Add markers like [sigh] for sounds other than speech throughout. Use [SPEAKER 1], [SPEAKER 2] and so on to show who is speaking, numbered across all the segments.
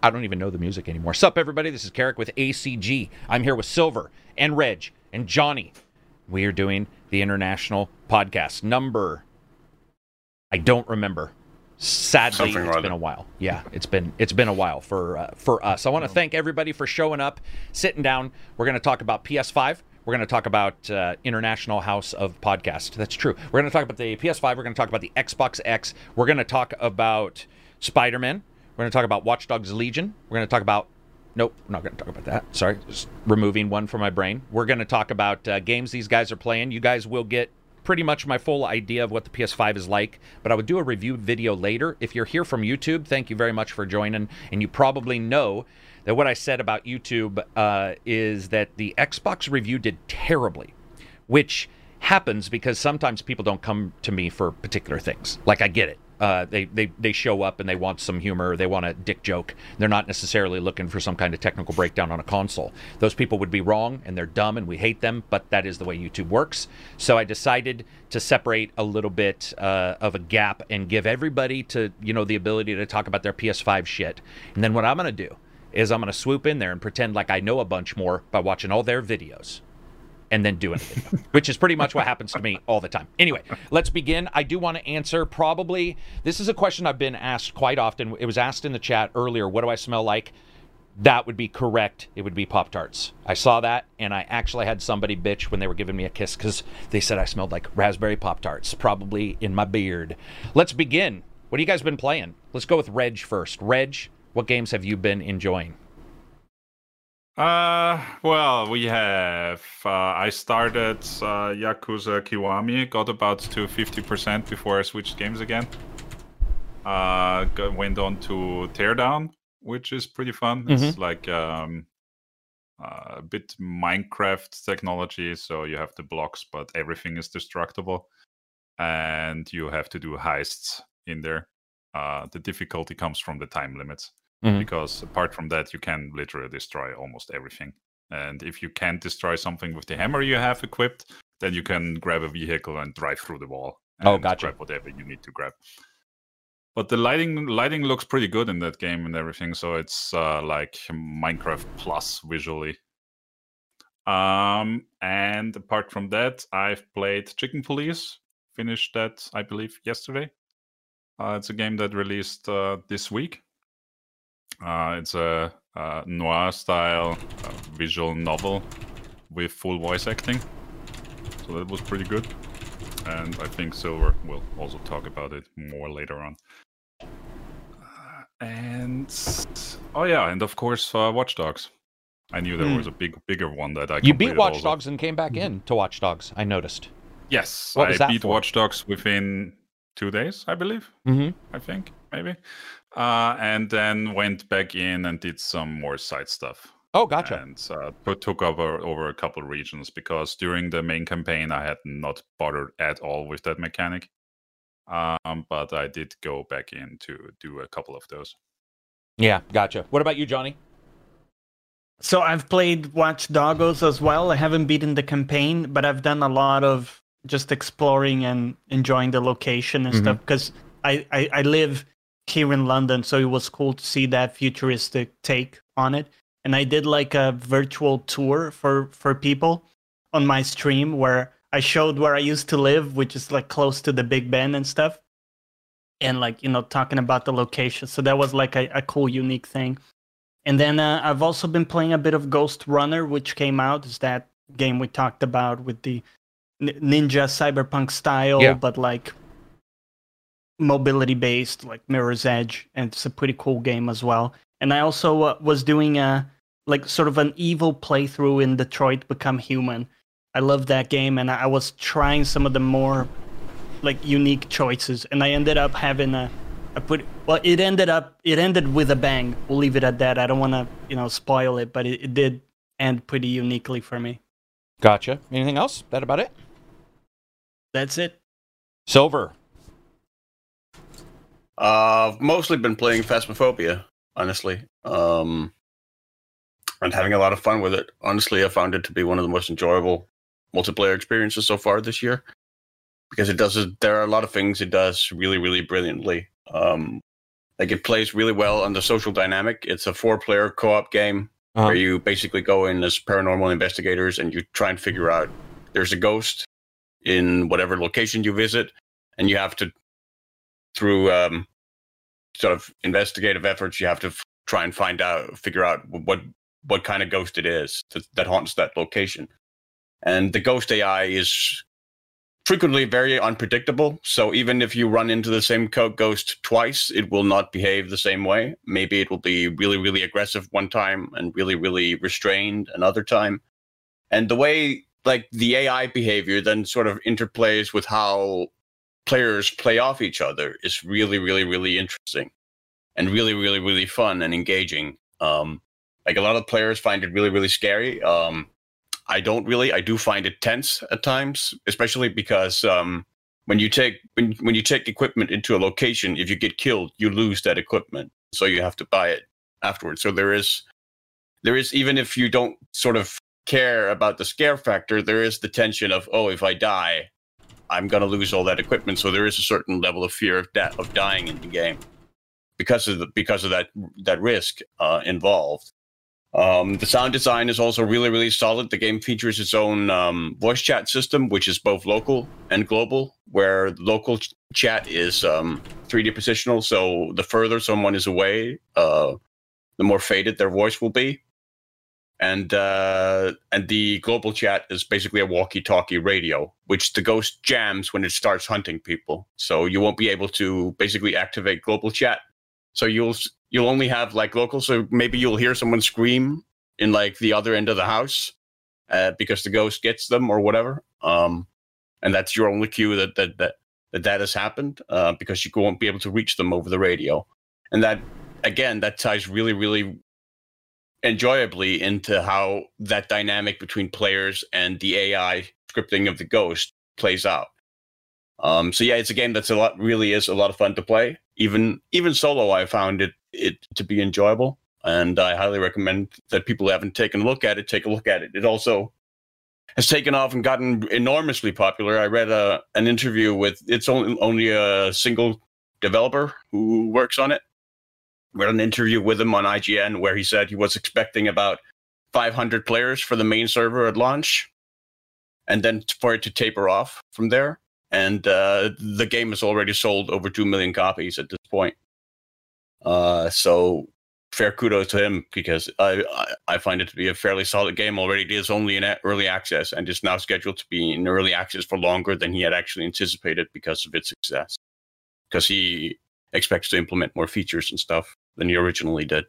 [SPEAKER 1] I don't even know the music anymore. Sup, everybody? This is Carrick with ACG. I'm here with Silver and Reg and Johnny. We are doing the international podcast number. I don't remember. Sadly,
[SPEAKER 2] Something
[SPEAKER 1] it's been a while. Yeah, it's been it's been a while for uh, for us. I want to thank everybody for showing up, sitting down. We're going to talk about PS5. We're going to talk about uh, International House of Podcast. That's true. We're going to talk about the PS5. We're going to talk about the Xbox X. We're going to talk about Spider Man. We're going to talk about Watch Dogs Legion. We're going to talk about. Nope, we're not going to talk about that. Sorry, just removing one from my brain. We're going to talk about uh, games these guys are playing. You guys will get pretty much my full idea of what the PS5 is like, but I would do a review video later. If you're here from YouTube, thank you very much for joining. And you probably know that what I said about YouTube uh, is that the Xbox review did terribly, which happens because sometimes people don't come to me for particular things. Like I get it. Uh, they, they they show up and they want some humor. They want a dick joke. They're not necessarily looking for some kind of technical breakdown on a console. Those people would be wrong and they're dumb and we hate them. But that is the way YouTube works. So I decided to separate a little bit uh, of a gap and give everybody to you know the ability to talk about their PS5 shit. And then what I'm gonna do is I'm gonna swoop in there and pretend like I know a bunch more by watching all their videos and then a video, which is pretty much what happens to me all the time. Anyway, let's begin. I do want to answer probably this is a question I've been asked quite often. It was asked in the chat earlier. What do I smell like? That would be correct. It would be Pop Tarts. I saw that, and I actually had somebody bitch when they were giving me a kiss because they said I smelled like raspberry Pop Tarts, probably in my beard. Let's begin. What have you guys been playing? Let's go with Reg first. Reg, what games have you been enjoying?
[SPEAKER 2] Uh, well, we have. Uh, I started uh, Yakuza Kiwami, got about to 50% before I switched games again. Uh, got, went on to Teardown, which is pretty fun. It's like um, uh, a bit Minecraft technology, so you have the blocks, but everything is destructible, and you have to do heists in there. Uh, the difficulty comes from the time limits
[SPEAKER 1] Mhm.
[SPEAKER 2] because apart from that you can literally destroy almost everything. And if you can't destroy something with the hammer you have equipped then you can grab a vehicle and drive through the wall and
[SPEAKER 1] Oh, gotcha.
[SPEAKER 2] grab whatever you need to grab. But the lighting lighting looks pretty good in that game and everything so it's uh, like minecraft plus visually. Um and apart from that i've played chicken police. Finished that i believe yesterday. Uh, it's a game that released uh, this week uh, it's a, uh noir style uh, visual novel with full voice acting. So that was pretty good. And I think Silver will also talk about it more later on. Uh, and oh yeah, and of course uh, Watch Dogs. I knew there
[SPEAKER 1] Hmm.
[SPEAKER 2] was a big, bigger one that I
[SPEAKER 1] You beat Watch
[SPEAKER 2] also.
[SPEAKER 1] Dogs and came back in to Watch Dogs. I noticed.
[SPEAKER 2] Yes,
[SPEAKER 1] What
[SPEAKER 2] I beat
[SPEAKER 1] for?
[SPEAKER 2] Watch Dogs within two days, I believe.
[SPEAKER 1] Mm-hmm.
[SPEAKER 2] I think maybe, uh, and then went back in and did some more side stuff.
[SPEAKER 1] Oh, gotcha.
[SPEAKER 2] and uh, put- took over over a couple regions because during the main campaign I had not bothered at all with that mechanic. Um, but I did go back in to do a couple of those.
[SPEAKER 1] Yeah, gotcha. What about you, Johnny?
[SPEAKER 3] So I've played Watch Doggos as well. I haven't beaten the campaign, but I've done a lot of just exploring and enjoying the location and
[SPEAKER 1] Mhm.
[SPEAKER 3] stuff because I, I I live here in London, so it was cool to see that futuristic take on it. And I did like a virtual tour for for people on my stream where I showed where I used to live, which is like close to the Big Ben and stuff. And like, you know, talking about the location. So that was like a, a cool, unique thing. And then uh, I've also been playing a bit of Ghost Runner, which came out. Is that game we talked about with the ninja cyberpunk style,
[SPEAKER 1] Yeah.
[SPEAKER 3] but like mobility based, like Mirror's Edge, and it's a pretty cool game as well. And I also uh, was doing a like sort of an evil playthrough in Detroit Become Human. I love that game, and I was trying some of the more like unique choices, and I ended up having a I put well. It ended up. It ended with a bang. We'll leave it at that. I don't want to, you know, spoil it, but it, it did end pretty uniquely for me.
[SPEAKER 1] Gotcha. Anything else? That about it?
[SPEAKER 3] That's it.
[SPEAKER 1] Silver.
[SPEAKER 4] Uh, I've mostly been playing Phasmophobia, honestly, um, and having a lot of fun with it. Honestly, I found it to be one of the most enjoyable multiplayer experiences so far this year because it does. There are a lot of things it does really, really brilliantly. Um, Like it plays really well on the social dynamic. It's a four-player co-op game
[SPEAKER 1] Uh-huh.
[SPEAKER 4] where you basically go in as paranormal investigators and you try and figure out there's a ghost in whatever location you visit, and you have to through um, sort of investigative efforts, you have to f- try and find out, figure out what what kind of ghost it is that, that haunts that location. And the ghost AI is frequently very unpredictable. So even if you run into the same ghost twice, it will not behave the same way. Maybe it will be really, really aggressive one time and really, really restrained another time. And the way like the AI behavior then sort of interplays with how players play off each other is really, really, really interesting and really, really, really fun and engaging. Um, like a lot of players find it really, really scary. Um, I don't really. I do find it tense at times, especially because um, when you take when when you take equipment into a location, if you get killed, you lose that equipment, so you have to buy it afterwards. So there is there is even if you don't sort of care about the scare factor, there is the tension of oh, if I die, I'm gonna lose all that equipment. So there is a certain level of fear of death of dying in the game because of the because of that that risk uh, involved. Um, the sound design is also really, really solid. The game features its own um, voice chat system, which is both local and global, where local ch- chat is um, 3D positional. So the further someone is away, uh, the more faded their voice will be. And uh, and the global chat is basically a walkie-talkie radio, which the ghost jams when it starts hunting people. So you won't be able to basically activate global chat so you'll you'll only have like local. So maybe you'll hear someone scream in like the other end of the house uh, because the ghost gets them or whatever. Um, and that's your only cue that that that that, that has happened uh, because you won't be able to reach them over the radio. And that again, that ties really really enjoyably into how that dynamic between players and the AI scripting of the ghost plays out. Um, so yeah, it's a game that's a lot really is a lot of fun to play. Even even solo, I found it it to be enjoyable, and I highly recommend that people who haven't taken a look at it take a look at it. It also has taken off and gotten enormously popular. I read a an interview with it's only only a single developer who works on it. Read an interview with him on IGN where he said he was expecting about 500 players for the main server at launch, and then for it to taper off from there and uh, the game has already sold over two million copies at this point. Uh, so fair kudos to him because I I find it to be a fairly solid game already. It is only in early access and is now scheduled to be in early access for longer than he had actually anticipated because of its success. Because he expects to implement more features and stuff than he originally did.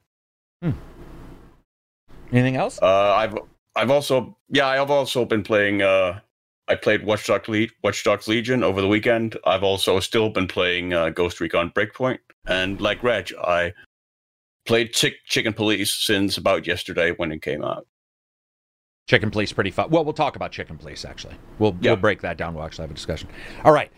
[SPEAKER 1] Anything else?
[SPEAKER 4] Uh, I've I've also yeah I've also been playing. Uh, I played Watch Dogs, Le- Watch Dogs Legion over the weekend. I've also still been playing uh, Ghost Recon Breakpoint, and like Reg, I played Chick- Chicken Police since about yesterday when it came out.
[SPEAKER 1] Chicken Police pretty fun. Well, we'll talk about Chicken Police actually. We'll
[SPEAKER 4] Yeah.
[SPEAKER 1] we'll break that down. We'll actually have a discussion. All right.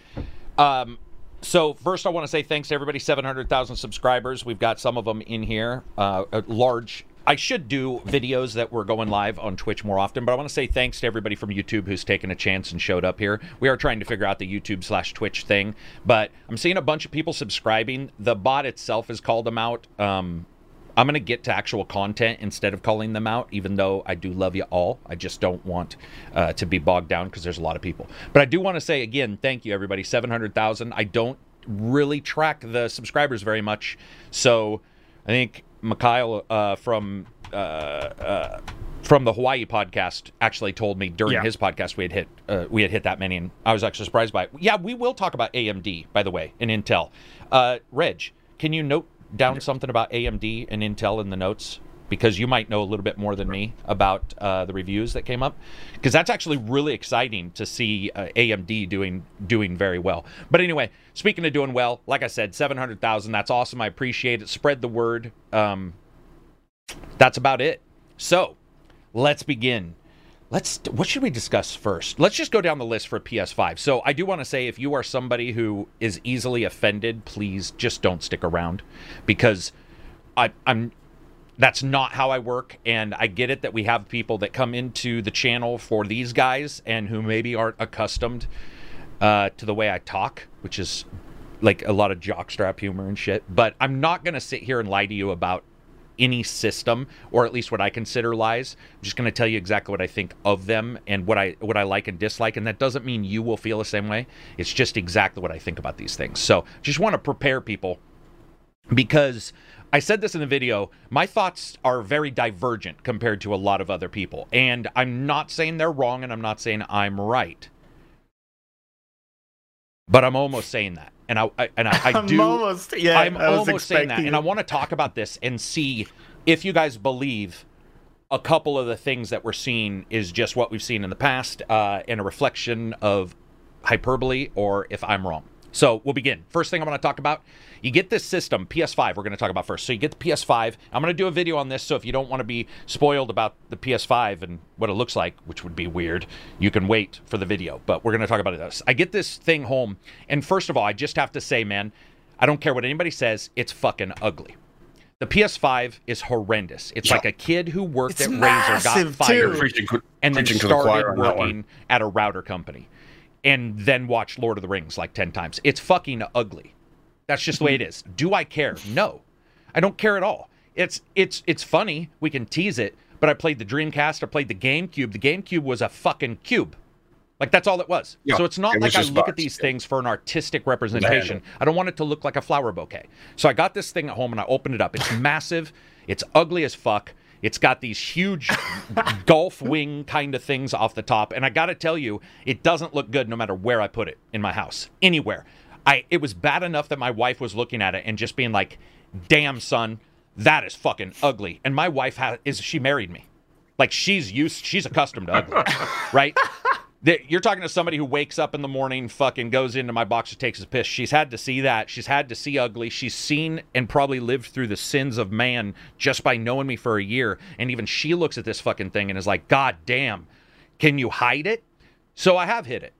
[SPEAKER 1] Um, so first, I want to say thanks to everybody. Seven hundred thousand subscribers. We've got some of them in here. Uh, a large. I should do videos that were going live on Twitch more often, but I want to say thanks to everybody from YouTube who's taken a chance and showed up here. We are trying to figure out the YouTube slash Twitch thing, but I'm seeing a bunch of people subscribing. The bot itself has called them out. Um, I'm going to get to actual content instead of calling them out, even though I do love you all. I just don't want uh, to be bogged down because there's a lot of people. But I do want to say again, thank you, everybody. 700,000. I don't really track the subscribers very much. So I think Mikhail uh, from. Uh, uh, from the Hawaii podcast, actually told me during
[SPEAKER 3] Yeah.
[SPEAKER 1] his podcast we had hit uh, we had hit that many, and I was actually surprised by it. Yeah, we will talk about AMD by the way and Intel. Uh, Reg, can you note down something about AMD and Intel in the notes? Because you might know a little bit more than me about uh, the reviews that came up, because that's actually really exciting to see uh, AMD doing doing very well. But anyway, speaking of doing well, like I said, seven hundred thousand. That's awesome. I appreciate it. Spread the word. Um, that's about it. So, let's begin. Let's what should we discuss first? Let's just go down the list for PS5. So, I do want to say if you are somebody who is easily offended, please just don't stick around because I I'm that's not how I work and I get it that we have people that come into the channel for these guys and who maybe aren't accustomed uh, to the way I talk, which is like a lot of jockstrap humor and shit. But I'm not gonna sit here and lie to you about any system, or at least what I consider lies. I'm just gonna tell you exactly what I think of them and what I what I like and dislike, and that doesn't mean you will feel the same way. It's just exactly what I think about these things. So just want to prepare people because I said this in the video, my thoughts are very divergent compared to a lot of other people. And I'm not saying they're wrong and I'm not saying I'm right. But I'm almost saying that. And I, I and I, I [laughs]
[SPEAKER 3] I'm
[SPEAKER 1] do
[SPEAKER 3] almost yeah.
[SPEAKER 1] I'm
[SPEAKER 3] I was
[SPEAKER 1] almost saying that. And I want to talk about this and see if you guys believe a couple of the things that we're seeing is just what we've seen in the past uh, and a reflection of hyperbole or if I'm wrong. So we'll begin. First thing I'm going to talk about, you get this system, PS5, we're going to talk about first. So you get the PS5. I'm going to do a video on this, so if you don't want to be spoiled about the PS5 and what it looks like, which would be weird, you can wait for the video. But we're going to talk about it. I get this thing home, and first of all, I just have to say, man, I don't care what anybody says, it's fucking ugly. The PS5 is horrendous. It's
[SPEAKER 4] Yeah.
[SPEAKER 1] like a kid who worked
[SPEAKER 3] It's
[SPEAKER 1] at Razer, got
[SPEAKER 3] massive,
[SPEAKER 1] fired,
[SPEAKER 3] too.
[SPEAKER 4] Preaching,
[SPEAKER 1] and then
[SPEAKER 4] preaching the choir
[SPEAKER 1] started
[SPEAKER 4] on that one.
[SPEAKER 1] working at a router company and then watch Lord of the Rings like 10 times. It's fucking ugly. That's just the way it is. Do I care? No. I don't care at all. It's it's it's funny. We can tease it, but I played the Dreamcast, I played the GameCube. The GameCube was a fucking cube. Like that's all it was.
[SPEAKER 4] Yeah,
[SPEAKER 1] so it's not
[SPEAKER 4] it
[SPEAKER 1] like I look at these
[SPEAKER 4] yeah.
[SPEAKER 1] things for an artistic representation. I don't want it to look like a flower bouquet. So I got this thing at home and I opened it up. It's massive. It's ugly as fuck. It's got these huge [laughs] golf wing kind of things off the top, and I got to tell you, it doesn't look good no matter where I put it in my house, anywhere. I it was bad enough that my wife was looking at it and just being like, "Damn, son, that is fucking ugly." And my wife is she married me, like she's used, she's accustomed to ugly, [laughs] right? You're talking to somebody who wakes up in the morning, fucking goes into my box and takes a piss. She's had to see that. She's had to see ugly. She's seen and probably lived through the sins of man just by knowing me for a year. And even she looks at this fucking thing and is like, God damn, can you hide it? So I have hid it.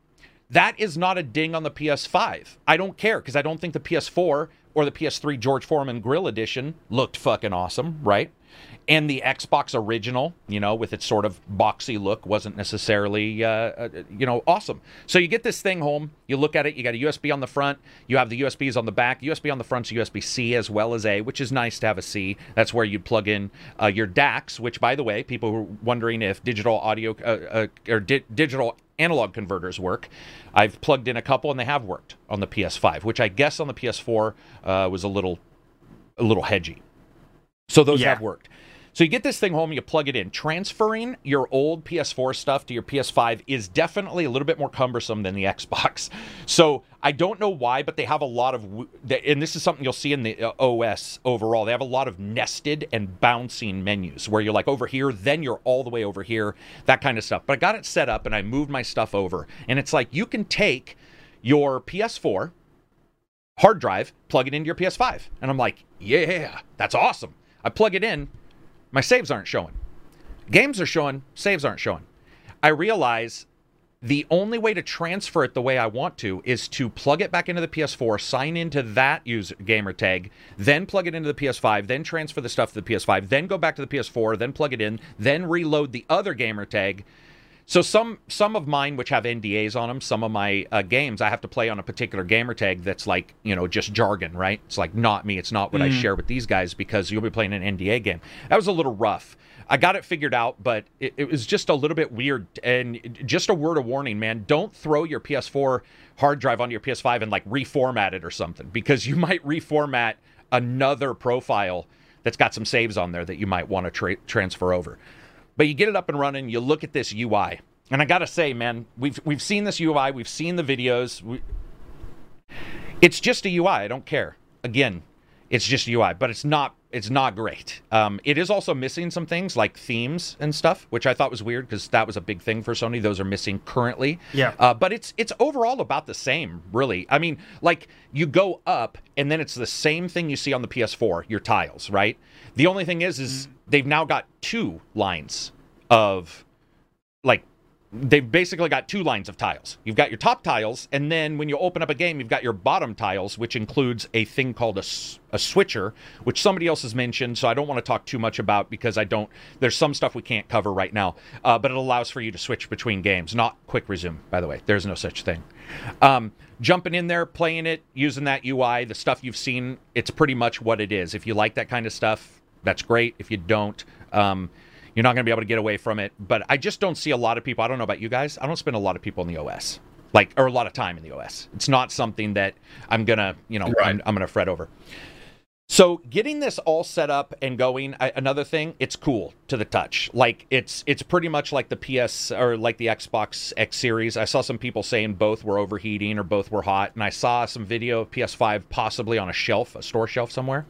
[SPEAKER 1] That is not a ding on the PS5. I don't care because I don't think the PS4 or the PS3 George Foreman Grill Edition looked fucking awesome, right? And the Xbox original, you know, with its sort of boxy look, wasn't necessarily, uh, uh, you know, awesome. So you get this thing home, you look at it, you got a USB on the front, you have the USBs on the back. USB on the front's USB C as well as A, which is nice to have a C. That's where you plug in uh, your DACs, which, by the way, people who were wondering if digital audio uh, uh, or di- digital analog converters work. I've plugged in a couple and they have worked on the PS5, which I guess on the PS4 uh, was a little a little hedgy. So those
[SPEAKER 3] Yeah.
[SPEAKER 1] have worked. So you get this thing home, you plug it in. Transferring your old PS4 stuff to your PS5 is definitely a little bit more cumbersome than the Xbox. [laughs] So I don't know why, but they have a lot of, and this is something you'll see in the uh, OS overall. They have a lot of nested and bouncing menus where you're like over here, then you're all the way over here, that kind of stuff. But I got it set up and I moved my stuff over, and it's like you can take your PS4 hard drive, plug it into your PS5. And I'm like, yeah, that's awesome. I plug it in, my saves aren't showing. Games are showing, saves aren't showing. I realize the only way to transfer it the way I want to is to plug it back into the PS4, sign into that user gamer tag, then plug it into the PS5, then transfer the stuff to the PS5, then go back to the PS4, then plug it in, then reload the other gamer tag. So some some of mine, which have NDAs on them, some of my uh, games, I have to play on a particular gamer tag that's like you know just jargon, right? It's like not me. It's not what I share with these guys because you'll be playing an NDA game. That was a little rough. I got it figured out, but it, it was just a little bit weird. And just a word of warning, man: don't throw your PS4 hard drive onto your PS5 and like reformat it or something because you [laughs] might reformat another profile that's got some saves on there that you might want to tra- transfer over. But you get it up and running. You look at this UI, and I gotta say, man, we've we've seen this UI. We've seen the videos. We, it's just a UI. I don't care. Again, it's just UI, but it's not it's not great. Um, it is also missing some things like themes and stuff, which I thought was weird because that was a big thing for Sony. Those are missing currently.
[SPEAKER 3] Yeah.
[SPEAKER 1] Uh, but it's it's overall about the same, really. I mean, like you go up and then it's the same thing you see on the PS4, your tiles, right? The only thing is, is they've now got two lines of like they've basically got two lines of tiles. You've got your top tiles, and then when you open up a game, you've got your bottom tiles, which includes a thing called a, a switcher, which somebody else has mentioned. So I don't want to talk too much about because I don't. There's some stuff we can't cover right now, uh, but it allows for you to switch between games. Not quick resume, by the way. There's no such thing. Um, jumping in there, playing it, using that UI, the stuff you've seen, it's pretty much what it is. If you like that kind of stuff, that's great. If you don't, um, you're not going to be able to get away from it. But I just don't see a lot of people. I don't know about you guys. I don't spend a lot of people in the OS, like or a lot of time in the OS. It's not something that I'm gonna, you know, right. I'm, I'm gonna fret over. So getting this all set up and going, I, another thing, it's cool to the touch. Like it's it's pretty much like the PS or like the Xbox X series. I saw some people saying both were overheating or both were hot, and I saw some video of PS5 possibly on a shelf, a store shelf somewhere,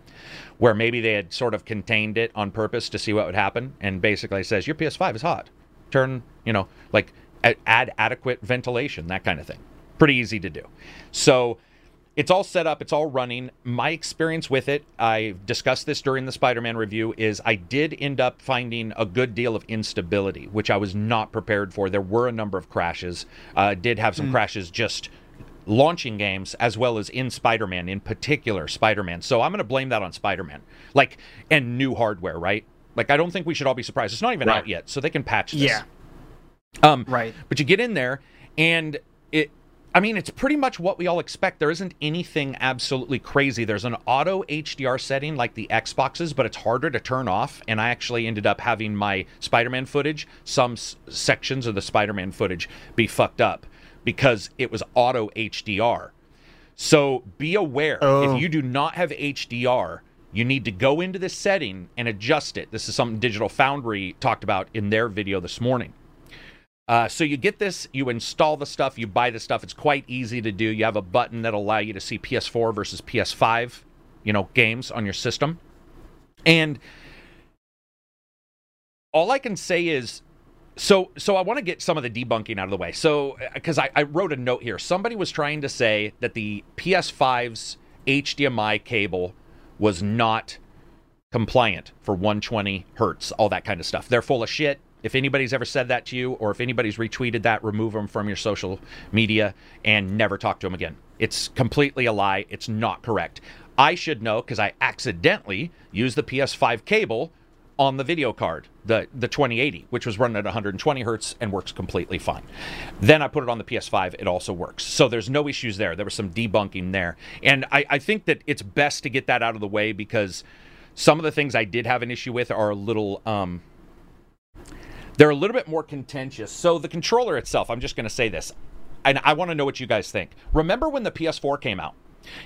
[SPEAKER 1] where maybe they had sort of contained it on purpose to see what would happen, and basically says your PS5 is hot. Turn, you know, like add adequate ventilation, that kind of thing. Pretty easy to do. So it's all set up, it's all running. My experience with it, I discussed this during the Spider Man review, is I did end up finding a good deal of instability, which I was not prepared for. There were a number of crashes. Uh, did have some mm. crashes just launching games as well as in Spider-Man, in particular Spider-Man. So I'm going to blame that on Spider-Man, like and new hardware, right? Like I don't think we should all be surprised. It's not even right. out yet, so they can patch this.
[SPEAKER 3] Yeah.
[SPEAKER 1] Um,
[SPEAKER 3] right.
[SPEAKER 1] But you get in there, and it. I mean, it's pretty much what we all expect. There isn't anything absolutely crazy. There's an auto HDR setting like the Xboxes, but it's harder to turn off. And I actually ended up having my Spider Man footage, some s- sections of the Spider Man footage, be fucked up because it was auto HDR. So be aware oh. if you do not have HDR, you need to go into this setting and adjust it. This is something Digital Foundry talked about in their video this morning. Uh, so you get this, you install the stuff, you buy the stuff. It's quite easy to do. You have a button that'll allow you to see PS4 versus PS5, you know, games on your system. And all I can say is so, so I want to get some of the debunking out of the way. So, because I, I, wrote a note here, somebody was trying to say that the PS5's HDMI cable was not compliant for 120 hertz, all that kind of stuff. They're full of shit. If anybody's ever said that to you, or if anybody's retweeted that, remove them from your social media and never talk to them again. It's completely a lie. It's not correct. I should know because I accidentally used the PS5 cable on the video card, the the 2080, which was running at 120 hertz and works completely fine. Then I put it on the PS5, it also works. So there's no issues there. There was some debunking there. And I, I think that it's best to get that out of the way because some of the things I did have an issue with are a little um, they're a little bit more contentious. So the controller itself, I'm just gonna say this. And I want to know what you guys think. Remember when the PS4 came out?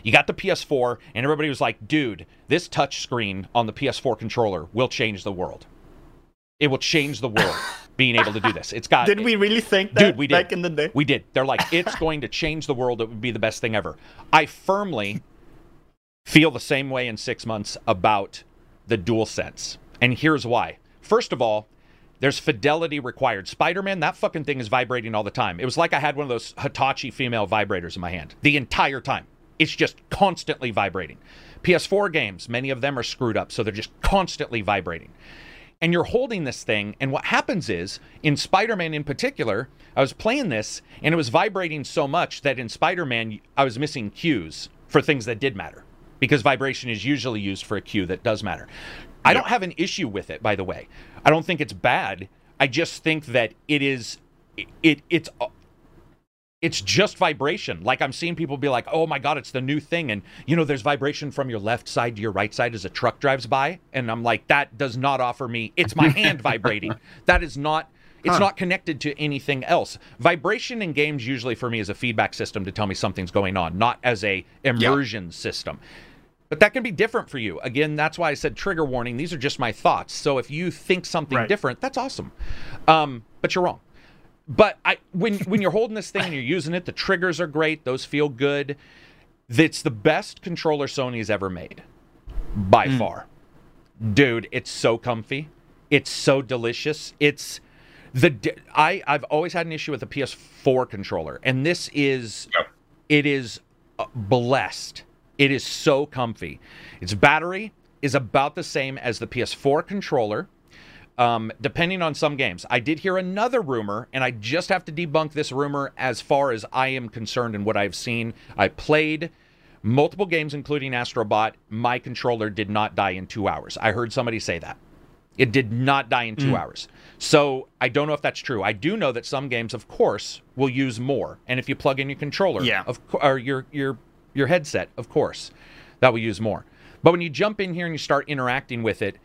[SPEAKER 1] You got the PS4, and everybody was like, dude, this touch screen on the PS4 controller will change the world. It will change the world [laughs] being able to do this. It's got.
[SPEAKER 3] Did we really think that?
[SPEAKER 1] Dude, we did.
[SPEAKER 3] Back in the day?
[SPEAKER 1] We did. They're like, it's [laughs] going to change the world. It would be the best thing ever. I firmly feel the same way in six months about the DualSense. And here's why. First of all, there's fidelity required. Spider Man, that fucking thing is vibrating all the time. It was like I had one of those Hitachi female vibrators in my hand the entire time. It's just constantly vibrating. PS4 games, many of them are screwed up, so they're just constantly vibrating. And you're holding this thing, and what happens is, in Spider Man in particular, I was playing this, and it was vibrating so much that in Spider Man, I was missing cues for things that did matter, because vibration is usually used for a cue that does matter. I don't have an issue with it, by the way. I don't think it's bad. I just think that it is it, it it's uh, it's just vibration. Like I'm seeing people be like, "Oh my god, it's the new thing." And you know, there's vibration from your left side to your right side as a truck drives by, and I'm like, "That does not offer me. It's my [laughs] hand vibrating. That is not it's huh. not connected to anything else. Vibration in games usually for me is a feedback system to tell me something's going on, not as a immersion yep. system. But that can be different for you. Again, that's why I said trigger warning. These are just my thoughts. So if you think something right. different, that's awesome. Um, but you're wrong. But I when when you're holding this thing and you're using it, the triggers are great. Those feel good. It's the best controller Sony's ever made, by mm. far. Dude, it's so comfy. It's so delicious. It's the I I've always had an issue with the PS4 controller, and this is yep. it is uh, blessed. It is so comfy. Its battery is about the same as the PS4 controller. um, depending on some games. I did hear another rumor, and I just have to debunk this rumor as far as I am concerned and what I've seen. I played multiple games, including Astrobot. My controller did not die in two hours. I heard somebody say that. It did not die in two hours. So I don't know if that's true. I do know that some games, of course, will use more. And if you plug in your controller,
[SPEAKER 3] Yeah.
[SPEAKER 1] of or your your your headset, of course, that will use more. But when you jump in here and you start interacting with it,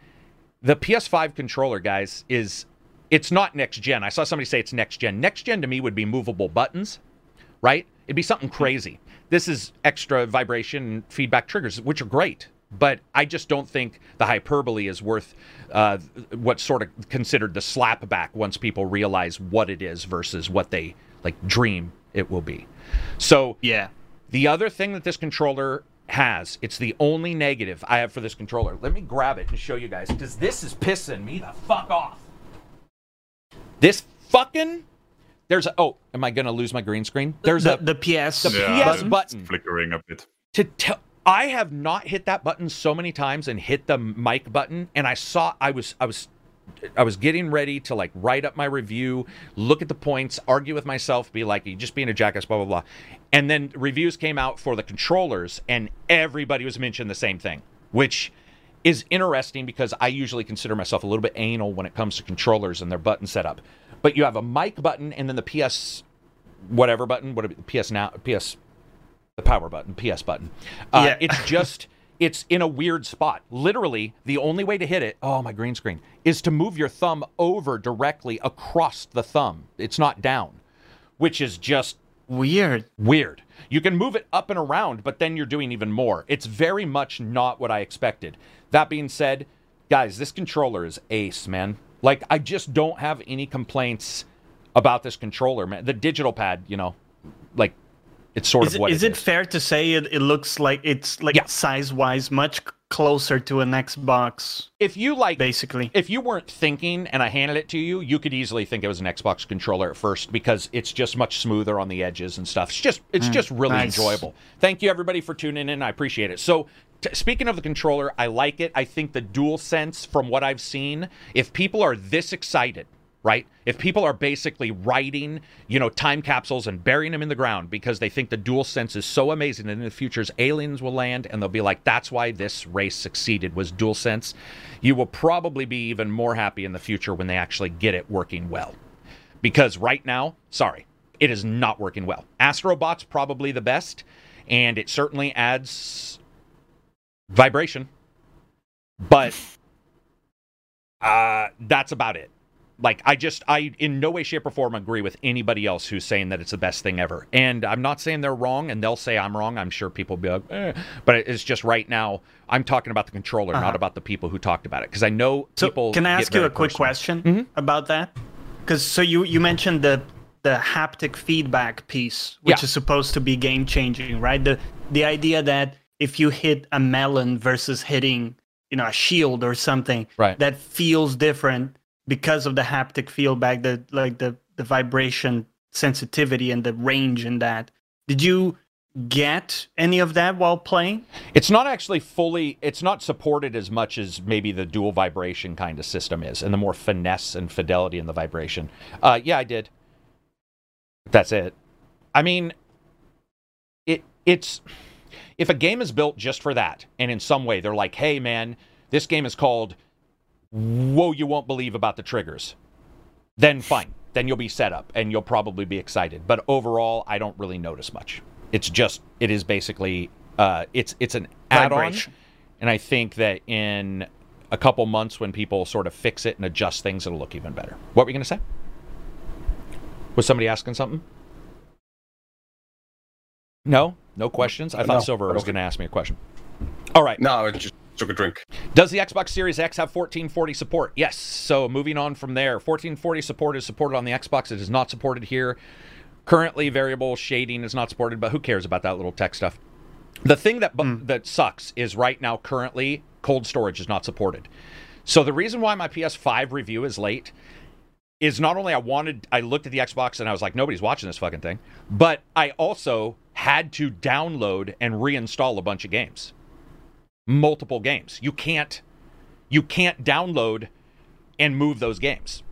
[SPEAKER 1] the PS5 controller, guys, is it's not next gen. I saw somebody say it's next gen. Next gen to me would be movable buttons, right? It'd be something crazy. This is extra vibration and feedback triggers, which are great. But I just don't think the hyperbole is worth uh, what's sort of considered the slapback once people realize what it is versus what they like dream it will be. So
[SPEAKER 3] Yeah.
[SPEAKER 1] The other thing that this controller has, it's the only negative I have for this controller. Let me grab it and show you guys because this is pissing me the fuck off. This fucking there's a oh, am I gonna lose my green screen? There's
[SPEAKER 3] the,
[SPEAKER 1] a
[SPEAKER 3] the PS.
[SPEAKER 1] the
[SPEAKER 2] Yeah,
[SPEAKER 1] PS
[SPEAKER 2] it's
[SPEAKER 1] button
[SPEAKER 2] flickering a bit.
[SPEAKER 1] to tell I have not hit that button so many times and hit the mic button and I saw I was I was I was getting ready to like write up my review, look at the points, argue with myself, be like, you just being a jackass, blah blah blah. And then reviews came out for the controllers, and everybody was mentioning the same thing, which is interesting because I usually consider myself a little bit anal when it comes to controllers and their button setup. But you have a mic button and then the PS whatever button, what PS now PS the power button, PS button. Uh,
[SPEAKER 3] Yeah.
[SPEAKER 1] it's just it's in a weird spot. Literally, the only way to hit it, oh my green screen, is to move your thumb over directly across the thumb. It's not down, which is just
[SPEAKER 3] Weird.
[SPEAKER 1] weird. You can move it up and around, but then you're doing even more. It's very much not what I expected. That being said, guys, this controller is ace, man. Like I just don't have any complaints about this controller, man. The digital pad, you know, like it's sort
[SPEAKER 3] Is,
[SPEAKER 1] of
[SPEAKER 3] it-
[SPEAKER 1] what
[SPEAKER 3] is
[SPEAKER 1] it
[SPEAKER 3] it fair to say it, it looks like it's like
[SPEAKER 1] Yeah.
[SPEAKER 3] size wise much closer to an Xbox,
[SPEAKER 1] If you like
[SPEAKER 3] basically?
[SPEAKER 1] if you weren't thinking and I handed it to you, you could easily think it was an Xbox controller at first because it's just much smoother on the edges and stuff. It's just it's mm, just really
[SPEAKER 3] nice.
[SPEAKER 1] enjoyable. Thank you everybody for tuning in. I appreciate it. So t- speaking of the controller, I like it. I think the DualSense from what I've seen, if people are this excited, right? If people are basically writing, you know, time capsules and burying them in the ground because they think the DualSense is so amazing and in the future's aliens will land and they'll be like, that's why this race succeeded was DualSense. You will probably be even more happy in the future when they actually get it working well. Because right now, sorry, it is not working well. Astrobot's probably the best, and it certainly adds vibration. But uh, that's about it. Like I just I in no way shape or form agree with anybody else who's saying that it's the best thing ever. And I'm not saying they're wrong and they'll say I'm wrong. I'm sure people will be like, eh. but it's just right now I'm talking about the controller, not
[SPEAKER 3] Uh-huh.
[SPEAKER 1] about the people who talked about it because I know
[SPEAKER 3] So
[SPEAKER 1] people
[SPEAKER 3] can I ask you a quick
[SPEAKER 1] personal.
[SPEAKER 3] question
[SPEAKER 1] Mhm.
[SPEAKER 3] about that? Because so you you mentioned the the haptic feedback piece, which
[SPEAKER 1] Yeah.
[SPEAKER 3] is supposed to be game changing, right? The the idea that if you hit a melon versus hitting you know a shield or something,
[SPEAKER 1] Right.
[SPEAKER 3] that feels different because of the haptic feedback, the like the the vibration sensitivity and the range in that. Did you get any of that while playing?
[SPEAKER 1] It's not actually fully. It's not supported as much as maybe the dual vibration kind of system is, and the more finesse and fidelity in the vibration. Uh, yeah, I did. That's it. I mean, it it's if a game is built just for that, and in some way they're like, "Hey, man, this game is called Whoa, you won't believe about the triggers," then fine. Then you'll be set up and you'll probably be excited. But overall, I don't really notice much. It's just it is basically uh, it's it's an add-on, and I think that in a couple months when people sort of fix it and adjust things, it'll look even better. What were you going to say? Was somebody asking something? No, no questions. I thought
[SPEAKER 4] No,
[SPEAKER 1] Silver was going to ask me a question. All right.
[SPEAKER 4] No, I just took a drink.
[SPEAKER 1] Does the Xbox Series X have 1440 support? Yes. So moving on from there, 1440 support is supported on the Xbox. It is not supported here. Currently, variable shading is not supported, but who cares about that little tech stuff? The thing that bu- hmm. that sucks is right now, currently, cold storage is not supported. So the reason why my PS5 review is late is not only I wanted, I looked at the Xbox and I was like, nobody's watching this fucking thing, but I also had to download and reinstall a bunch of games multiple games. You can't you can't download and move those games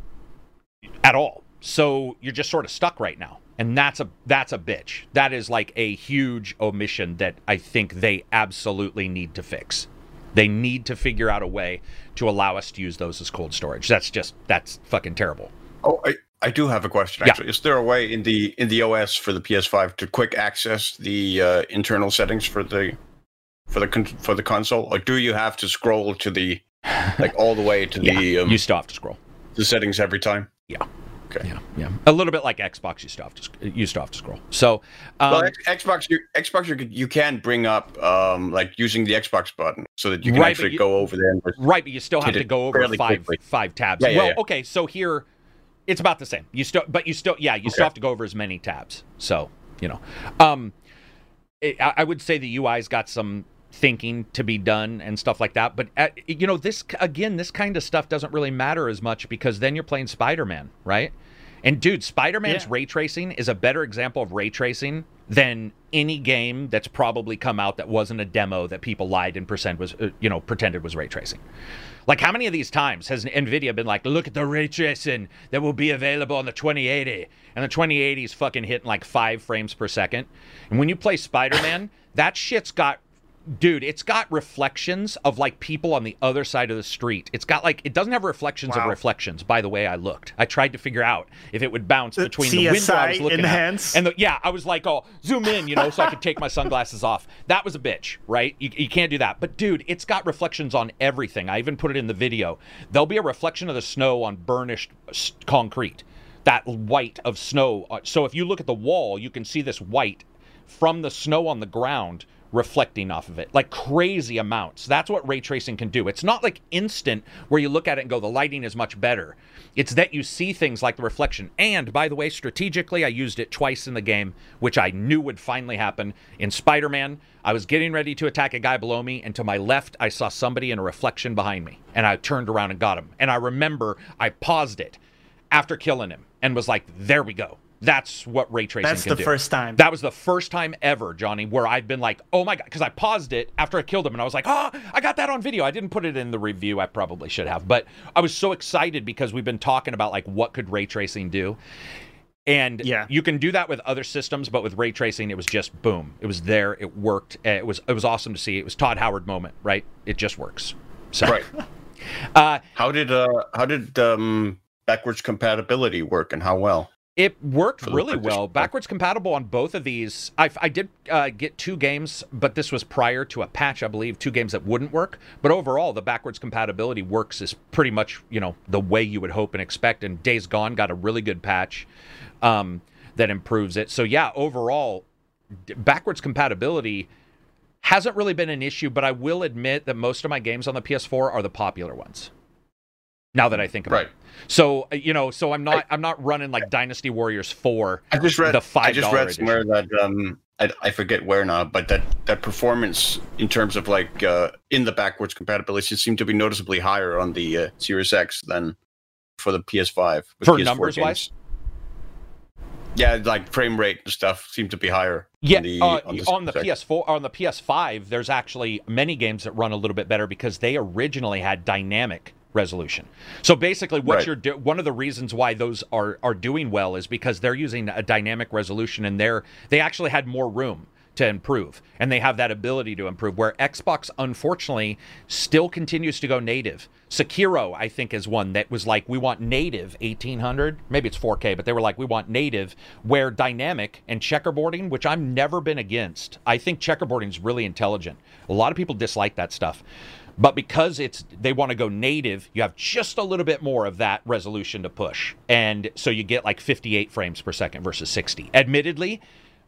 [SPEAKER 1] at all. So you're just sort of stuck right now. And that's a that's a bitch. That is like a huge omission that I think they absolutely need to fix. They need to figure out a way to allow us to use those as cold storage. That's just that's fucking terrible.
[SPEAKER 4] Oh, I, I do have a question.
[SPEAKER 1] Yeah.
[SPEAKER 4] Actually, is there a way in the in the OS for the PS5 to quick access the uh, internal settings for the for the con- for the console, or do you have to scroll to the like all the way to [laughs] the um,
[SPEAKER 1] you still have to scroll.
[SPEAKER 4] the settings every time?
[SPEAKER 1] Yeah.
[SPEAKER 4] Okay.
[SPEAKER 1] Yeah, yeah. A little bit like Xbox, you still have to sc- you still have to scroll. So, um,
[SPEAKER 4] well, X- Xbox, you, Xbox, you, you can bring up um, like using the Xbox button so that you can
[SPEAKER 1] Right,
[SPEAKER 4] actually
[SPEAKER 1] you-
[SPEAKER 4] go over there. And
[SPEAKER 1] Right, but you still have to go over five
[SPEAKER 4] quickly.
[SPEAKER 1] five tabs.
[SPEAKER 4] Yeah, yeah,
[SPEAKER 1] well,
[SPEAKER 4] yeah.
[SPEAKER 1] okay, so here it's about the same. You still, but you still, yeah, you still have to go over as many tabs. So you know, um, it, I, I would say the UI's got some thinking to be done and stuff like that. But uh, you know, this again, this kind of stuff doesn't really matter as much because then you're playing Spider Man, right? And dude, Spider Man's
[SPEAKER 3] Yeah.
[SPEAKER 1] ray tracing is a better example of ray tracing than any game that's probably come out that wasn't a demo that people lied and pretend was, uh, you know, pretended was ray tracing. Like, how many of these times has Nvidia been like, "Look at the ray tracing that will be available on the 2080," and the 2080 is fucking hitting like five frames per second. And when you play Spider Man, that shit's got dude it's got reflections of like people on the other side of the street. It's got like it doesn't have reflections of reflections by the way i looked. I tried to figure out if it would bounce between the window i was looking
[SPEAKER 3] enhance.
[SPEAKER 1] at and the, yeah i was like oh zoom in you know so i could take my sunglasses off. That was a bitch right? You, you can't do that. But dude it's got reflections on everything. I even put it in the video. There'll be a reflection of the snow on burnished concrete. That white of snow. Uh, so if you look at the wall you can see this white from the snow on the ground reflecting off of it like crazy amounts. That's what ray tracing can do. It's not like instant where you look at it and go the lighting is much better. It's that you see things like the reflection. And by the way strategically i used it twice in the game which i knew would finally happen. In spider-man i was getting ready to attack a guy below me and to my left i saw somebody in a reflection behind me. And i turned around and got him. And i remember i paused it after killing him and was like there we go that's what ray tracing
[SPEAKER 3] That's
[SPEAKER 1] can
[SPEAKER 3] the
[SPEAKER 1] do.
[SPEAKER 3] first time.
[SPEAKER 1] That was the first time ever, Johnny, where I've been like, oh my God, because I paused it after I killed him and I was like, oh, I got that on video. I didn't put it in the review. I probably should have. But I was so excited because we've been talking about like what could ray tracing do. And
[SPEAKER 3] Yeah.
[SPEAKER 1] you can do that with other systems, but with ray tracing, it was just boom. It was there. It worked. Uh, It was it was awesome to see. It was Todd Howard moment, right? It just works. So
[SPEAKER 4] Right.
[SPEAKER 1] uh,
[SPEAKER 4] How did uh how did um backwards compatibility work and how well?
[SPEAKER 1] It worked really well. Backwards compatible on both of these. I, I did uh, get two games, but this was prior to a patch, I believe. Two games that wouldn't work, but overall, the backwards compatibility works is pretty much you know the way you would hope and expect. And Days Gone got a really good patch um, that improves it. So yeah, overall, backwards compatibility hasn't really been an issue. But I will admit that most of my games on the PS4 are the popular ones. Now that I think about
[SPEAKER 4] Right.
[SPEAKER 1] it. So uh, you know, so I'm not I, am not running like Dynasty Warriors four.
[SPEAKER 4] I just read
[SPEAKER 1] The five.
[SPEAKER 4] I just
[SPEAKER 1] $5
[SPEAKER 4] read somewhere that um I, I forget where now, but that that performance in terms of like uh in the backwards compatibility seemed to be noticeably higher on the uh, Series X than for the PS5 with
[SPEAKER 1] For
[SPEAKER 4] PS4
[SPEAKER 1] numbers
[SPEAKER 4] games.
[SPEAKER 1] wise?
[SPEAKER 4] Yeah, like frame rate and stuff seemed to be higher.
[SPEAKER 1] Yeah,
[SPEAKER 4] on the,
[SPEAKER 1] uh,
[SPEAKER 4] on the,
[SPEAKER 1] on the PS4 on the PS5, there's actually many games that run a little bit better because they originally had dynamic resolution. So basically, what
[SPEAKER 4] Right.
[SPEAKER 1] you're do- one of the reasons why those are are doing well is because they're using a dynamic resolution and they're they actually had more room to improve and they have that ability to improve where Xbox unfortunately still continues to go native. Sekiro I think is one that was like we want native 1800 maybe it's 4K but they were like we want native where dynamic and checkerboarding which I've never been against. I think checkerboarding is really intelligent. A lot of people dislike that stuff. But because it's they want to go native, you have just a little bit more of that resolution to push. And so you get like 58 frames per second versus 60. Admittedly,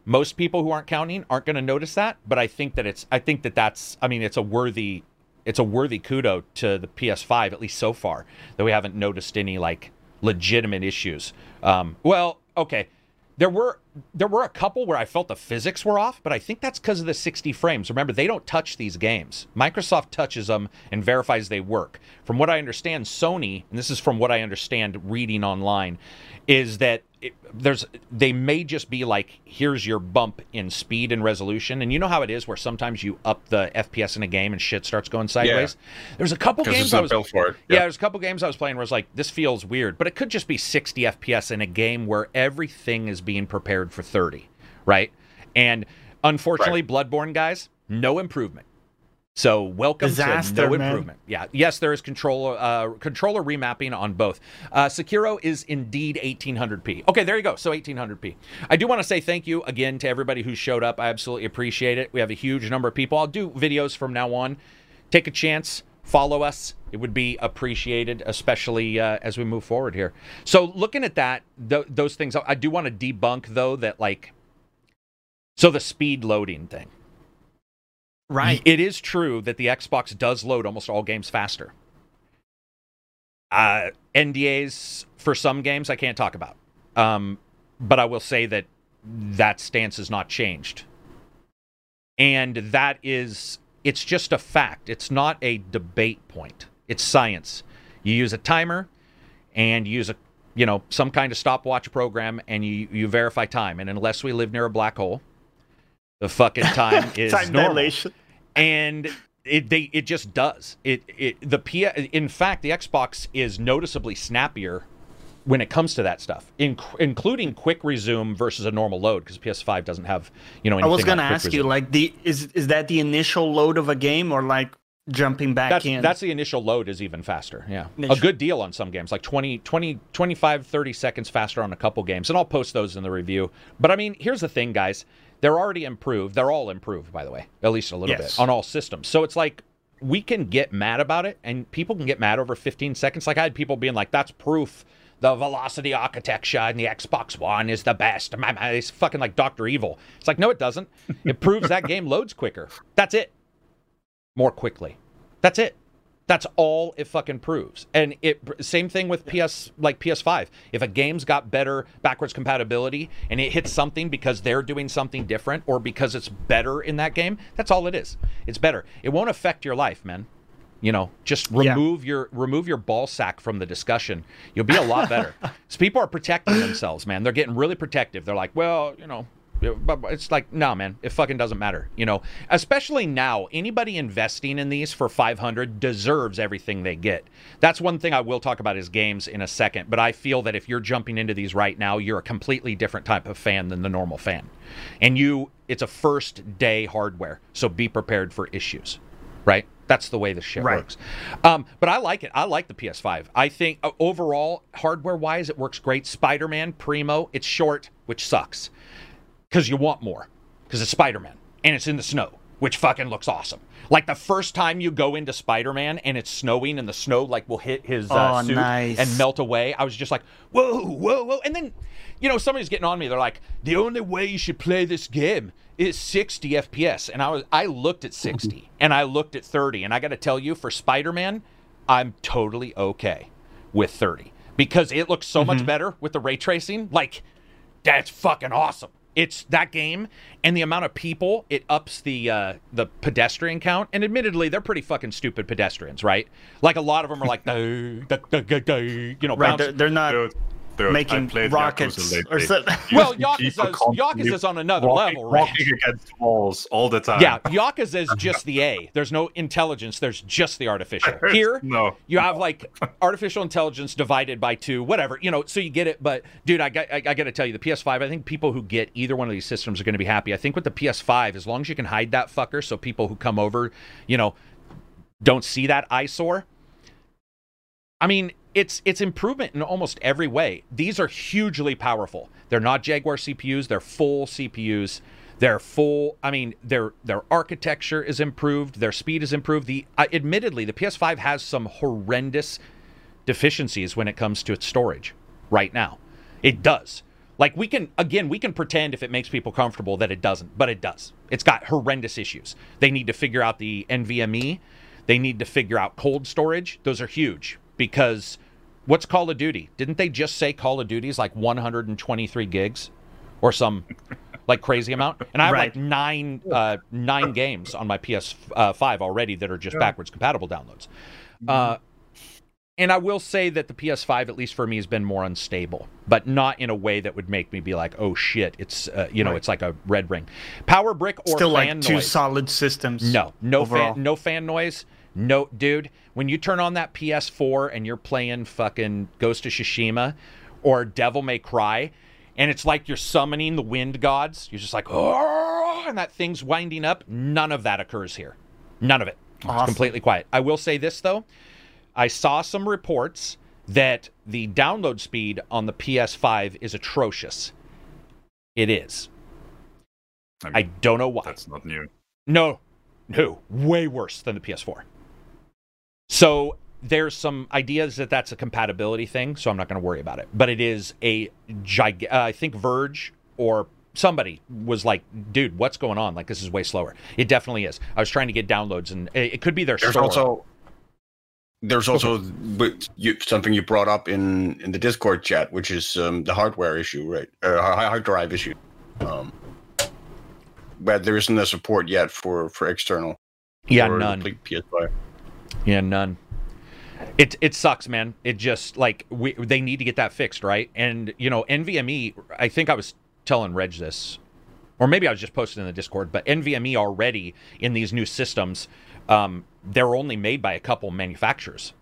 [SPEAKER 1] most people who aren't counting aren't going to notice that, but I think that it's I think that that's I mean it's a worthy it's a worthy kudo to the PS5 at least so far that we haven't noticed any like legitimate issues. Um, well, okay, there were there were a couple where I felt the physics were off, but I think that's because of the 60 frames. Remember, they don't touch these games. Microsoft touches them and verifies they work. From what I understand, Sony, and this is from what I understand reading online, is that it, there's they may just be like here's your bump in speed and resolution and you know how it is where sometimes you up the fps in a game and shit starts going sideways there's a couple games I was,
[SPEAKER 4] built for it.
[SPEAKER 1] yeah
[SPEAKER 4] Yeah.
[SPEAKER 1] there's a couple games i was playing where it's like this feels weird but it could just be 60 fps in a game where everything is being prepared for 30 right and unfortunately bloodborne guys no improvement so welcome
[SPEAKER 3] Disaster,
[SPEAKER 1] to no
[SPEAKER 3] man.
[SPEAKER 1] improvement. Yeah, yes, there is controller uh, controller remapping on both. Uh, Sekiro is indeed 1800p. Okay, there you go. So 1800p. I do want to say thank you again to everybody who showed up. I absolutely appreciate it. We have a huge number of people. I'll do videos from now on. Take a chance. Follow us. It would be appreciated, especially uh, as we move forward here. So, looking at that, th- those things, I do want to debunk though that like, so the speed loading thing.
[SPEAKER 3] Right.
[SPEAKER 1] It is true that the Xbox does load almost all games faster. Uh, NDAs for some games I can't talk about, um, but I will say that that stance has not changed, and that is it's just a fact. It's not a debate point. It's science. You use a timer, and you use a you know some kind of stopwatch program, and you you verify time. And unless we live near a black hole, the fucking [laughs] time is
[SPEAKER 3] Time
[SPEAKER 1] normal
[SPEAKER 3] dilation.
[SPEAKER 1] and it they it just does it it the P in fact the Xbox is noticeably snappier when it comes to that stuff in, including quick resume versus a normal load because PS5 doesn't have you know
[SPEAKER 3] I was gonna
[SPEAKER 1] like quick
[SPEAKER 3] ask you, like, the is is that the initial load of a game or like jumping back
[SPEAKER 1] that's,
[SPEAKER 3] in?
[SPEAKER 1] that's the initial load is even faster yeah. A good deal on some games like 20 20 25 30 seconds faster on a couple games and i'll post those in the review. But i mean here's the thing guys they're already improved they're all improved by the way at least a little
[SPEAKER 3] Yes.
[SPEAKER 1] bit on all systems. So it's like we can get mad about it and people can get mad over 15 seconds. Like i had people being like that's proof the velocity architecture and the xbox one is the best it's fucking like dr evil it's like no it doesn't it proves that game loads quicker that's it more quickly. That's it. That's all it fucking proves. And it same thing with PS like PS5. If a game's got better backwards compatibility and it hits something because they're doing something different or because it's better in that game, that's all it is. It's better. It won't affect your life, man. You know, just
[SPEAKER 3] Yeah.
[SPEAKER 1] remove your remove your ball sack from the discussion. You'll be a lot better. [laughs] so people are protecting themselves, man. They're getting really protective. They're like, well, you know, but it's like, no, man, it fucking doesn't matter. You know, especially now, anybody investing in these for 500 deserves everything they get. That's one thing I will talk about is games in a second. But I feel that if you're jumping into these right now, you're a completely different type of fan than the normal fan, and you, it's a first day hardware, so be prepared for issues, right? That's the way this shit
[SPEAKER 3] Right.
[SPEAKER 1] works. Um, but I like it. I like the PS5. I think uh, overall, hardware wise, it works great. Spider Man Primo, it's short, which sucks because you want more because it's Spider-Man and it's in the snow, which fucking looks awesome. Like the first time you go into Spider-Man and it's snowing and the snow like will hit his uh,
[SPEAKER 3] Oh,
[SPEAKER 1] suit
[SPEAKER 3] nice.
[SPEAKER 1] and melt away. I was just like, whoa, whoa, whoa. And then, you know, somebody's getting on me. They're like, the only way you should play this game is 60 FPS. And I was, I looked at 60 [laughs] and I looked at 30. And I got to tell you, for Spider-Man, I'm totally okay with 30 because it looks so much better with the ray tracing. Like, that's fucking awesome. It's that game and the amount of people it ups the uh, the pedestrian count. And admittedly, they're pretty fucking stupid pedestrians, right? Like a lot of them are like, [laughs] "Duh, duh, duh, duh, duh," you know,
[SPEAKER 3] right. They're, they're not
[SPEAKER 2] Dude, dude,
[SPEAKER 3] making
[SPEAKER 2] played
[SPEAKER 3] rockets or something. [laughs]
[SPEAKER 1] Well,
[SPEAKER 2] People
[SPEAKER 1] Yakuza's,
[SPEAKER 2] constantly
[SPEAKER 1] Yakuza's on another
[SPEAKER 2] walking,
[SPEAKER 1] level, right?
[SPEAKER 2] walking against walls all the time.
[SPEAKER 1] Yeah, Yakuza is just the A. There's no intelligence. There's just the artificial. [laughs] Here,
[SPEAKER 2] no.
[SPEAKER 1] you have like artificial intelligence divided by two, whatever. You know, so you get it. But dude, I got I, I got to tell you, the PS5. I think people who get either one of these systems are going to be happy. I think with the PS5, as long as you can hide that fucker, so people who come over, you know, don't see that eyesore. I mean, it's it's improvement in almost every way. These are hugely powerful. They're not Jaguar CPUs. They're full CPUs. They're full. I mean, their their architecture is improved. Their speed is improved. The uh, admittedly, the PS5 has some horrendous deficiencies when it comes to its storage. Right now, it does. Like we can again, we can pretend if it makes people comfortable that it doesn't, but it does. It's got horrendous issues. They need to figure out the NVMe. They need to figure out cold storage. Those are huge because what's Call of Duty? Didn't they just say Call of Duty is like 123 gigs or some like crazy amount. And I have like nine uh, nine games on my PS5 already that are just backwards compatible downloads. Uh, and I will say that the PS5, at least for me, has been more unstable, but not in a way that would make me be like, "Oh shit!" It's uh, you know,
[SPEAKER 3] Right.
[SPEAKER 1] it's like a red ring. Power brick or
[SPEAKER 3] Still
[SPEAKER 1] fan
[SPEAKER 3] like two
[SPEAKER 1] noise.
[SPEAKER 3] solid systems.
[SPEAKER 1] No, no
[SPEAKER 3] overall.
[SPEAKER 1] fan, no fan noise. No, dude. When you turn on that PS4 and you're playing fucking Ghost of Tsushima or Devil May Cry, and it's like you're summoning the wind gods, you're just like, oh, and that thing's winding up. None of that occurs here. None of it. It's completely quiet. I will say this though. I saw some reports that the download speed on the PS5 is atrocious. It is.
[SPEAKER 2] I
[SPEAKER 1] I don't know why.
[SPEAKER 2] that's not new.
[SPEAKER 1] No, no, way worse than the PS4. So there's some ideas that that's a compatibility thing, so I'm not going to worry about it. But it is a gig. Uh, I think Verge or somebody was like, "Dude, what's going on? Like this is way slower." It definitely is. I was trying to get downloads, and it, it could be their
[SPEAKER 4] There's
[SPEAKER 1] store.
[SPEAKER 4] also there's also but you, something you brought up in in the Discord chat, which is um, the hardware issue, right? Uh, hard hard drive issue. Um, but there isn't a support yet for for external.
[SPEAKER 1] yeah, none.
[SPEAKER 4] PS5.
[SPEAKER 1] Yeah, none. It it sucks, man. It just like we they need to get that fixed, right? And you know, NVMe. I think I was telling Reg this, or maybe I was just posting in the Discord. But NVMe already in these new systems, um, they're only made by a couple manufacturers,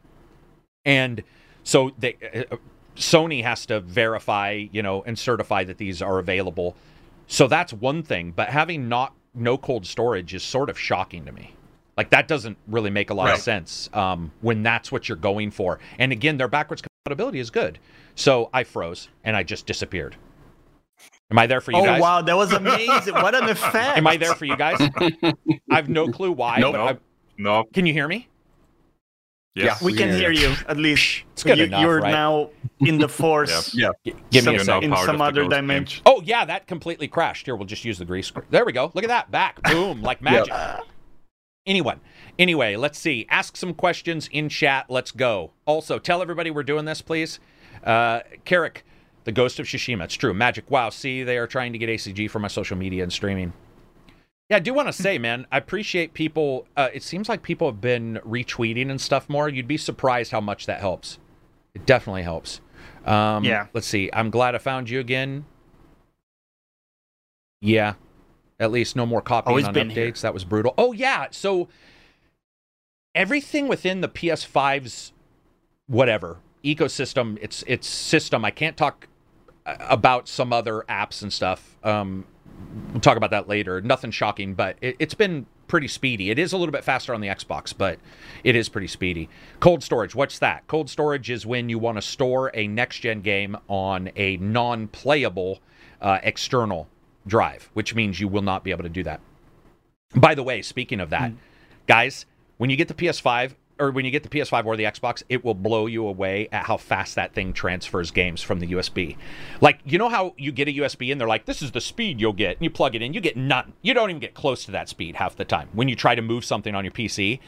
[SPEAKER 1] and so they uh, Sony has to verify, you know, and certify that these are available. So that's one thing. But having not no cold storage is sort of shocking to me. Like that doesn't really make a lot of sense um, when that's what you're going for. And again, their backwards compatibility is good. So I froze and I just disappeared. Am I there for you
[SPEAKER 3] oh
[SPEAKER 1] guys?
[SPEAKER 3] Oh wow, that was amazing! what an [laughs] effect!
[SPEAKER 1] Am I there for you guys? I have no clue why.
[SPEAKER 4] Nope.
[SPEAKER 1] but I-
[SPEAKER 2] No.
[SPEAKER 1] can you hear me?
[SPEAKER 2] Yes.
[SPEAKER 3] We can hear you at least.
[SPEAKER 1] It's good
[SPEAKER 3] you,
[SPEAKER 1] enough,
[SPEAKER 3] You're
[SPEAKER 1] right?
[SPEAKER 3] now in the [laughs] force.
[SPEAKER 4] Yeah.
[SPEAKER 1] G- give me a
[SPEAKER 3] Some-
[SPEAKER 1] second.
[SPEAKER 3] in some
[SPEAKER 2] the
[SPEAKER 3] other
[SPEAKER 2] ghost game.
[SPEAKER 3] dimension.
[SPEAKER 1] Oh yeah, that completely crashed. Here, we'll just use the grease. There we go. Look at that. Back. Boom. Like magic. Anyway, anyway, let's see. Ask some questions in chat. Let's go. Also, tell everybody we're doing this, please. Uh, Carrick, the Ghost of Tsushima. It's true. Magic. Wow. See, they are trying to get ACG for my social media and streaming. Yeah, I do want to say, man, I appreciate people. Uh, it seems like people have been retweeting and stuff more. You'd be surprised how much that helps. It definitely helps. Um,
[SPEAKER 3] Yeah.
[SPEAKER 1] Let's see. I'm glad I found you again. Yeah. At least no more copying
[SPEAKER 3] Always
[SPEAKER 1] on updates.
[SPEAKER 3] here.
[SPEAKER 1] That was brutal. Oh yeah. So everything within the PS5's whatever ecosystem, its its system. I can't talk uh, about some other apps and stuff. Um, we'll talk about that later. Nothing shocking, but it, it's been pretty speedy. It is a little bit faster on the Xbox, but it is pretty speedy. Cold storage, what's that? Cold storage is when you want to store a next gen game on a non playable uh, external drive, which means you will not be able to do that. By the way, speaking of that, guys, when you get the PS5 or when you get the PS5 or the Xbox, it will blow you away at how fast that thing transfers games from the USB. Like, you know how you get a USB and they're like, this is the speed you'll get, and you plug it in, you get none. You don't even get close to that speed half the time when you try to move something on your PC.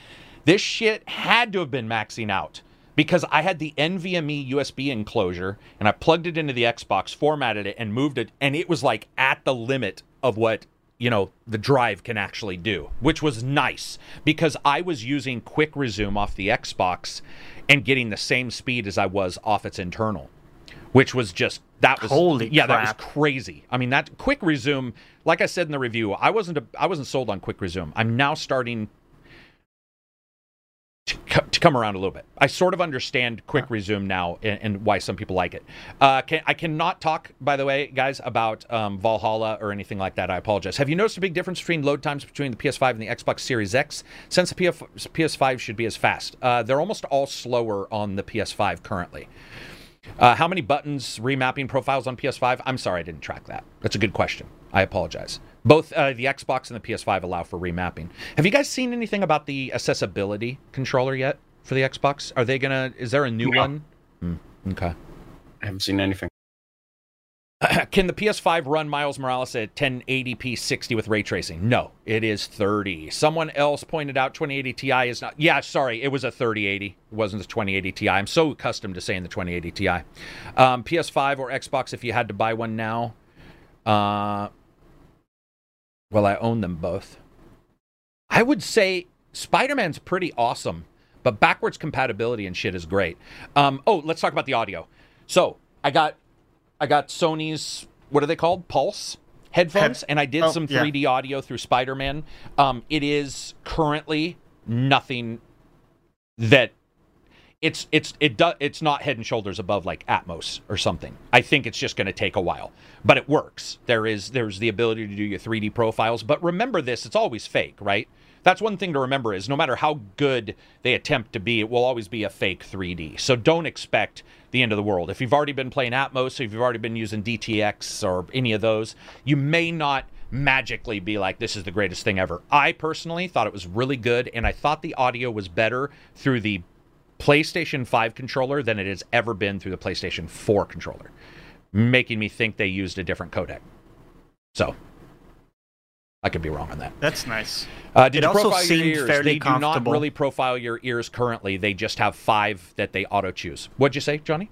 [SPEAKER 1] This shit had to have been maxing out because I had the NVMe USB enclosure and I plugged it into the Xbox, formatted it, and moved it, and it was like at the limit of what you know the drive can actually do, which was nice because I was using Quick Resume off the Xbox and getting the same speed as I was off its internal, which was just that was
[SPEAKER 3] Holy
[SPEAKER 1] yeah that was crazy. I mean that Quick Resume, like I said in the review, I wasn't a, I wasn't sold on Quick Resume. I'm now starting to, co- to come around a little bit. I sort of understand quick resume now and, and why some people like it. Uh, can, I cannot talk, by the way, guys, about um, Valhalla or anything like that. I apologize. Have you noticed a big difference between load times between the PS5 and the Xbox Series X? Since the PF, PS5 should be as fast, uh, they're almost all slower on the PS5 currently. Uh, how many buttons remapping profiles on PS5? I'm sorry, I didn't track that. That's a good question. I apologize. Both uh, the Xbox and the PS5 allow for remapping. Have you guys seen anything about the accessibility controller yet for the Xbox? Are they gonna? Is there a new
[SPEAKER 4] No.
[SPEAKER 1] one? Hmm, okay.
[SPEAKER 4] I haven't seen anything. [clears throat]
[SPEAKER 1] Can the PS5 run Miles Morales at 1080p 60 with ray tracing? No, it is 30. Someone else pointed out 2080 Ti is not. Yeah, sorry, it was a 3080. It wasn't a 2080 Ti. I'm so accustomed to saying the 2080 Ti. Um, PS5 or Xbox, if you had to buy one now, Uh, well, I own them both. I would say Spider Man's pretty awesome, but backwards compatibility and shit is great. Um, oh, let's talk about the audio. So I got, I got Sony's what are they called? Pulse headphones,
[SPEAKER 3] Head-
[SPEAKER 1] and I did
[SPEAKER 3] oh,
[SPEAKER 1] some 3D audio through Spider Man. Um, it is currently nothing that it's it's it does it's not head and shoulders above like Atmos or something. I think it's just going to take a while, but it works. There is there's the ability to do your 3D profiles, but remember this, it's always fake, right? That's one thing to remember is no matter how good they attempt to be, it will always be a fake 3D. So don't expect the end of the world. If you've already been playing Atmos, if you've already been using DTX or any of those, you may not magically be like this is the greatest thing ever. I personally thought it was really good and I thought the audio was better through the PlayStation 5 controller than it has ever been through the PlayStation 4 controller, making me think they used a different codec. So, I could be wrong on that.
[SPEAKER 3] That's nice.
[SPEAKER 1] Uh, did
[SPEAKER 3] It
[SPEAKER 1] you
[SPEAKER 3] also
[SPEAKER 1] profile your
[SPEAKER 3] seemed
[SPEAKER 1] ears?
[SPEAKER 3] fairly
[SPEAKER 1] They do not
[SPEAKER 3] comfortable.
[SPEAKER 1] really profile your ears currently. They just have five that they auto choose. What'd you say, Johnny?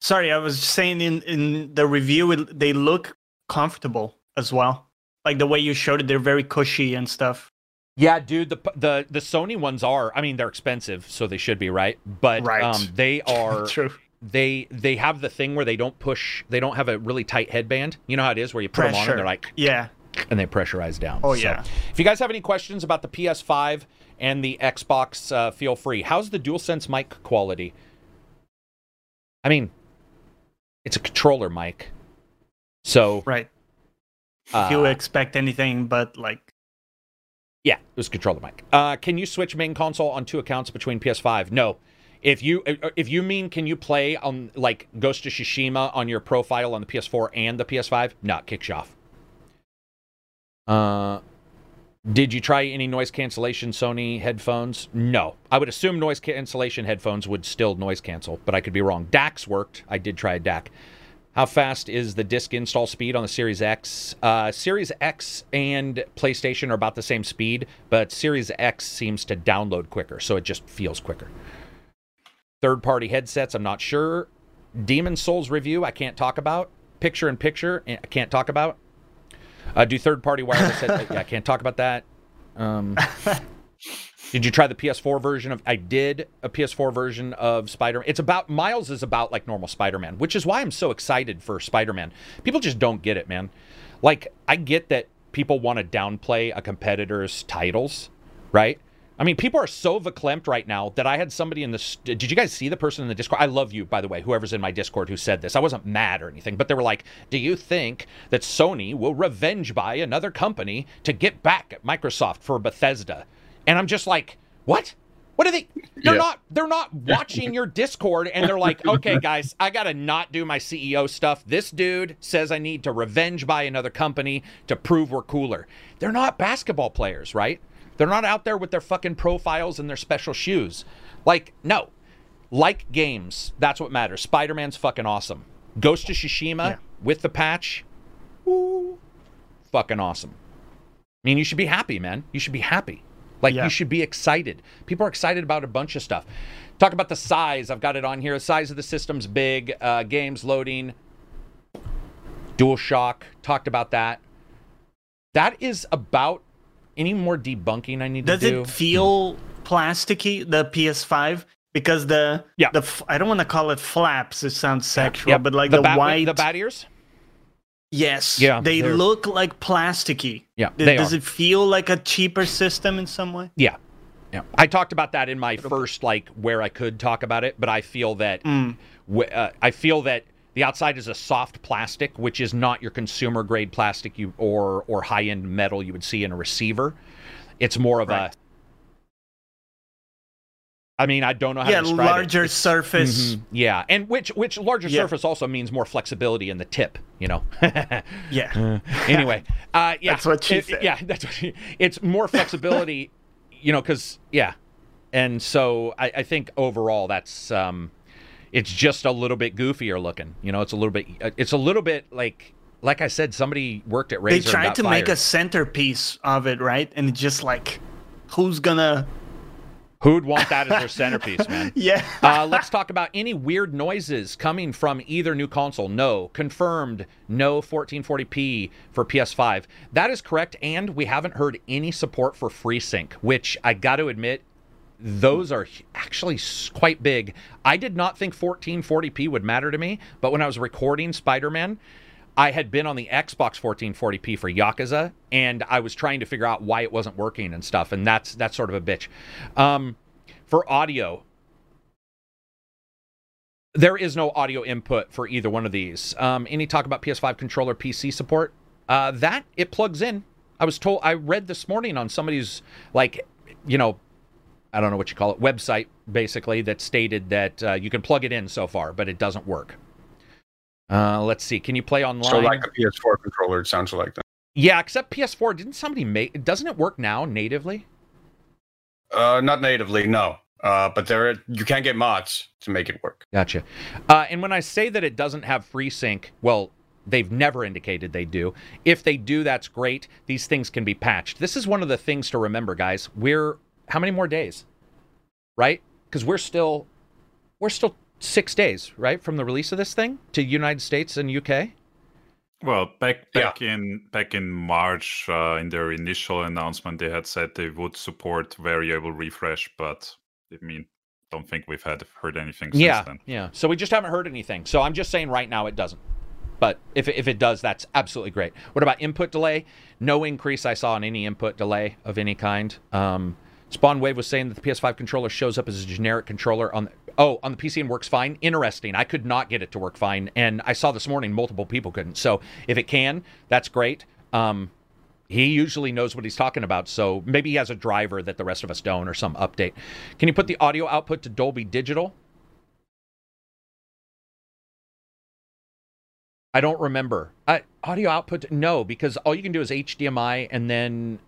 [SPEAKER 3] Sorry, I was saying in in the review it, they look comfortable as well. Like the way you showed it, they're very cushy and stuff.
[SPEAKER 1] Yeah, dude. The the the Sony ones are. I mean, they're expensive, so they should be right. But
[SPEAKER 3] Right.
[SPEAKER 1] um, they [laughs] are.
[SPEAKER 3] True.
[SPEAKER 1] they they have the thing where they don't push. They don't have a really tight headband. You know how it is, where you put them on and they're like,
[SPEAKER 3] Yeah.
[SPEAKER 1] and they pressurize down.
[SPEAKER 3] Oh,
[SPEAKER 1] So,
[SPEAKER 3] yeah.
[SPEAKER 1] If you guys have any questions about the PS5 and the Xbox, uh, feel free. How's the DualSense mic quality? I mean, it's a controller mic, so
[SPEAKER 3] Right.
[SPEAKER 1] uh,
[SPEAKER 3] if you expect anything but like
[SPEAKER 1] yeah, it was controller mic. Uh, can you switch main console on two accounts between PS5? No. If you uh, if you mean can you play on like Ghost of Tsushima on your profile on the PS4 and the PS5? No, it kicks you off. Uh, did you try any noise cancellation Sony headphones? No. I would assume noise cancellation headphones would still noise cancel, but I could be wrong. DACs worked. I did try a DAC. How fast is the disk install speed on the Series X? Uh, Series X and PlayStation are about the same speed, but Series X seems to download quicker, so it just feels quicker. Third party headsets, I'm not sure. Demon Souls review, I can't talk about. Picture in picture, I can't talk about. Uh, do third party wireless headsets? [laughs] yeah, I can't talk about that. Um, did you try the PS4 version of? I did a PS4 version of Spider. It's about Miles is about like normal Spider-Man, which is why I'm so excited for Spider-Man. People just don't get it, man. Like I get that people want to downplay a competitor's titles, right? I mean, people are so verklempt right now that I had somebody in this. Did you guys see the person in the Discord? I love you, by the way, whoever's in my Discord who said this. I wasn't mad or anything, but they were like, Do you think that Sony will revenge buy another company to get back at Microsoft for Bethesda? And I'm just like, What? What are they? [laughs] They're
[SPEAKER 4] Yeah.
[SPEAKER 1] not. They're not [laughs] watching your Discord, and they're like, "Okay, guys, I gotta not do my CEO stuff. This dude says I need to revenge buy another company to prove we're cooler." They're not basketball players, right? They're not out there with their fucking profiles and their special shoes. Like, no. Like games, that's what matters. Spider Man's fucking awesome. Ghost of Tsushima
[SPEAKER 3] Yeah.
[SPEAKER 1] with the patch, woo, fucking awesome. I mean, you should be happy, man. You should be happy. Like,
[SPEAKER 3] Yeah.
[SPEAKER 1] you should be excited. People are excited about a bunch of stuff. Talk about the size. I've got it on here. The size of the system's big. Uh, games loading. Dual shock. Talked about that. That is about any more debunking I need
[SPEAKER 3] does
[SPEAKER 1] to do.
[SPEAKER 3] Does it feel plasticky the PS5 because the
[SPEAKER 1] Yeah.
[SPEAKER 3] the I don't want to call it flaps it sounds sexual
[SPEAKER 1] Yep.
[SPEAKER 3] but like
[SPEAKER 1] the
[SPEAKER 3] the,
[SPEAKER 1] bat,
[SPEAKER 3] white
[SPEAKER 1] the bat ears.
[SPEAKER 3] Yes
[SPEAKER 1] Yeah,
[SPEAKER 3] they
[SPEAKER 1] they're-
[SPEAKER 3] look like plasticky
[SPEAKER 1] Yeah,
[SPEAKER 3] Th- does
[SPEAKER 1] are.
[SPEAKER 3] it feel like a cheaper system in some way
[SPEAKER 1] Yeah. Yeah. I talked about that in my first like where I could talk about it, but I feel that
[SPEAKER 3] Mm.
[SPEAKER 1] w- uh, I feel that the outside is a soft plastic, which is not your consumer grade plastic you or or high end metal you would see in a receiver. It's more of
[SPEAKER 3] Right.
[SPEAKER 1] a I mean, I don't know how
[SPEAKER 3] yeah
[SPEAKER 1] to describe
[SPEAKER 3] larger
[SPEAKER 1] it.
[SPEAKER 3] Surface
[SPEAKER 1] Mhm. Yeah, and which which larger
[SPEAKER 3] Yeah.
[SPEAKER 1] surface also means more flexibility in the tip, you know. [laughs]
[SPEAKER 3] yeah
[SPEAKER 1] anyway, uh, yeah, [laughs]
[SPEAKER 3] That's what she
[SPEAKER 1] It-
[SPEAKER 3] said.
[SPEAKER 1] Yeah, [laughs] that's what she, it's more flexibility, you know, because yeah, and so I, I think overall that's um, it's just a little bit goofier looking. You know, it's a little bit, uh, it's a little bit like like I said, somebody worked at Razer. they
[SPEAKER 3] tried to make a centerpiece of it right and it's just like who's gonna
[SPEAKER 1] Who'd want that as their centerpiece, man? [laughs]
[SPEAKER 3] Yeah.
[SPEAKER 1] Uh, let's talk about any weird noises coming from either new console. No. Confirmed, no 1440p for PS5. That is correct, and we haven't heard any support for FreeSync, which I got to admit, those are actually quite big. I did not think 1440p would matter to me, but when I was recording Spider Man, I had been on the Xbox 1440p for Yakuza, and I was trying to figure out why it wasn't working and stuff, and that's that's sort of a bitch. Um, for audio, there is no audio input for either one of these. Um, any talk about PS5 controller PC support? Uh, that it plugs in. I was told. I read this morning on somebody's like, you know, I don't know what you call it, website basically that stated that uh, you can plug it in so far, but it doesn't work. Uh, let's see. Can you play online?
[SPEAKER 4] So like a PS4 controller, it sounds like that.
[SPEAKER 1] yeah, except PS4. Didn't somebody make? Doesn't it work now natively?
[SPEAKER 4] Uh, not natively, no. Uh, but there you can get mods to make it work.
[SPEAKER 1] Gotcha. Uh, and when I say that it doesn't have FreeSync, well, they've never indicated they do. If they do, that's great. These things can be patched. This is one of the things to remember, guys. We're how many more days? Right? Because we're still we're still six days, right, from the release of this thing to United States and UK.
[SPEAKER 2] Well, back
[SPEAKER 4] Yeah.
[SPEAKER 2] back in back in March, uh, in their initial announcement, they had said they would support variable refresh, but I mean, don't think we've had heard anything since
[SPEAKER 1] yeah,
[SPEAKER 2] then.
[SPEAKER 1] yeah. So we just haven't heard anything. So I'm just saying right now it doesn't. But if if it does, that's absolutely great. What about input delay? No increase I saw in any input delay of any kind. Um, SpawnWave was saying that the PS5 controller shows up as a generic controller on. Oh, on the PC and works fine. Interesting. I could not get it to work fine, and I saw this morning multiple people couldn't. So if it can, that's great. Um, he usually knows what he's talking about, so maybe he has a driver that the rest of us don't, or some update. Can you put the audio output to Dolby Digital? I don't remember. Uh, audio output? No, because all you can do is HDMI and then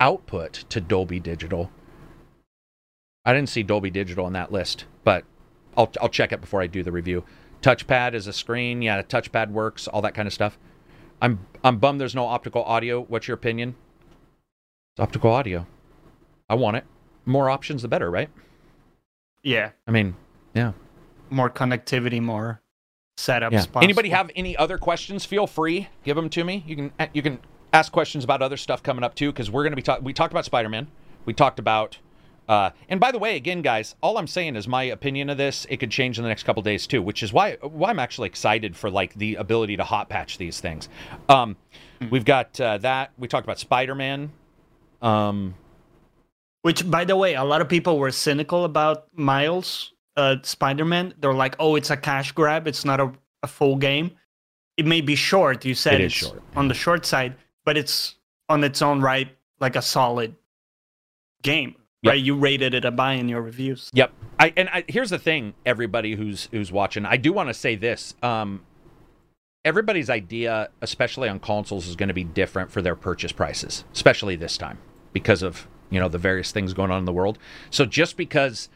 [SPEAKER 1] output to Dolby Digital. I didn't see Dolby Digital on that list, but I'll I'll check it before I do the review. Touchpad is a screen. Yeah, touchpad works. All that kind of stuff. I'm I'm bummed there's no optical audio. What's your opinion? It's optical audio. I want it. More options, the better, right?
[SPEAKER 3] Yeah.
[SPEAKER 1] I mean, yeah.
[SPEAKER 3] More connectivity, more setups.
[SPEAKER 1] Yeah.
[SPEAKER 3] possible.
[SPEAKER 1] Anybody have any other questions? Feel free, give them to me. You can you can ask questions about other stuff coming up too, because we're going to be talking. We talked about Spider Man. We talked about. Uh, and by the way, again, guys, all I'm saying is my opinion of this. It could change in the next couple days too, which is why why I'm actually excited for like the ability to hot patch these things. Um, We've got uh, that. We talked about Spider Man. Um,
[SPEAKER 3] Which, by the way, a lot of people were cynical about Miles uh, Spider-Man. They're like, "Oh, it's a cash grab. It's not a, a full game. It may be short. You said
[SPEAKER 1] It
[SPEAKER 3] it's
[SPEAKER 1] short,
[SPEAKER 3] on the short side, but it's on its own right, like a solid game.
[SPEAKER 1] Yep.
[SPEAKER 3] Right? You rated it a buy in your reviews.
[SPEAKER 1] Yep. I and I, here's the thing, everybody who's who's watching. I do want to say this. Um, everybody's idea, especially on consoles, is going to be different for their purchase prices, especially this time because of you know the various things going on in the world. So just because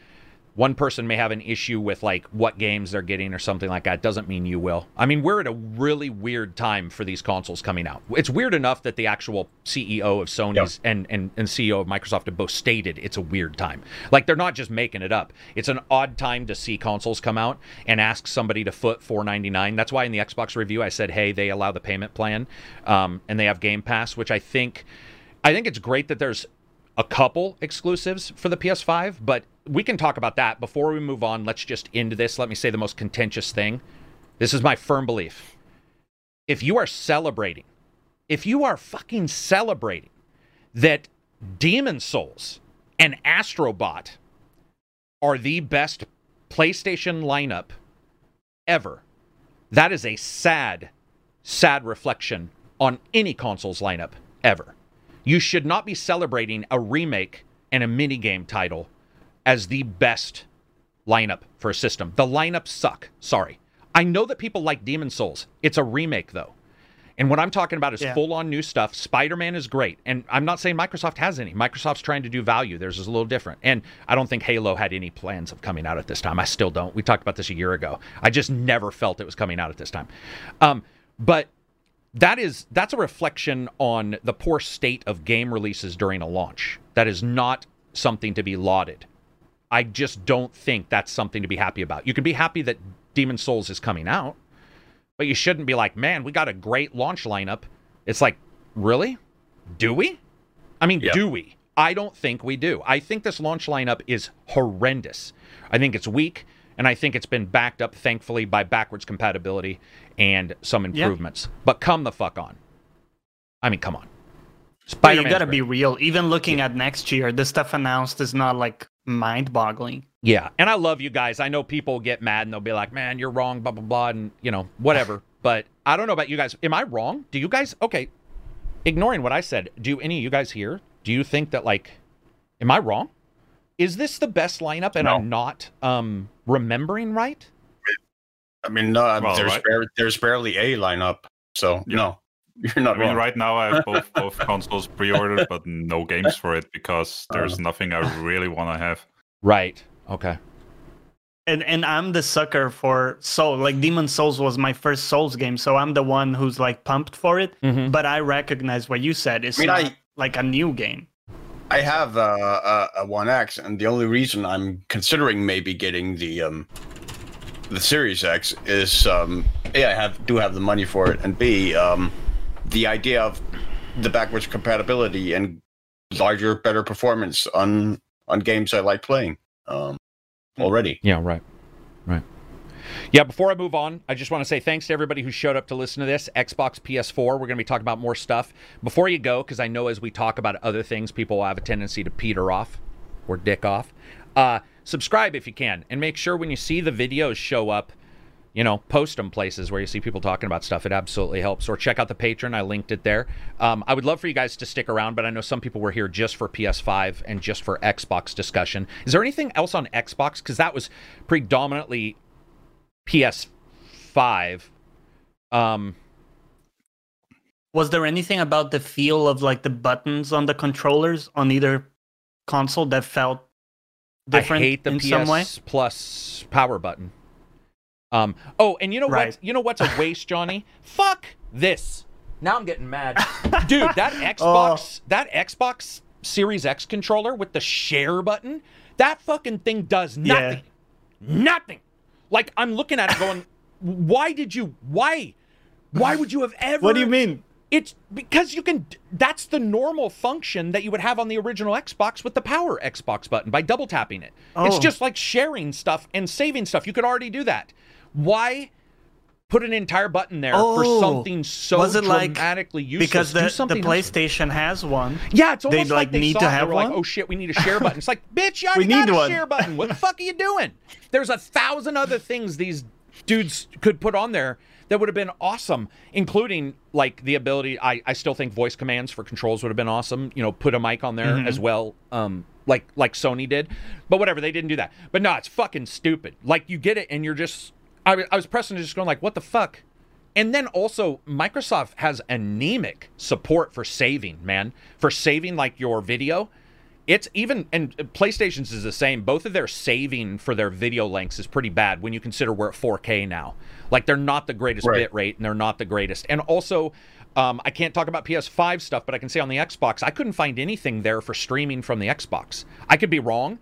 [SPEAKER 1] one person may have an issue with like what games they're getting or something like that doesn't mean you will. I mean, we're at a really weird time for these consoles coming out. It's weird enough that the actual CEO of Sony's and, and, and CEO of Microsoft have both stated it's a weird time. Like they're not just making it up. It's an odd time to see consoles come out and ask somebody to foot 499. That's why in the Xbox review I said, hey, they allow the payment plan um, and they have Game Pass, which I think I think it's great that there's a couple exclusives for the PS5, but we can talk about that before we move on. Let's just end this. Let me say the most contentious thing. This is my firm belief. If you are celebrating, if you are fucking celebrating that Demon Souls and Astrobot are the best PlayStation lineup ever, that is a sad, sad reflection on any console's lineup ever. You should not be celebrating a remake and a minigame title as the best lineup for a system. The lineups suck. Sorry. I know that people like Demon Souls. It's a remake, though. And what I'm talking about is
[SPEAKER 3] Yeah.
[SPEAKER 1] full on new stuff. Spider Man is great. And I'm not saying Microsoft has any. Microsoft's trying to do value. Theirs is a little different. And I don't think Halo had any plans of coming out at this time. I still don't. We talked about this a year ago. I just never felt it was coming out at this time. Um, but that is that's a reflection on the poor state of game releases during a launch. That is not something to be lauded. I just don't think that's something to be happy about. You can be happy that Demon Souls is coming out, but you shouldn't be like, man, we got a great launch lineup. It's like, really? Do we? I mean,
[SPEAKER 4] Yeah.
[SPEAKER 1] do we? I don't think we do. I think this launch lineup is horrendous. I think it's weak, and I think it's been backed up, thankfully, by backwards compatibility and some
[SPEAKER 3] Yeah.
[SPEAKER 1] improvements. But come the fuck on. I mean, come on.
[SPEAKER 3] But you
[SPEAKER 1] Spider-Man's
[SPEAKER 3] gotta
[SPEAKER 1] great.
[SPEAKER 3] be real. Even looking at next year, the stuff announced is not like mind-boggling.
[SPEAKER 1] Yeah, and I love you guys. I know people get mad and they'll be like, "Man, you're wrong," blah blah blah, and you know whatever. [laughs] but I don't know about you guys. Am I wrong? Do you guys? Okay, ignoring what I said, do any of you guys here? Do you think that like, am I wrong? Is this the best lineup and
[SPEAKER 4] No.
[SPEAKER 1] I'm not um remembering right?
[SPEAKER 4] I mean, no,
[SPEAKER 2] Well,
[SPEAKER 4] there's
[SPEAKER 2] right.
[SPEAKER 4] bar- there's barely a lineup, so
[SPEAKER 2] Yeah.
[SPEAKER 4] no, [laughs] you're
[SPEAKER 2] I
[SPEAKER 4] not
[SPEAKER 2] mean,
[SPEAKER 4] wrong.
[SPEAKER 2] right now I have both [laughs] both consoles pre-ordered, but no games for it because there's nothing I really want to have.
[SPEAKER 1] Right. Okay.
[SPEAKER 3] And and I'm the sucker for Soul. Like Demon Souls was my first Souls game, so I'm the one who's like pumped for it.
[SPEAKER 1] Mhm.
[SPEAKER 3] But I recognize what you said. It's
[SPEAKER 4] I mean,
[SPEAKER 3] not
[SPEAKER 4] I-
[SPEAKER 3] like a new game.
[SPEAKER 4] I have uh, a, a One X, and the only reason I'm considering maybe getting the um, the Series X is um, a I have do have the money for it, and b um, the idea of the backwards compatibility and larger, better performance on on games I like playing um, already.
[SPEAKER 1] Yeah, right. Right. Yeah, before I move on, I just want to say thanks to everybody who showed up to listen to this. Xbox, PS4, we're going to be talking about more stuff. Before you go, because I know as we talk about other things, people will have a tendency to peter off or dick off. Uh, subscribe if you can, and make sure when you see the videos show up, you know, post them places where you see people talking about stuff. It absolutely helps. Or check out the Patreon. I linked it there. Um, I would love for you guys to stick around, but I know some people were here just for PS5 and just for Xbox discussion. Is there anything else on Xbox? Because that was predominantly PS5. Um,
[SPEAKER 3] Was there anything about the feel of like the buttons on the controllers on either console that felt different
[SPEAKER 1] I hate the
[SPEAKER 3] in
[SPEAKER 1] PS
[SPEAKER 3] some way?
[SPEAKER 1] Plus power button. Um. Oh, and you know
[SPEAKER 3] Right.
[SPEAKER 1] what? You know what's a waste, Johnny? [laughs] Fuck this. Now I'm getting mad, [laughs] dude. That
[SPEAKER 3] Oh.
[SPEAKER 1] Xbox, that Xbox Series X controller with the share button, that fucking thing does
[SPEAKER 3] Yeah.
[SPEAKER 1] nothing. Nothing. Like I'm looking at it, going, [laughs] why did you? Why? Why would you have ever?
[SPEAKER 3] What do you mean?
[SPEAKER 1] It's because you can. That's the normal function that you would have on the original Xbox with the power Xbox button by double tapping it. It's
[SPEAKER 3] Oh.
[SPEAKER 1] just like sharing stuff and saving stuff. You could already do that. Why put an entire button there for
[SPEAKER 3] Oh.
[SPEAKER 1] something so
[SPEAKER 3] Was it like-
[SPEAKER 1] dramatically useless?
[SPEAKER 3] Because the, the
[SPEAKER 1] something else.
[SPEAKER 3] PlayStation has one.
[SPEAKER 1] Yeah, it's almost
[SPEAKER 3] They'd,
[SPEAKER 1] like,
[SPEAKER 3] like,
[SPEAKER 1] they
[SPEAKER 3] need
[SPEAKER 1] saw
[SPEAKER 3] to
[SPEAKER 1] they
[SPEAKER 3] have
[SPEAKER 1] were like, oh shit, we need a share button. It's like, [laughs] bitch, you already
[SPEAKER 3] We
[SPEAKER 1] got a
[SPEAKER 3] one.
[SPEAKER 1] share button. What the fuck are you doing? There's a thousand other things these dudes could put on there that would have been awesome, including like the ability. I, I still think voice commands for controls would have been awesome. You know, put a mic on there
[SPEAKER 3] Mm-hmm.
[SPEAKER 1] as well. Um, like like Sony did, but whatever they didn't do that. But no, it's fucking stupid. Like you get it, and you're just. I, I was pressing it, just going like, what the fuck. And then also, Microsoft has anemic support for saving, man. For saving like your video. It's even, and PlayStation's is the same. Both of their saving for their video lengths is pretty bad when you consider we're at 4K now. Like, they're not the greatest
[SPEAKER 4] Right.
[SPEAKER 1] bit rate and they're not the greatest. And also, um, I can't talk about PS5 stuff, but I can say on the Xbox, I couldn't find anything there for streaming from the Xbox. I could be wrong.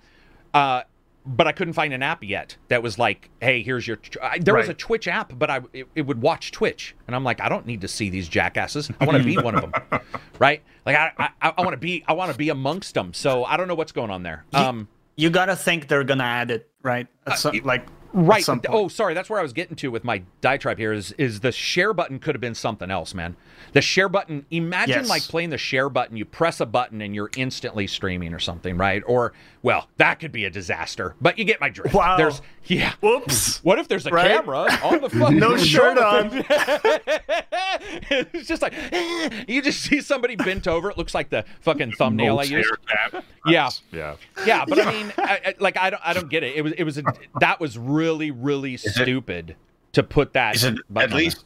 [SPEAKER 1] Uh, but I couldn't find an app yet that was like, "Hey, here's your." I, there was a Twitch app, but I it, it would watch Twitch, and I'm like, I don't need to see these jackasses. I want to be one of them, [laughs] right? Like I I, I want to be I want to be amongst them. So I don't know what's going on there. Um,
[SPEAKER 3] You gotta think they're gonna add it, right? Some, like
[SPEAKER 1] right.
[SPEAKER 3] some point.
[SPEAKER 1] Oh, sorry. That's where I was getting to with my diatribe here. Is is the share button could have been something else, man. The share button. Imagine
[SPEAKER 3] Yes.
[SPEAKER 1] like playing the share button. You press a button and you're instantly streaming or something, right? Or well, that could be a disaster. But you get my drift.
[SPEAKER 3] Wow.
[SPEAKER 1] There's yeah.
[SPEAKER 3] Whoops.
[SPEAKER 1] What if there's a
[SPEAKER 3] Right?
[SPEAKER 1] camera on the fucking [laughs]
[SPEAKER 3] No shirt on. [laughs]
[SPEAKER 1] it's just like [laughs] you just see somebody bent over. It looks like the fucking thumbnail
[SPEAKER 2] No
[SPEAKER 1] I used. Yeah.
[SPEAKER 2] Yeah.
[SPEAKER 1] Yeah, but I mean, I, I, like I don't, I don't get it. It was, it was, a, that was really, really
[SPEAKER 4] it-
[SPEAKER 1] stupid to put that.
[SPEAKER 4] Is it at least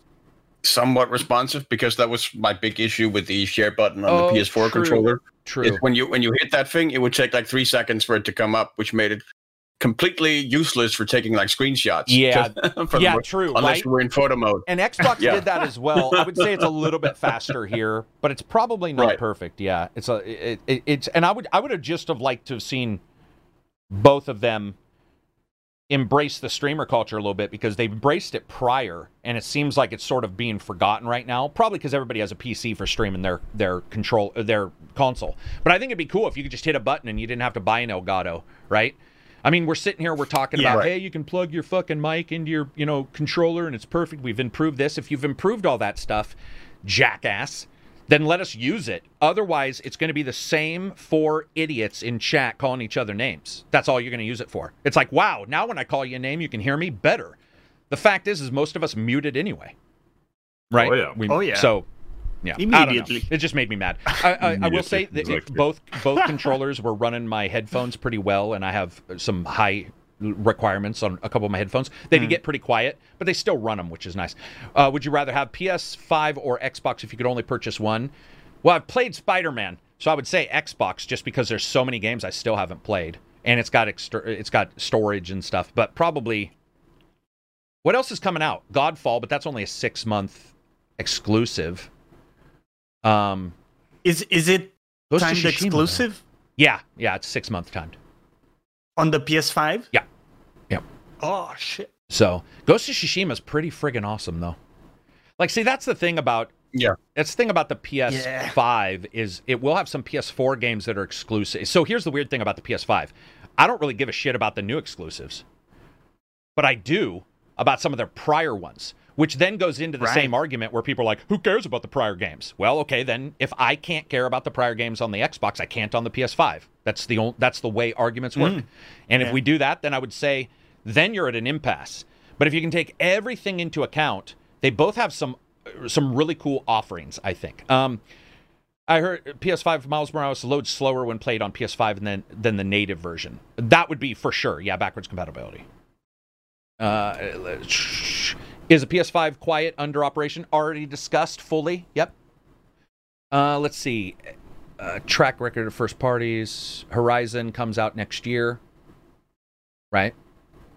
[SPEAKER 4] somewhat responsive? Because that was my big issue with the share button on
[SPEAKER 1] Oh,
[SPEAKER 4] the PS4
[SPEAKER 1] true.
[SPEAKER 4] controller.
[SPEAKER 1] True.
[SPEAKER 4] is when you when you hit that thing, it would take like three seconds for it to come up, which made it completely useless for taking like screenshots.
[SPEAKER 1] Yeah. [laughs]
[SPEAKER 4] The
[SPEAKER 1] Yeah,
[SPEAKER 4] most-
[SPEAKER 1] true,
[SPEAKER 4] Unless
[SPEAKER 1] right?
[SPEAKER 4] you were in photo mode.
[SPEAKER 1] And Xbox
[SPEAKER 4] Yeah.
[SPEAKER 1] did that as well. I would say it's a [laughs] little bit faster here, but it's probably not
[SPEAKER 4] Right.
[SPEAKER 1] perfect. Yeah, it's a, it, it, it's, and I would, I would have just have liked to have seen both of them embrace the streamer culture a little bit because they've embraced it prior and it seems like it's sort of being forgotten right now probably because everybody has a pc for streaming their their control their console. But i think it'd be cool if you could just hit a button and you didn't have to buy an elgato right? I mean we're sitting here we're talking
[SPEAKER 3] Yeah.
[SPEAKER 1] about
[SPEAKER 4] Right.
[SPEAKER 1] hey you can plug your fucking mic into your you know controller and it's perfect. We've improved this. If you've improved all that stuff jackass then let us use it. Otherwise, it's going to be the same four idiots in chat calling each other names. That's all you're going to use it for. It's like, wow, now when I call you a name, you can hear me better. The fact is, is most of us muted anyway. Oh, right?
[SPEAKER 2] Oh, yeah.
[SPEAKER 1] We-
[SPEAKER 3] Oh, yeah.
[SPEAKER 1] So, yeah. I don't know.
[SPEAKER 3] Immediately.
[SPEAKER 1] It just made me mad. [laughs] I, I, I will say that
[SPEAKER 2] Immediately,
[SPEAKER 1] if both both [laughs] controllers were running my headphones pretty well, and I have some high requirements on a couple of my headphones. They
[SPEAKER 3] Hmm.
[SPEAKER 1] would get pretty quiet, but they still run them, which is nice. Uh, would you rather have PS5 or Xbox if you could only purchase one? Well, I've played Spider Man, so I would say Xbox just because there's so many games I still haven't played, and it's got extra, it's got storage and stuff. But probably, what else is coming out? Godfall, but that's only a six month exclusive. Um,
[SPEAKER 3] Is is it timed
[SPEAKER 1] though.
[SPEAKER 3] exclusive
[SPEAKER 1] Yeah, yeah, it's six month timed.
[SPEAKER 3] on the PS5?
[SPEAKER 1] Yeah. Yeah.
[SPEAKER 3] Oh shit.
[SPEAKER 1] So Ghost of Tsushima is pretty friggin' awesome though. Like, see, that's the thing about
[SPEAKER 4] Yeah.
[SPEAKER 1] that's the thing about the PS5 is it will have some PS4 games that are exclusive. So here's the weird thing about the PS5. I don't really give a shit about the new exclusives. But I do about some of their prior ones, which then goes into the
[SPEAKER 3] Right.
[SPEAKER 1] same argument where people are like, who cares about the prior games? Well, okay, then if I can't care about the prior games on the Xbox, I can't on the PS5. That's the only, that's the way arguments work. Mm. And if we do that, then I would say then you're at an impasse. But if you can take everything into account, they both have some some really cool offerings, I think. Um, I heard PS5 Miles Morales loads slower when played on PS5 than than the native version. That would be for sure. Yeah, backwards compatibility. Uh, is a PS5 quiet under operation? Already discussed fully. Yep. Uh, let's see. Uh, track record of first parties. Horizon comes out next year. Right?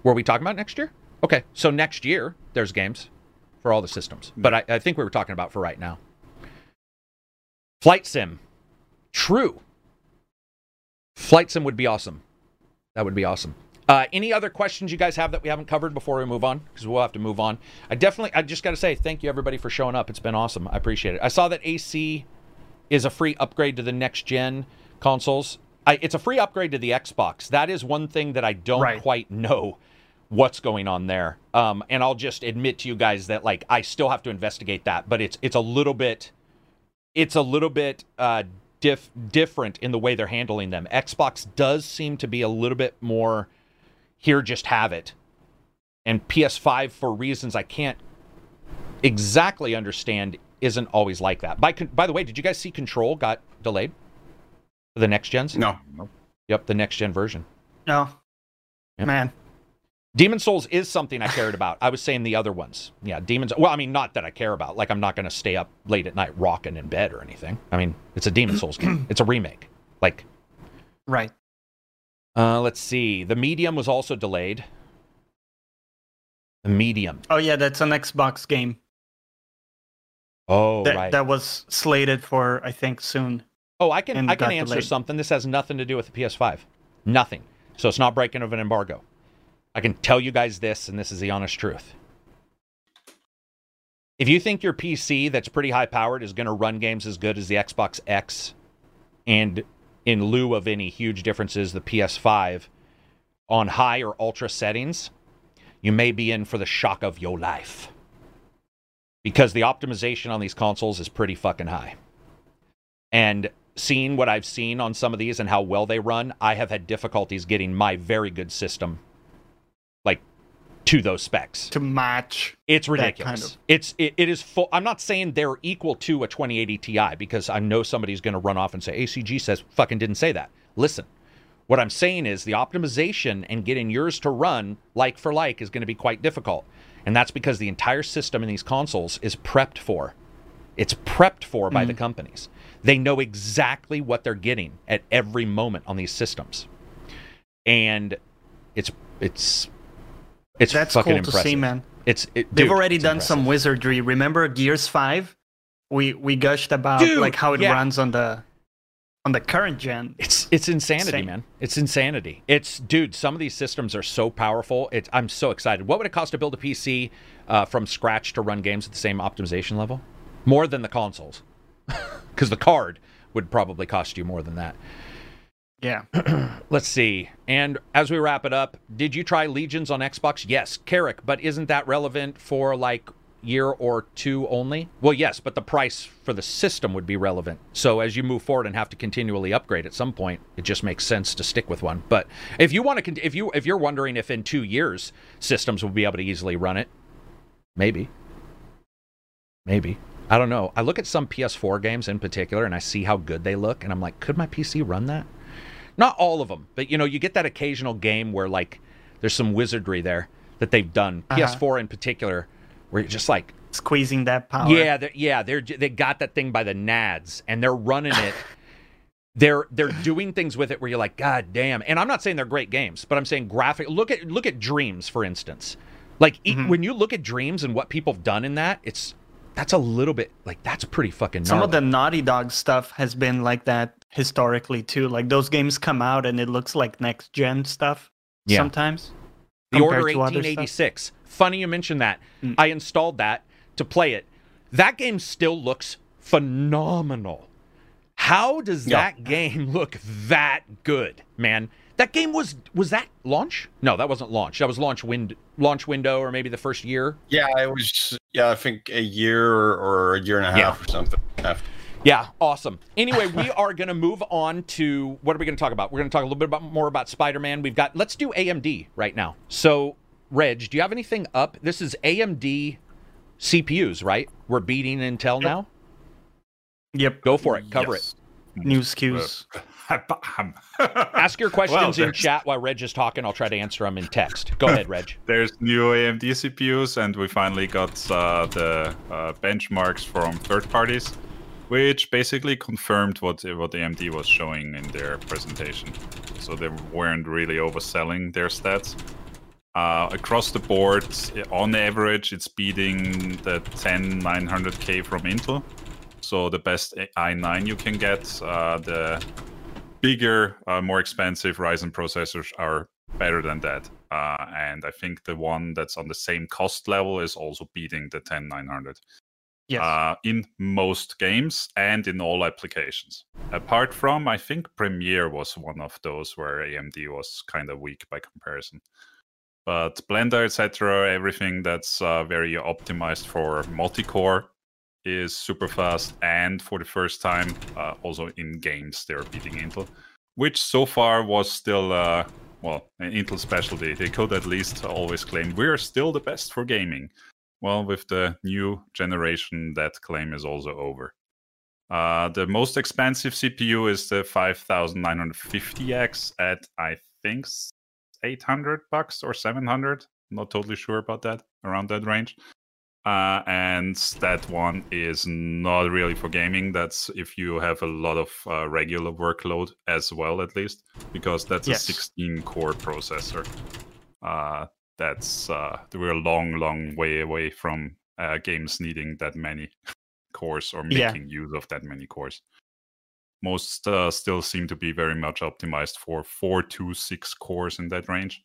[SPEAKER 1] Were we talking about next year? Okay, so next year there's games for all the systems, but I, I think we were talking about for right now. Flight sim, true. Flight sim would be awesome. That would be awesome. Uh, any other questions you guys have that we haven't covered before we move on? Because we'll have to move on. I definitely, I just got to say thank you everybody for showing up. It's been awesome. I appreciate it. I saw that AC is a free upgrade to the next gen consoles. I, it's a free upgrade to the Xbox. That is one thing that I don't
[SPEAKER 3] Right.
[SPEAKER 1] quite know what's going on there. Um, and I'll just admit to you guys that like I still have to investigate that, but it's it's a little bit it's a little bit uh, diff- different in the way they're handling them. Xbox does seem to be a little bit more here, just have it, and PS5 for reasons I can't exactly understand isn't always like that. By con- by the way, did you guys see Control got delayed for the next gens?
[SPEAKER 4] No.
[SPEAKER 1] Yep, the next gen version.
[SPEAKER 3] No.
[SPEAKER 1] Yep.
[SPEAKER 3] Man.
[SPEAKER 1] Demon Souls is something I cared about. I was saying the other ones. Yeah, Demons. Well, I mean, not that I care about. Like, I'm not going to stay up late at night rocking in bed or anything. I mean, it's a Demon Souls game. It's a remake. Like,
[SPEAKER 3] Right.
[SPEAKER 1] uh, let's see. The Medium was also delayed. The Medium.
[SPEAKER 3] Oh yeah, that's an Xbox game.
[SPEAKER 1] Oh,
[SPEAKER 3] that
[SPEAKER 1] right.
[SPEAKER 3] that was slated for I think soon.
[SPEAKER 1] oh, I can I can answer
[SPEAKER 3] delayed.
[SPEAKER 1] something. This has nothing to do with the PS5. Nothing. So it's not breaking of an embargo. I can tell you guys this, and this is the honest truth. If you think your PC that's pretty high powered is going to run games as good as the Xbox X, and in lieu of any huge differences, the PS5 on high or ultra settings, you may be in for the shock of your life. Because the optimization on these consoles is pretty fucking high. And seeing what I've seen on some of these and how well they run, I have had difficulties getting my very good system to those specs.
[SPEAKER 3] to match.
[SPEAKER 1] It's ridiculous.
[SPEAKER 3] kind of-
[SPEAKER 1] It's it, it is full. I'm not saying they're equal to a 2080 Ti because I know somebody's going to run off and say ACG says fucking didn't say that. Listen, what I'm saying is the optimization and getting yours to run like for like is going to be quite difficult, and that's because the entire system in these consoles is prepped for. It's prepped for by the mm. companies. They know exactly what they're getting at every moment on these systems, and it's it's it's
[SPEAKER 3] That's
[SPEAKER 1] fucking
[SPEAKER 3] cool
[SPEAKER 1] impressive.
[SPEAKER 3] to see, man.
[SPEAKER 1] It's it,
[SPEAKER 3] They've
[SPEAKER 1] dude,
[SPEAKER 3] already
[SPEAKER 1] it's
[SPEAKER 3] done
[SPEAKER 1] impressive.
[SPEAKER 3] some wizardry. Remember Gears Five? We we gushed about
[SPEAKER 1] Dude,
[SPEAKER 3] like how it
[SPEAKER 1] yeah.
[SPEAKER 3] runs on the on the current gen.
[SPEAKER 1] It's it's insanity,
[SPEAKER 3] Insane.
[SPEAKER 1] man. It's insanity. It's dude. Some of these systems are so powerful. It's I'm so excited. What would it cost to build a PC uh, from scratch to run games at the same optimization level? More than the consoles, [laughs] because the card would probably cost you more than that.
[SPEAKER 3] Yeah. [clears throat]
[SPEAKER 1] Let's see. And as we wrap it up, did you try Legions on Xbox? Yes, Carrick. But isn't that relevant for like year or two only? Well, yes, but the price for the system would be relevant. So as you move forward and have to continually upgrade at some point, it just makes sense to stick with one. But if you want to, if you if you're wondering if in two years systems will be able to easily run it, maybe, maybe. I don't know. I look at some PS4 games in particular, and I see how good they look, and I'm like, could my PC run that? Not all of them, but you know, you get that occasional game where like there's some wizardry there that they've done.
[SPEAKER 3] Uh-huh.
[SPEAKER 1] PS4 in particular, where you're just like,
[SPEAKER 3] Squeezing that power.
[SPEAKER 1] yeah, they're, yeah, they're they got that thing by the nads and they're running it. [laughs] they're they're doing things with it where you're like, God damn. And I'm not saying they're great games, but I'm saying graphic. Look at look at Dreams for instance. Like e-
[SPEAKER 3] Mhm.
[SPEAKER 1] when you look at Dreams and what people have done in that, it's that's a little bit like that's pretty fucking.
[SPEAKER 3] Some of the. Naughty Dog stuff has been like that historically too. Like those games come out and it looks like next gen stuff
[SPEAKER 1] Yeah.
[SPEAKER 3] sometimes.
[SPEAKER 1] The Order
[SPEAKER 3] to other stuff.
[SPEAKER 1] 1886. Funny you mentioned that.
[SPEAKER 3] Mm.
[SPEAKER 1] I installed that to play it. That game still looks phenomenal. How does
[SPEAKER 4] Yeah.
[SPEAKER 1] that game look that good, man? That game was was that launch? No, that wasn't launch. That was launch wind launch window or maybe the first year.
[SPEAKER 4] Yeah, it was. Yeah, I think a year or a year and a
[SPEAKER 1] Yeah.
[SPEAKER 4] half or something. After.
[SPEAKER 1] Yeah, awesome. Anyway, we are going to move on to what are we going to talk about? We're going to talk a little bit about more about Spider-Man. We've got let's do AMD right now. So, Reg, do you have anything up? This is AMD CPUs, right? We're beating Intel now.
[SPEAKER 3] Yep.
[SPEAKER 1] Go for it. Cover it.
[SPEAKER 2] Yes.
[SPEAKER 3] New SKUs.
[SPEAKER 1] Ask your [laughs] questions
[SPEAKER 2] Well,
[SPEAKER 1] in chat while Reg is talking. I'll try to answer them in text. Go ahead, Reg. [laughs]
[SPEAKER 2] There's new AMD CPUs, and we finally got uh, the uh, benchmarks from third parties, which basically confirmed what what AMD was showing in their presentation. So they weren't really overselling their stats. Uh, across the board, on average, it's beating the 10900K from Intel. So the best i9 you can get. Uh, the bigger, uh, more expensive Ryzen processors are better than that. Uh, and I think the one that's on the same cost level is also beating the 10900
[SPEAKER 3] Yes.
[SPEAKER 2] uh, in most games and in all applications. Apart from, I think Premiere was one of those where AMD was kind of weak by comparison. But Blender, etc., everything that's uh, very optimized for multi-core is super fast, and for the first time, uh, also in games, they're beating Intel, which so far was still. Uh, well, an Intel specialty. They could at least always claim we're still the best for gaming. Well, with the new generation, that claim is also over. Uh, the most expensive CPU is the 5950X at I think 800 bucks or 700. Not totally sure about that. Around that range. Uh, and that one is not really for gaming. That's if you have a lot of uh, regular workload as well, at least, because that's
[SPEAKER 3] Yes.
[SPEAKER 2] a 16 core processor. Uh, that's uh, we're a long, long way away from uh, games needing that many [laughs] cores or
[SPEAKER 3] Yeah.
[SPEAKER 2] making use of that many cores. Most uh, still seem to be very much optimized for four to six cores in that range.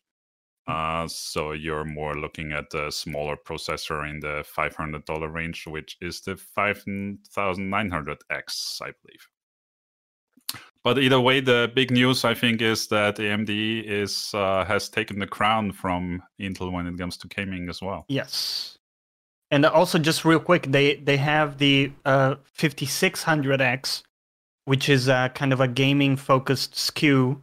[SPEAKER 2] Uh, so you're more looking at the smaller processor in the $500 range, which is the 5900X, I believe. But either way, the big news I think is that AMD is uh, has taken the crown from Intel when it comes to gaming as well.
[SPEAKER 3] Yes. And also, just real quick, they they have the uh, 5600X, which is uh, kind of a gaming focused SKU,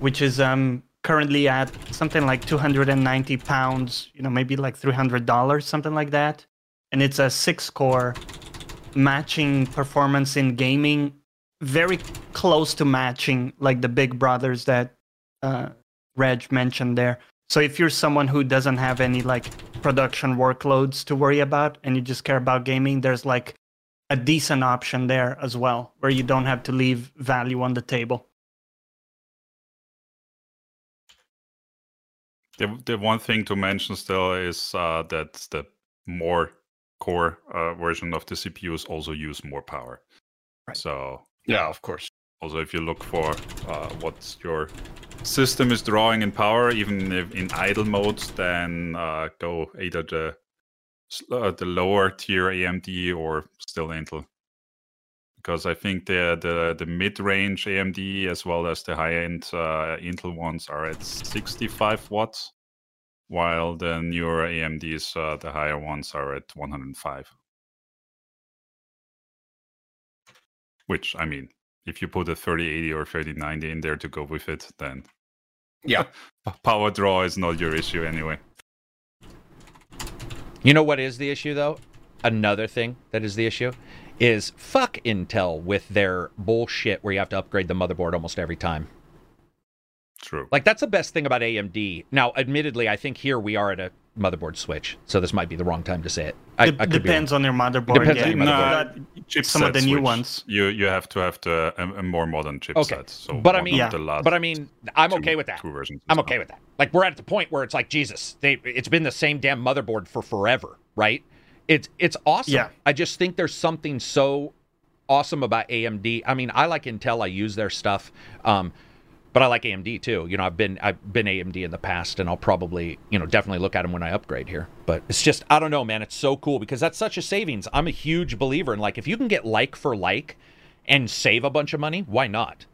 [SPEAKER 3] which is um, currently at something like 290 pounds, you know, maybe like $300, something like that. And it's a six core matching performance in gaming, very close to matching like the big brothers that uh, Reg mentioned there. So if you're someone who doesn't have any like production workloads to worry about and you just care about gaming, there's like a decent option there as well where you don't have to leave value on the table.
[SPEAKER 2] The, the one thing to mention still is uh, that the more core uh, version of the CPUs also use more power.
[SPEAKER 3] Right.
[SPEAKER 2] So
[SPEAKER 4] Yeah, of course.
[SPEAKER 2] Also, if you look for uh, what your system is drawing in power, even if in idle mode, then uh, go either the uh, the lower tier AMD or still Intel. Because I think the the the mid range AMD as well as the high end uh, Intel ones are at 65 watts, while the newer AMDs, uh, the higher ones, are at 105. Which I mean, if you put a 3080 or 3090 in there to go with it, then
[SPEAKER 4] Yeah. [laughs]
[SPEAKER 2] power draw is not your issue anyway.
[SPEAKER 1] You know what is the issue though? Another thing that is the issue is fuck Intel with their bullshit where you have to upgrade the motherboard almost every time.
[SPEAKER 2] True.
[SPEAKER 1] Like that's the best thing about AMD. Now, admittedly, I think here we are at a motherboard switch, so this might be the wrong time to say it. I,
[SPEAKER 3] Dep-
[SPEAKER 1] I could
[SPEAKER 3] depends
[SPEAKER 1] wrong.
[SPEAKER 3] on your motherboard.
[SPEAKER 1] Depends
[SPEAKER 3] yeah.
[SPEAKER 1] on your
[SPEAKER 2] motherboard.
[SPEAKER 3] But
[SPEAKER 2] Chipset
[SPEAKER 3] some of the new ones.
[SPEAKER 2] You you have to have the a, a more modern chipset.
[SPEAKER 1] Okay,
[SPEAKER 2] So
[SPEAKER 1] but I mean,
[SPEAKER 3] Yeah.
[SPEAKER 2] the last
[SPEAKER 1] but I mean, I'm
[SPEAKER 2] two-
[SPEAKER 1] okay with that.
[SPEAKER 2] Two versions.
[SPEAKER 1] I'm
[SPEAKER 2] now.
[SPEAKER 1] okay with that. Like we're at the point where it's like Jesus. They it's been the same damn motherboard for forever, right? It's it's awesome.
[SPEAKER 3] Yeah.
[SPEAKER 1] I just think there's something so awesome about AMD. I mean, I like Intel. I use their stuff. Um, but I like AMD too. You know, I've been I've been AMD in the past, and I'll probably you know definitely look at them when I upgrade here. But it's just I don't know, man. It's so cool because that's such a savings. I'm a huge believer in like if you can get like for like and save a bunch of money, why not?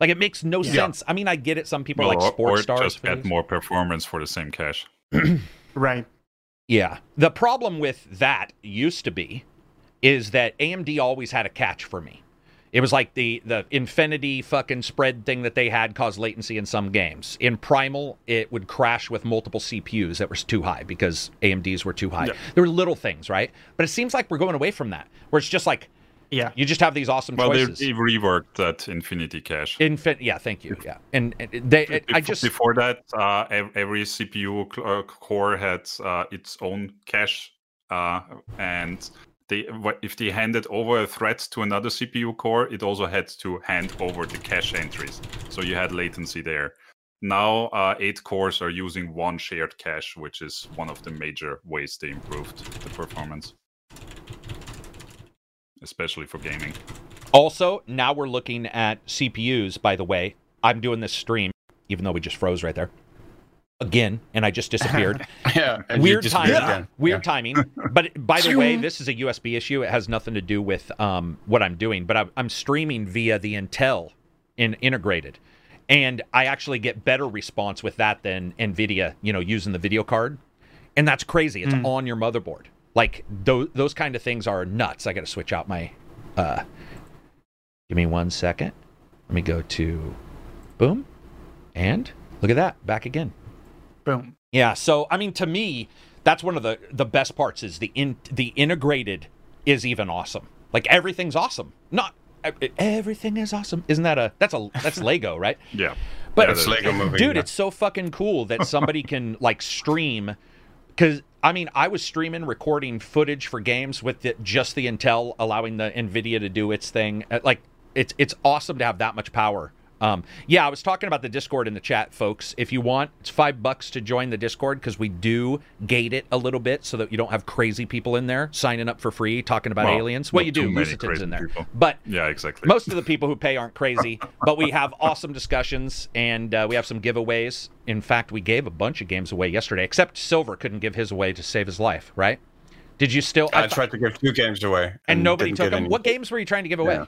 [SPEAKER 1] Like it makes no
[SPEAKER 3] Yeah.
[SPEAKER 1] sense. I mean, I get it. Some people are like
[SPEAKER 2] or-
[SPEAKER 1] sports
[SPEAKER 2] or
[SPEAKER 1] stars.
[SPEAKER 2] just
[SPEAKER 1] for
[SPEAKER 2] add
[SPEAKER 1] these.
[SPEAKER 2] more performance for the same cash. [clears throat]
[SPEAKER 3] Right.
[SPEAKER 1] Yeah. The problem with that used to be is that AMD always had a catch for me. It was like the the Infinity fucking spread thing that they had caused latency in some games. In Primal, it would crash with multiple CPUs that were too high because AMDs were too high.
[SPEAKER 2] Yeah.
[SPEAKER 1] There were little things, right? But it seems like we're going away from that, where it's just like
[SPEAKER 3] Yeah.
[SPEAKER 1] you just have these awesome
[SPEAKER 2] Well, they,
[SPEAKER 1] choices.
[SPEAKER 2] they reworked that Infinity cache.
[SPEAKER 1] Infin- yeah, thank you. Yeah, and, and they, it, I just
[SPEAKER 2] before that, uh, every CPU uh, core had uh, its own cache, uh, and they if they handed over a thread to another CPU core, it also had to hand over the cache entries. So you had latency there. Now, uh, eight cores are using one shared cache, which is one of the major ways they improved the performance, especially for gaming.
[SPEAKER 1] Also, now we're looking at CPUs, by the way. I'm doing this stream, even though we just froze right there. Again, and I just [laughs] disappeared.
[SPEAKER 4] Yeah.
[SPEAKER 1] Weird timing.
[SPEAKER 4] again.
[SPEAKER 1] Weird timing. But by the way, [laughs] this is a USB issue. It has nothing to do with um, what I'm doing. But I'm, I'm streaming via the Intel in integrated, and I actually get better response with that than Nvidia. You know, using the video card, and that's crazy. It's on your motherboard. Like those those kind of things are nuts. I got to switch out my. Uh, give me one second. Let me go to, boom, and look at that. Back again.
[SPEAKER 3] Boom.
[SPEAKER 1] Yeah, so I mean, to me, that's one of the the best parts is the in the integrated is even awesome. Like everything's awesome. Not everything is awesome. Isn't that a that's a that's [laughs] Lego, right?
[SPEAKER 2] Yeah.
[SPEAKER 1] But
[SPEAKER 2] Yeah,
[SPEAKER 4] It's Lego movie.
[SPEAKER 1] dude,
[SPEAKER 4] yeah.
[SPEAKER 1] it's so fucking cool that [laughs] somebody can like stream because I mean, I was streaming recording footage for games with the, just the Intel allowing the Nvidia to do its thing. Uh, Like it's it's awesome to have that much power. Um, yeah, I was talking about the Discord in the chat, folks. If you want, it's five bucks to join the Discord because we do gate it a little bit so that you don't have crazy people in there signing up for free talking about
[SPEAKER 2] Well,
[SPEAKER 1] aliens. Well,
[SPEAKER 2] not
[SPEAKER 1] you do.
[SPEAKER 2] too many
[SPEAKER 1] Lucitan's in there,
[SPEAKER 2] people.
[SPEAKER 1] but
[SPEAKER 2] Yeah, exactly.
[SPEAKER 1] most of the people who pay aren't crazy, [laughs] but we have awesome discussions and uh, we have some giveaways. In fact, we gave a bunch of games away yesterday, except Silver couldn't give his away to save his life, right? Did you still?
[SPEAKER 4] I
[SPEAKER 1] th-
[SPEAKER 4] tried to give two games away,
[SPEAKER 1] and nobody took them.
[SPEAKER 4] any.
[SPEAKER 1] What games were you trying to give away?
[SPEAKER 4] Yeah.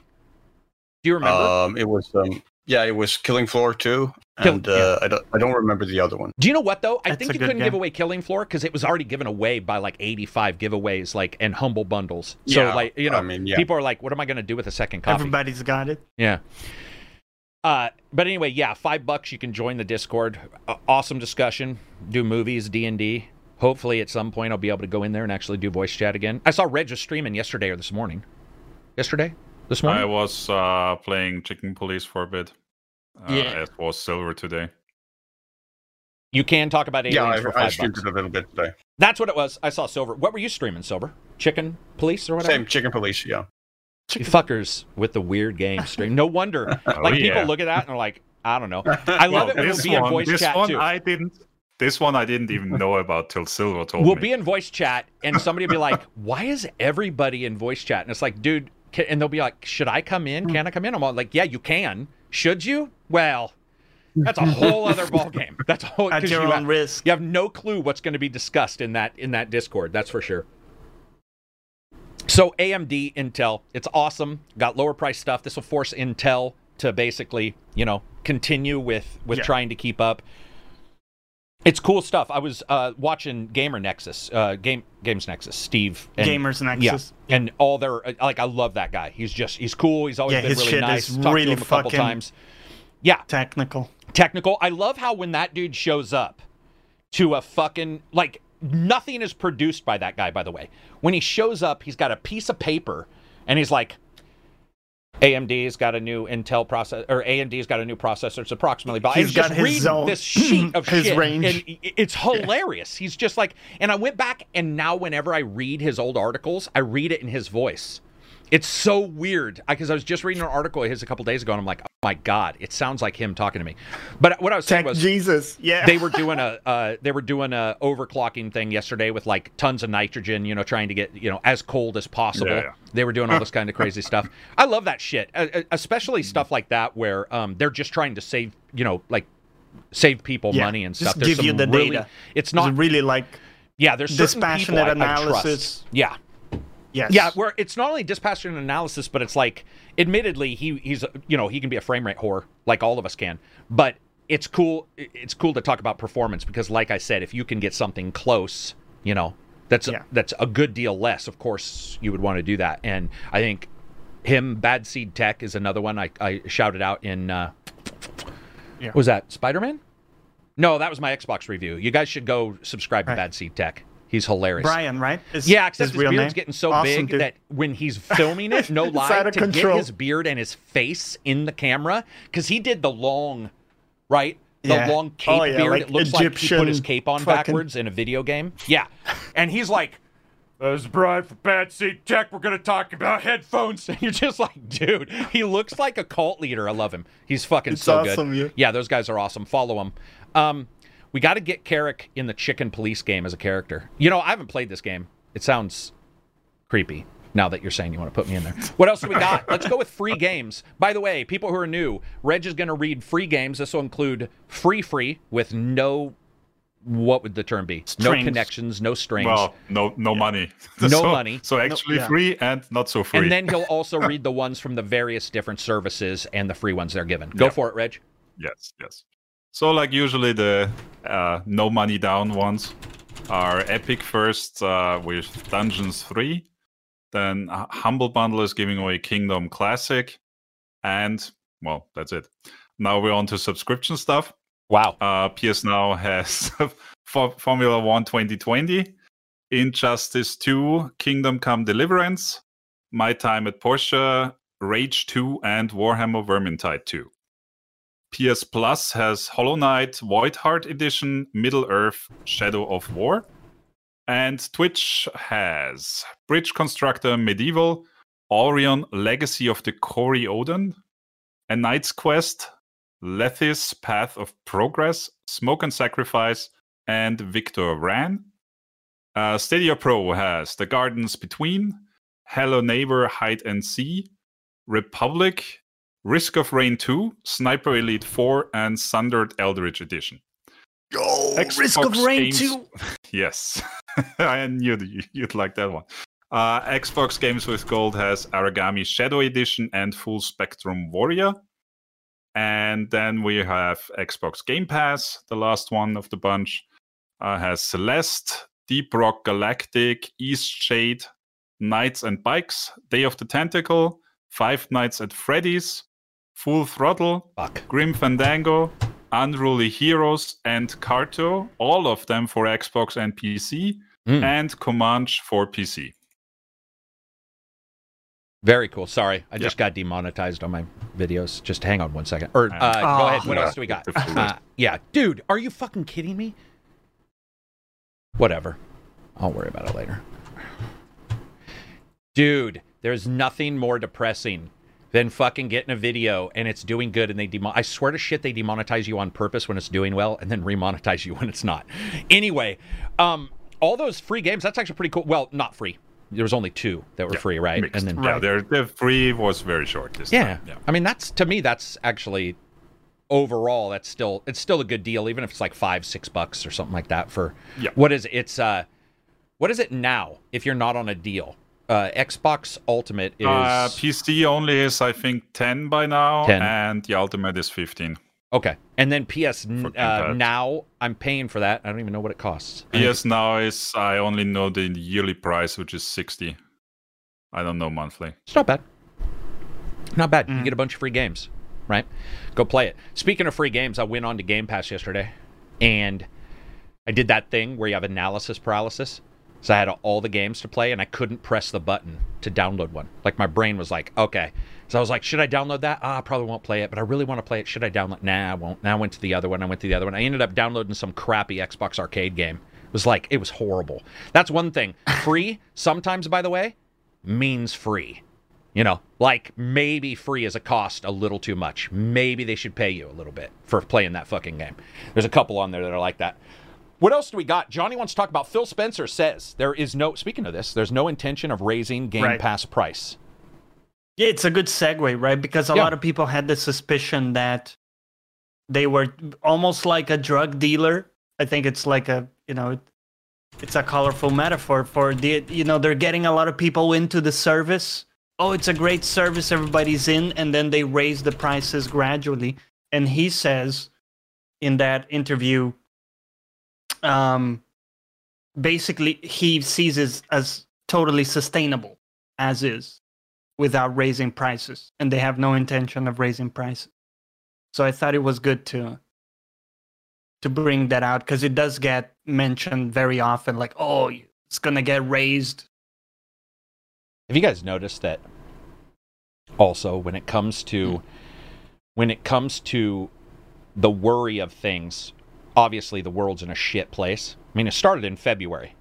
[SPEAKER 1] Do you remember?
[SPEAKER 4] Um, it was um, yeah, it was Killing Floor two,
[SPEAKER 1] Kill-
[SPEAKER 4] and uh, I don't I don't remember the other one.
[SPEAKER 1] Do you know what though? I
[SPEAKER 3] That's
[SPEAKER 1] think you couldn't give away Killing Floor because it was already given away by like 85 giveaways, like and humble bundles. So
[SPEAKER 4] Yeah,
[SPEAKER 1] like you know,
[SPEAKER 4] I mean, yeah.
[SPEAKER 1] people are like, "What am I going to do with a second copy?"
[SPEAKER 3] Everybody's got it.
[SPEAKER 1] Yeah. Uh, but anyway, yeah, five bucks. You can join the Discord. Uh, awesome discussion. Do movies, D and D. Hopefully, at some point, I'll be able to go in there and actually do voice chat again. I saw Reg was streaming yesterday or this morning. Yesterday, this morning.
[SPEAKER 2] I was uh, playing Chicken Police for a bit. Uh,
[SPEAKER 3] Yeah.
[SPEAKER 2] As was Silver today.
[SPEAKER 1] you can talk about aliens
[SPEAKER 4] Yeah, I,
[SPEAKER 1] for
[SPEAKER 4] I streamed
[SPEAKER 1] bucks.
[SPEAKER 4] it a little bit today.
[SPEAKER 1] That's what it was. I saw Silver. What were you streaming, Silver? Chicken Police or whatever.
[SPEAKER 4] Same Chicken Police, yeah.
[SPEAKER 1] You fuckers with the weird game stream. No wonder. [laughs]
[SPEAKER 2] Oh,
[SPEAKER 1] like
[SPEAKER 2] yeah.
[SPEAKER 1] people look at that and are like, I don't know. [laughs] I love it when we'll
[SPEAKER 2] this
[SPEAKER 1] be in
[SPEAKER 2] one,
[SPEAKER 1] voice
[SPEAKER 2] this
[SPEAKER 1] chat
[SPEAKER 2] one
[SPEAKER 1] too.
[SPEAKER 2] I didn't. This one I didn't even know about till Silver told me.
[SPEAKER 1] We'll be in voice chat and somebody will be like, "Why is everybody in voice chat?" And it's like, dude, Ca- And they'll be like, "Should I come in? Mm. Can I come in?" I'm all like, "Yeah, you can. Should you? Well, [laughs] that's a whole other ball game. That's a whole
[SPEAKER 3] At your
[SPEAKER 1] you
[SPEAKER 3] own
[SPEAKER 1] have,
[SPEAKER 3] risk.
[SPEAKER 1] You have no clue what's going to be discussed in that in that Discord. That's for sure. So AMD Intel, it's awesome. Got lower price stuff. This will force Intel to basically, you know, continue with with
[SPEAKER 3] Yeah.
[SPEAKER 1] trying to keep up. It's cool stuff. I was uh, watching Gamer Nexus, uh, Game Games Nexus, Steve. And,
[SPEAKER 3] Gamers Nexus.
[SPEAKER 1] Yeah, and all their uh, like, I love that guy. He's just he's cool. He's always
[SPEAKER 3] Yeah,
[SPEAKER 1] been
[SPEAKER 3] his
[SPEAKER 1] really
[SPEAKER 3] shit
[SPEAKER 1] nice.
[SPEAKER 3] is
[SPEAKER 1] Talked
[SPEAKER 3] really
[SPEAKER 1] to him a couple
[SPEAKER 3] fucking-
[SPEAKER 1] times. Yeah,
[SPEAKER 3] Technical.
[SPEAKER 1] technical. I love how when that dude shows up to a fucking like nothing is produced by that guy. By the way, when he shows up, he's got a piece of paper and he's like, AMD's got a new Intel process, or AMD's got a new processor. It's approximately. But
[SPEAKER 3] He's got
[SPEAKER 1] just
[SPEAKER 3] his zone-
[SPEAKER 1] this [clears throat] sheet of
[SPEAKER 3] his
[SPEAKER 1] shit,
[SPEAKER 3] range.
[SPEAKER 1] and it's hilarious. He's just like, and I went back, and now whenever I read his old articles, I read it in his voice. It's so weird because I was just reading an article of his a couple days ago, and I'm like, oh my god, it sounds like him talking to me. But what I was saying
[SPEAKER 3] Tech
[SPEAKER 1] was,
[SPEAKER 3] Jesus. Yeah.
[SPEAKER 1] they were [laughs] doing a uh, they were doing a overclocking thing yesterday with like tons of nitrogen, you know, trying to get you know as cold as possible.
[SPEAKER 2] Yeah, yeah.
[SPEAKER 1] They were doing all this kind of crazy [laughs] stuff. I love that shit, uh, uh, especially stuff like that where um, they're just trying to save you know like save people
[SPEAKER 3] Yeah,
[SPEAKER 1] money and
[SPEAKER 3] just
[SPEAKER 1] stuff. There's
[SPEAKER 3] give you the
[SPEAKER 1] really,
[SPEAKER 3] data.
[SPEAKER 1] It's
[SPEAKER 3] It's
[SPEAKER 1] not
[SPEAKER 3] really like
[SPEAKER 1] yeah. There's
[SPEAKER 3] dispassionate
[SPEAKER 1] people I- I trust.
[SPEAKER 3] analysis.
[SPEAKER 1] Yeah,
[SPEAKER 3] yes.
[SPEAKER 1] yeah, where it's not only dispassionate analysis, but it's like, admittedly, he he's you know he can be a frame rate whore like all of us can, but it's cool. It's cool to talk about performance because, like I said, if you can get something close, you know, that's
[SPEAKER 3] Yeah.
[SPEAKER 1] that's a good deal less. Of course, you would want to do that, and I think him, Bad Seed Tech, is another one I, I shouted out in. Uh,
[SPEAKER 3] Yeah.
[SPEAKER 1] Was that Spider Man? No, that was my Xbox review. You guys should go subscribe to
[SPEAKER 3] Right.
[SPEAKER 1] Bad Seed Tech. He's hilarious.
[SPEAKER 3] Brian, right? Is
[SPEAKER 1] Yeah, except his,
[SPEAKER 3] real
[SPEAKER 1] beard's
[SPEAKER 3] name?
[SPEAKER 1] getting so
[SPEAKER 3] Awesome,
[SPEAKER 1] big
[SPEAKER 3] dude.
[SPEAKER 1] that when he's filming it, no [laughs] lie, to
[SPEAKER 3] control.
[SPEAKER 1] get his beard and his face in the camera, because he did the long, right? The
[SPEAKER 3] Yeah.
[SPEAKER 1] long cape
[SPEAKER 3] Oh, yeah,
[SPEAKER 1] beard.
[SPEAKER 3] like
[SPEAKER 1] it looks like he put his cape on
[SPEAKER 3] fucking-
[SPEAKER 1] backwards in a video game. Yeah, [laughs] and he's like. This is Brian for Bad Seed Tech. We're going to talk about headphones. [laughs] And you're just like, dude, he looks like a cult leader. I love him. He's fucking
[SPEAKER 3] It's
[SPEAKER 1] so
[SPEAKER 3] awesome,
[SPEAKER 1] good.
[SPEAKER 3] yeah.
[SPEAKER 1] Yeah, those guys are awesome. Follow them. Um, we got to get Carrick in the Chicken Police game as a character. You know, I haven't played this game. It sounds creepy now that you're saying you want to put me in there. What else do we got? Let's go with free [laughs] games. By the way, people who are new, Reg is going to read free games. This will include free free with no what would the term be? No connections, no strings.
[SPEAKER 2] Well, no, no money. [laughs]
[SPEAKER 1] No
[SPEAKER 2] so,
[SPEAKER 1] money.
[SPEAKER 2] So actually
[SPEAKER 3] yeah.
[SPEAKER 2] free and not so free.
[SPEAKER 1] and then he'll [laughs] also read the ones from the various different services and the free ones they're given. Go
[SPEAKER 2] Yeah.
[SPEAKER 1] for it, Reg.
[SPEAKER 2] Yes, yes. So like usually the uh, no money down ones are Epic first uh, with Dungeons 3. Then Humble Bundle is giving away Kingdom Classic. And, well, that's it. Now we're on to subscription stuff.
[SPEAKER 1] Wow.
[SPEAKER 2] Uh, PS Now has [laughs] Formula One 2020, Injustice 2, Kingdom Come Deliverance, My Time at Portia, Rage 2, and Warhammer Vermintide 2. PS Plus has Hollow Knight, Void Heart Edition, Middle Earth, Shadow of War. And Twitch has Bridge Constructor Medieval, Orion Legacy of the Cory Odin, A Knight's Quest, Lethis Path of Progress, Smoke and Sacrifice, and Victor Vran. Uh, Stadia Pro has The Gardens Between, Hello Neighbor Hide and Seek, Republic, Risk of Rain 2, Sniper Elite 4, and Sundered Eldritch Edition.
[SPEAKER 3] Yo, Risk of Rain
[SPEAKER 2] games-
[SPEAKER 3] 2. [laughs]
[SPEAKER 2] Yes, [laughs] I knew you- you'd like that one. Uh, Xbox Games with Gold has Aragami Shadow Edition and Full Spectrum Warrior. And then we have Xbox Game Pass, the last one of the bunch. Uh, has Celeste, Deep Rock Galactic, Eastshade, Knights and Bikes, Day of the Tentacle, Five Nights at Freddy's, Full Throttle,
[SPEAKER 1] Fuck.
[SPEAKER 2] Grim Fandango, Unruly Heroes, and Carto, all of them for Xbox and PC,
[SPEAKER 1] Mm.
[SPEAKER 2] and Comanche for PC.
[SPEAKER 1] Very cool. Sorry, I just got demonetized on my videos. Just hang on one second. Or uh, go ahead. What
[SPEAKER 2] Yeah.
[SPEAKER 1] else do we got?
[SPEAKER 2] Good for you.
[SPEAKER 1] Uh, yeah, dude, are you fucking kidding me? Whatever. I'll worry about it later. Dude, there's nothing more depressing than fucking getting a video and it's doing good and they demon. I swear to shit, they demonetize you on purpose when it's doing well and then remonetize you [laughs] when it's not. Anyway, um, all those free games. That's actually pretty cool. Well, not free. there was only two that were
[SPEAKER 2] Yeah,
[SPEAKER 1] free, right?
[SPEAKER 2] Mixed.
[SPEAKER 1] And then
[SPEAKER 2] yeah,
[SPEAKER 3] Right.
[SPEAKER 2] their the free was very short this
[SPEAKER 1] yeah.
[SPEAKER 2] time. Yeah.
[SPEAKER 1] I mean, that's to me, that's actually overall, that's still it's still a good deal, even if it's like five, six bucks or something like that for
[SPEAKER 2] Yeah.
[SPEAKER 1] what is it? it's uh what is it now if you're not on a deal? Uh Xbox Ultimate is
[SPEAKER 2] Uh, PC only is I think ten by now,
[SPEAKER 1] 10.
[SPEAKER 2] and the Ultimate is fifteen.
[SPEAKER 1] okay, and then PS uh, now I'm paying for that. I don't even know what it costs. I think
[SPEAKER 2] PS now is I only know the yearly price, which is sixty. I don't know monthly.
[SPEAKER 1] It's not bad. Not bad. You
[SPEAKER 3] Mm.
[SPEAKER 1] get a bunch of free games, right? Go play it. Speaking of free games, I went on to Game Pass yesterday and I did that thing where you have analysis paralysis. So I had all the games to play and I couldn't press the button to download one. Like my brain was like, okay. So I was like, should I download that? Ah, I probably won't play it, but I really want to play it. Should I download? Nah, I won't. Now I went to the other one. I went to the other one. I ended up downloading some crappy Xbox arcade game. It was like, it was horrible. That's one thing. Free, [laughs] sometimes, by the way, means free. You know, like maybe free is a cost a little too much. Maybe they should pay you a little bit for playing that fucking game. There's a couple on there that are like that. What else do we got? Johnny wants to talk about Phil Spencer says there is no speaking of this, there's no intention of raising Game
[SPEAKER 3] Right.
[SPEAKER 1] Pass price.
[SPEAKER 3] Yeah, it's a good segue, right? Because a
[SPEAKER 1] Yeah.
[SPEAKER 3] lot of people had the suspicion that they were almost like a drug dealer. I think it's like a, you know, it's a colorful metaphor for the, you know, they're getting a lot of people into the service. Oh, it's a great service, everybody's in, and then they raise the prices gradually. And he says in that interview, um, basically he sees it as totally sustainable as is without raising prices and they have no intention of raising prices. So i thought it was good to to bring that out because it does get mentioned very often like oh it's gonna get raised.
[SPEAKER 1] Have you guys noticed that also when it comes to when it comes to the worry of things, obviously the world's in a shit place. I mean, it started in February.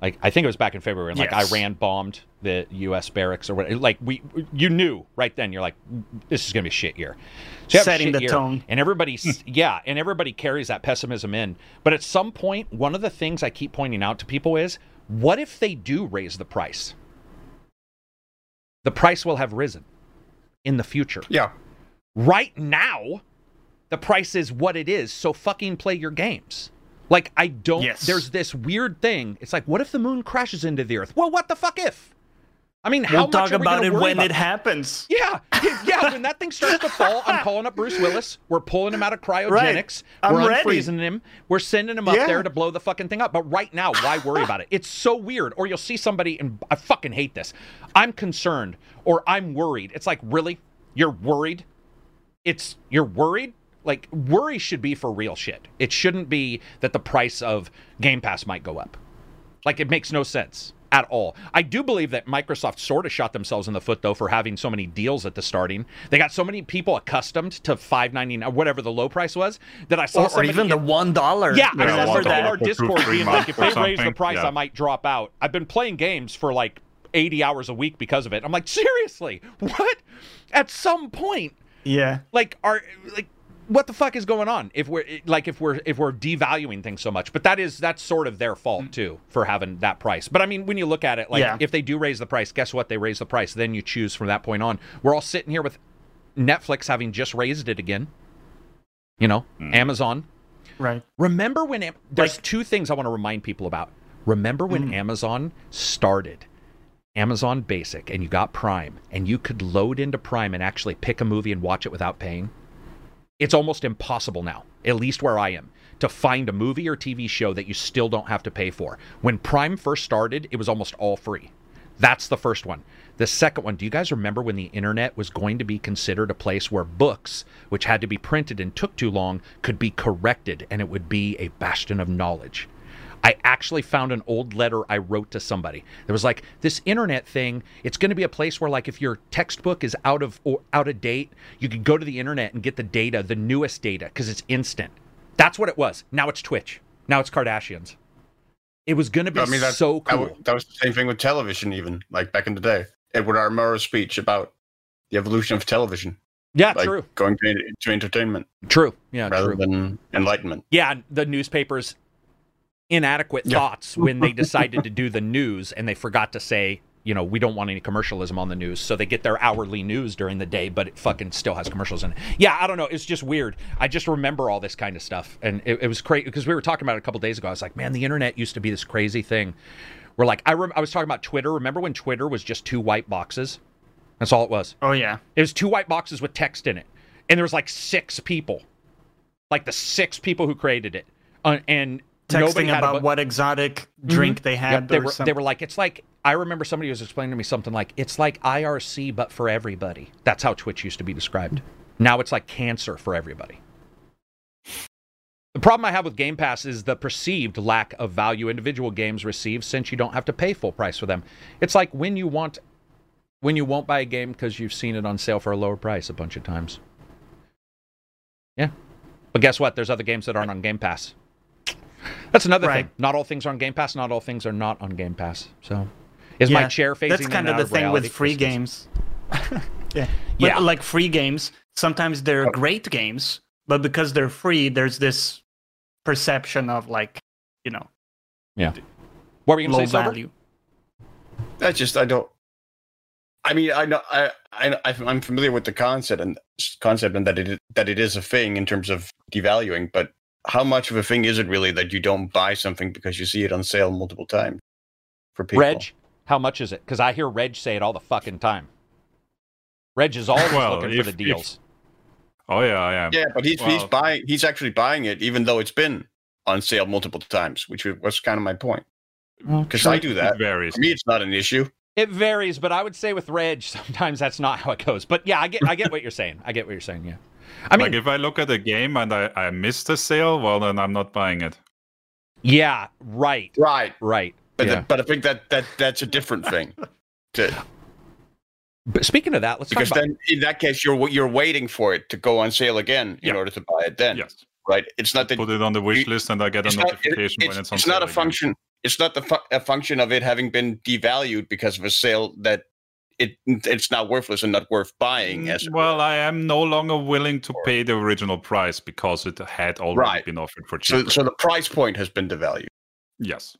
[SPEAKER 1] Like I think it was back in February and like
[SPEAKER 3] Yes.
[SPEAKER 1] Iran bombed the US barracks or whatever. Like we you knew right then you're like this is going to be a shit year. So you have a
[SPEAKER 3] Setting
[SPEAKER 1] shit
[SPEAKER 3] the
[SPEAKER 1] year,
[SPEAKER 3] tone.
[SPEAKER 1] And everybody's hmm. yeah, and everybody carries that pessimism in. But at some point, one of the things I keep pointing out to people is what if they do raise the price? The price will have risen in the future.
[SPEAKER 4] Yeah.
[SPEAKER 1] Right now, the price is what it is, so fucking play your games. Like I don't
[SPEAKER 3] Yes.
[SPEAKER 1] there's this weird thing. It's like what if the moon crashes into the earth? Well, what the fuck if? I mean, how
[SPEAKER 3] we'll
[SPEAKER 1] much
[SPEAKER 3] talk
[SPEAKER 1] are we
[SPEAKER 3] about it when
[SPEAKER 1] about
[SPEAKER 3] it happens [laughs]
[SPEAKER 1] yeah, yeah. When that thing starts to fall, I'm calling up Bruce Willis. We're pulling him out of cryogenics.
[SPEAKER 3] I'm
[SPEAKER 1] We're
[SPEAKER 3] ready.
[SPEAKER 1] unfreezing him. We're sending him up
[SPEAKER 3] Yeah.
[SPEAKER 1] there to blow the fucking thing up. But right now, why worry about it? It's so weird. Or you'll see somebody, and I fucking hate this. I'm concerned, or I'm worried. It's like, really? You're worried? It's you're worried. Like worry should be for real shit. It shouldn't be that the price of Game Pass might go up. Like it makes no sense at all. I do believe that Microsoft sort of shot themselves in the foot though for having so many deals at the starting. They got so many people accustomed to five ninety nine, uh, whatever the low price was, that I saw
[SPEAKER 3] or, or
[SPEAKER 1] somebody
[SPEAKER 3] even the one dollar
[SPEAKER 1] yeah,
[SPEAKER 2] Yeah,
[SPEAKER 1] I remember
[SPEAKER 2] one
[SPEAKER 1] that in our Discord being like, if they raise the price,
[SPEAKER 2] yeah.
[SPEAKER 1] I might drop out. I've been playing games for like 80 hours a week because of it. I'm like, seriously, what? At some point,
[SPEAKER 3] yeah
[SPEAKER 1] like, are like, what the fuck is going on? If we're like, if we're if we're devaluing things so much, but that is that's sort of their fault too for having that price. But I mean, when you look at it, like,
[SPEAKER 3] Yeah.
[SPEAKER 1] if they do raise the price, guess what? They raise the price. Then you choose from that point on. We're all sitting here with Netflix having just raised it again. You know, Amazon
[SPEAKER 3] right
[SPEAKER 1] Remember when Am- there's
[SPEAKER 3] Like-
[SPEAKER 1] two things I want to remind people about. Remember when
[SPEAKER 3] Mm.
[SPEAKER 1] Amazon started Amazon Basic and you got Prime and you could load into Prime and actually pick a movie and watch it without paying? It's almost impossible now, at least where I am, to find a movie or TV show that you still don't have to pay for. When Prime first started, it was almost all free. That's the first one. The second one, do you guys remember when the internet was going to be considered a place where books, which had to be printed and took too long, could be corrected and it would be a bastion of knowledge? I actually found an old letter I wrote to somebody. There was like this internet thing. It's going to be a place where, like, if your textbook is out of or out of date, you could go to the internet and get the data, the newest data, because it's instant. That's what it was. Now it's Twitch. Now it's Kardashians. It was going to be
[SPEAKER 4] I mean,
[SPEAKER 1] so
[SPEAKER 4] that,
[SPEAKER 1] cool.
[SPEAKER 4] wa- that was the same thing with television, even like back in the day. Edward R. Murrow's speech about the evolution of television,
[SPEAKER 1] yeah,
[SPEAKER 4] like
[SPEAKER 1] true,
[SPEAKER 4] going to, to entertainment
[SPEAKER 1] true. Yeah,
[SPEAKER 4] rather
[SPEAKER 1] true.
[SPEAKER 4] than enlightenment.
[SPEAKER 1] Yeah, the newspapers inadequate
[SPEAKER 4] Yeah.
[SPEAKER 1] thoughts when they decided to do the news and they forgot to say, you know, we don't want any commercialism on the news. So they get their hourly news during the day, but it fucking still has commercials in it. Yeah, I don't know. It's just weird. I just remember all this kind of stuff. And it, it was crazy because we were talking about it a couple days ago. I was like, man, the internet used to be this crazy thing. Where like, I, rem- I was talking about Twitter. Remember when Twitter was just two white boxes? That's all it was.
[SPEAKER 3] Oh yeah.
[SPEAKER 1] It was two white boxes with text in it, and there was like six people, like the six people who created it, uh, and
[SPEAKER 3] Texting
[SPEAKER 1] had a
[SPEAKER 3] about what exotic mm-hmm. drink they
[SPEAKER 1] Yep,
[SPEAKER 3] had.
[SPEAKER 1] they
[SPEAKER 3] or
[SPEAKER 1] were
[SPEAKER 3] something.
[SPEAKER 1] they were like it's like I remember somebody was explaining to me something like it's like IRC but for everybody. That's how Twitch used to be described. Now it's like cancer for everybody. The problem I have with Game Pass is the perceived lack of value individual games receive since you don't have to pay full price for them. It's like when you want when you won't buy a game because you've seen it on sale for a lower price a bunch of times. Yeah. But guess what? There's other games that aren't on Game Pass. That's another
[SPEAKER 3] Right.
[SPEAKER 1] thing. Not all things are on Game Pass. Not all things are not on Game Pass. So, is my chair phasing
[SPEAKER 3] That's kind of
[SPEAKER 1] out
[SPEAKER 3] the thing with free games. yeah. [laughs]
[SPEAKER 1] Yeah.
[SPEAKER 3] But, like free games, sometimes they're oh. great games, but because they're free, there's this perception of like, you know, yeah,
[SPEAKER 1] What were you going to say, Silver?
[SPEAKER 3] value.
[SPEAKER 4] That's just I don't. I mean, I know I, I I'm familiar with the concept and concept and that it that it is a thing in terms of devaluing, but how much of a thing is it really that you don't buy something because you see it on sale multiple times for people?
[SPEAKER 1] Reg, how much is it? Because I hear Reg say it all the fucking time. Reg is always
[SPEAKER 2] Well,
[SPEAKER 1] looking
[SPEAKER 2] if-
[SPEAKER 1] for the
[SPEAKER 2] if-
[SPEAKER 1] deals.
[SPEAKER 2] Oh yeah, I am.
[SPEAKER 4] Yeah, but he's he's buying. He's actually buying it, even though it's been on sale multiple times, which was kind of my point. Because I do that.
[SPEAKER 2] It varies.
[SPEAKER 4] For me, it's not an issue.
[SPEAKER 1] It varies, but I would say with Reg, [laughs] sometimes that's not how it goes. But yeah, I get I get what you're saying. I get what you're saying. Yeah. I mean,
[SPEAKER 2] like if I look at a game and I, I missed a sale, well then I'm not buying it.
[SPEAKER 1] yeah, right,
[SPEAKER 4] Right.
[SPEAKER 1] right.
[SPEAKER 4] But
[SPEAKER 1] yeah.
[SPEAKER 4] but I think that that that's a different thing. [laughs] To,
[SPEAKER 1] But speaking of that, let's
[SPEAKER 4] because
[SPEAKER 1] talk about
[SPEAKER 4] then in that case you're you're waiting for it to go on sale again in
[SPEAKER 2] Yeah.
[SPEAKER 4] order to buy it then
[SPEAKER 2] Yes.
[SPEAKER 4] right it's not that
[SPEAKER 2] Put it on the wish list and I get a
[SPEAKER 4] it's not, it-
[SPEAKER 2] notification
[SPEAKER 4] it's,
[SPEAKER 2] when it's on
[SPEAKER 4] it's
[SPEAKER 2] sale.
[SPEAKER 4] not a
[SPEAKER 2] again.
[SPEAKER 4] function it's not the fu- a function of it having been devalued because of a sale that it it's now worthless and not worth buying as
[SPEAKER 2] Mm, Well, I am no longer willing to pay the original price because it had already
[SPEAKER 4] Right.
[SPEAKER 2] been offered for
[SPEAKER 4] so
[SPEAKER 2] cheaper.
[SPEAKER 4] so the price point has been devalued
[SPEAKER 2] yes.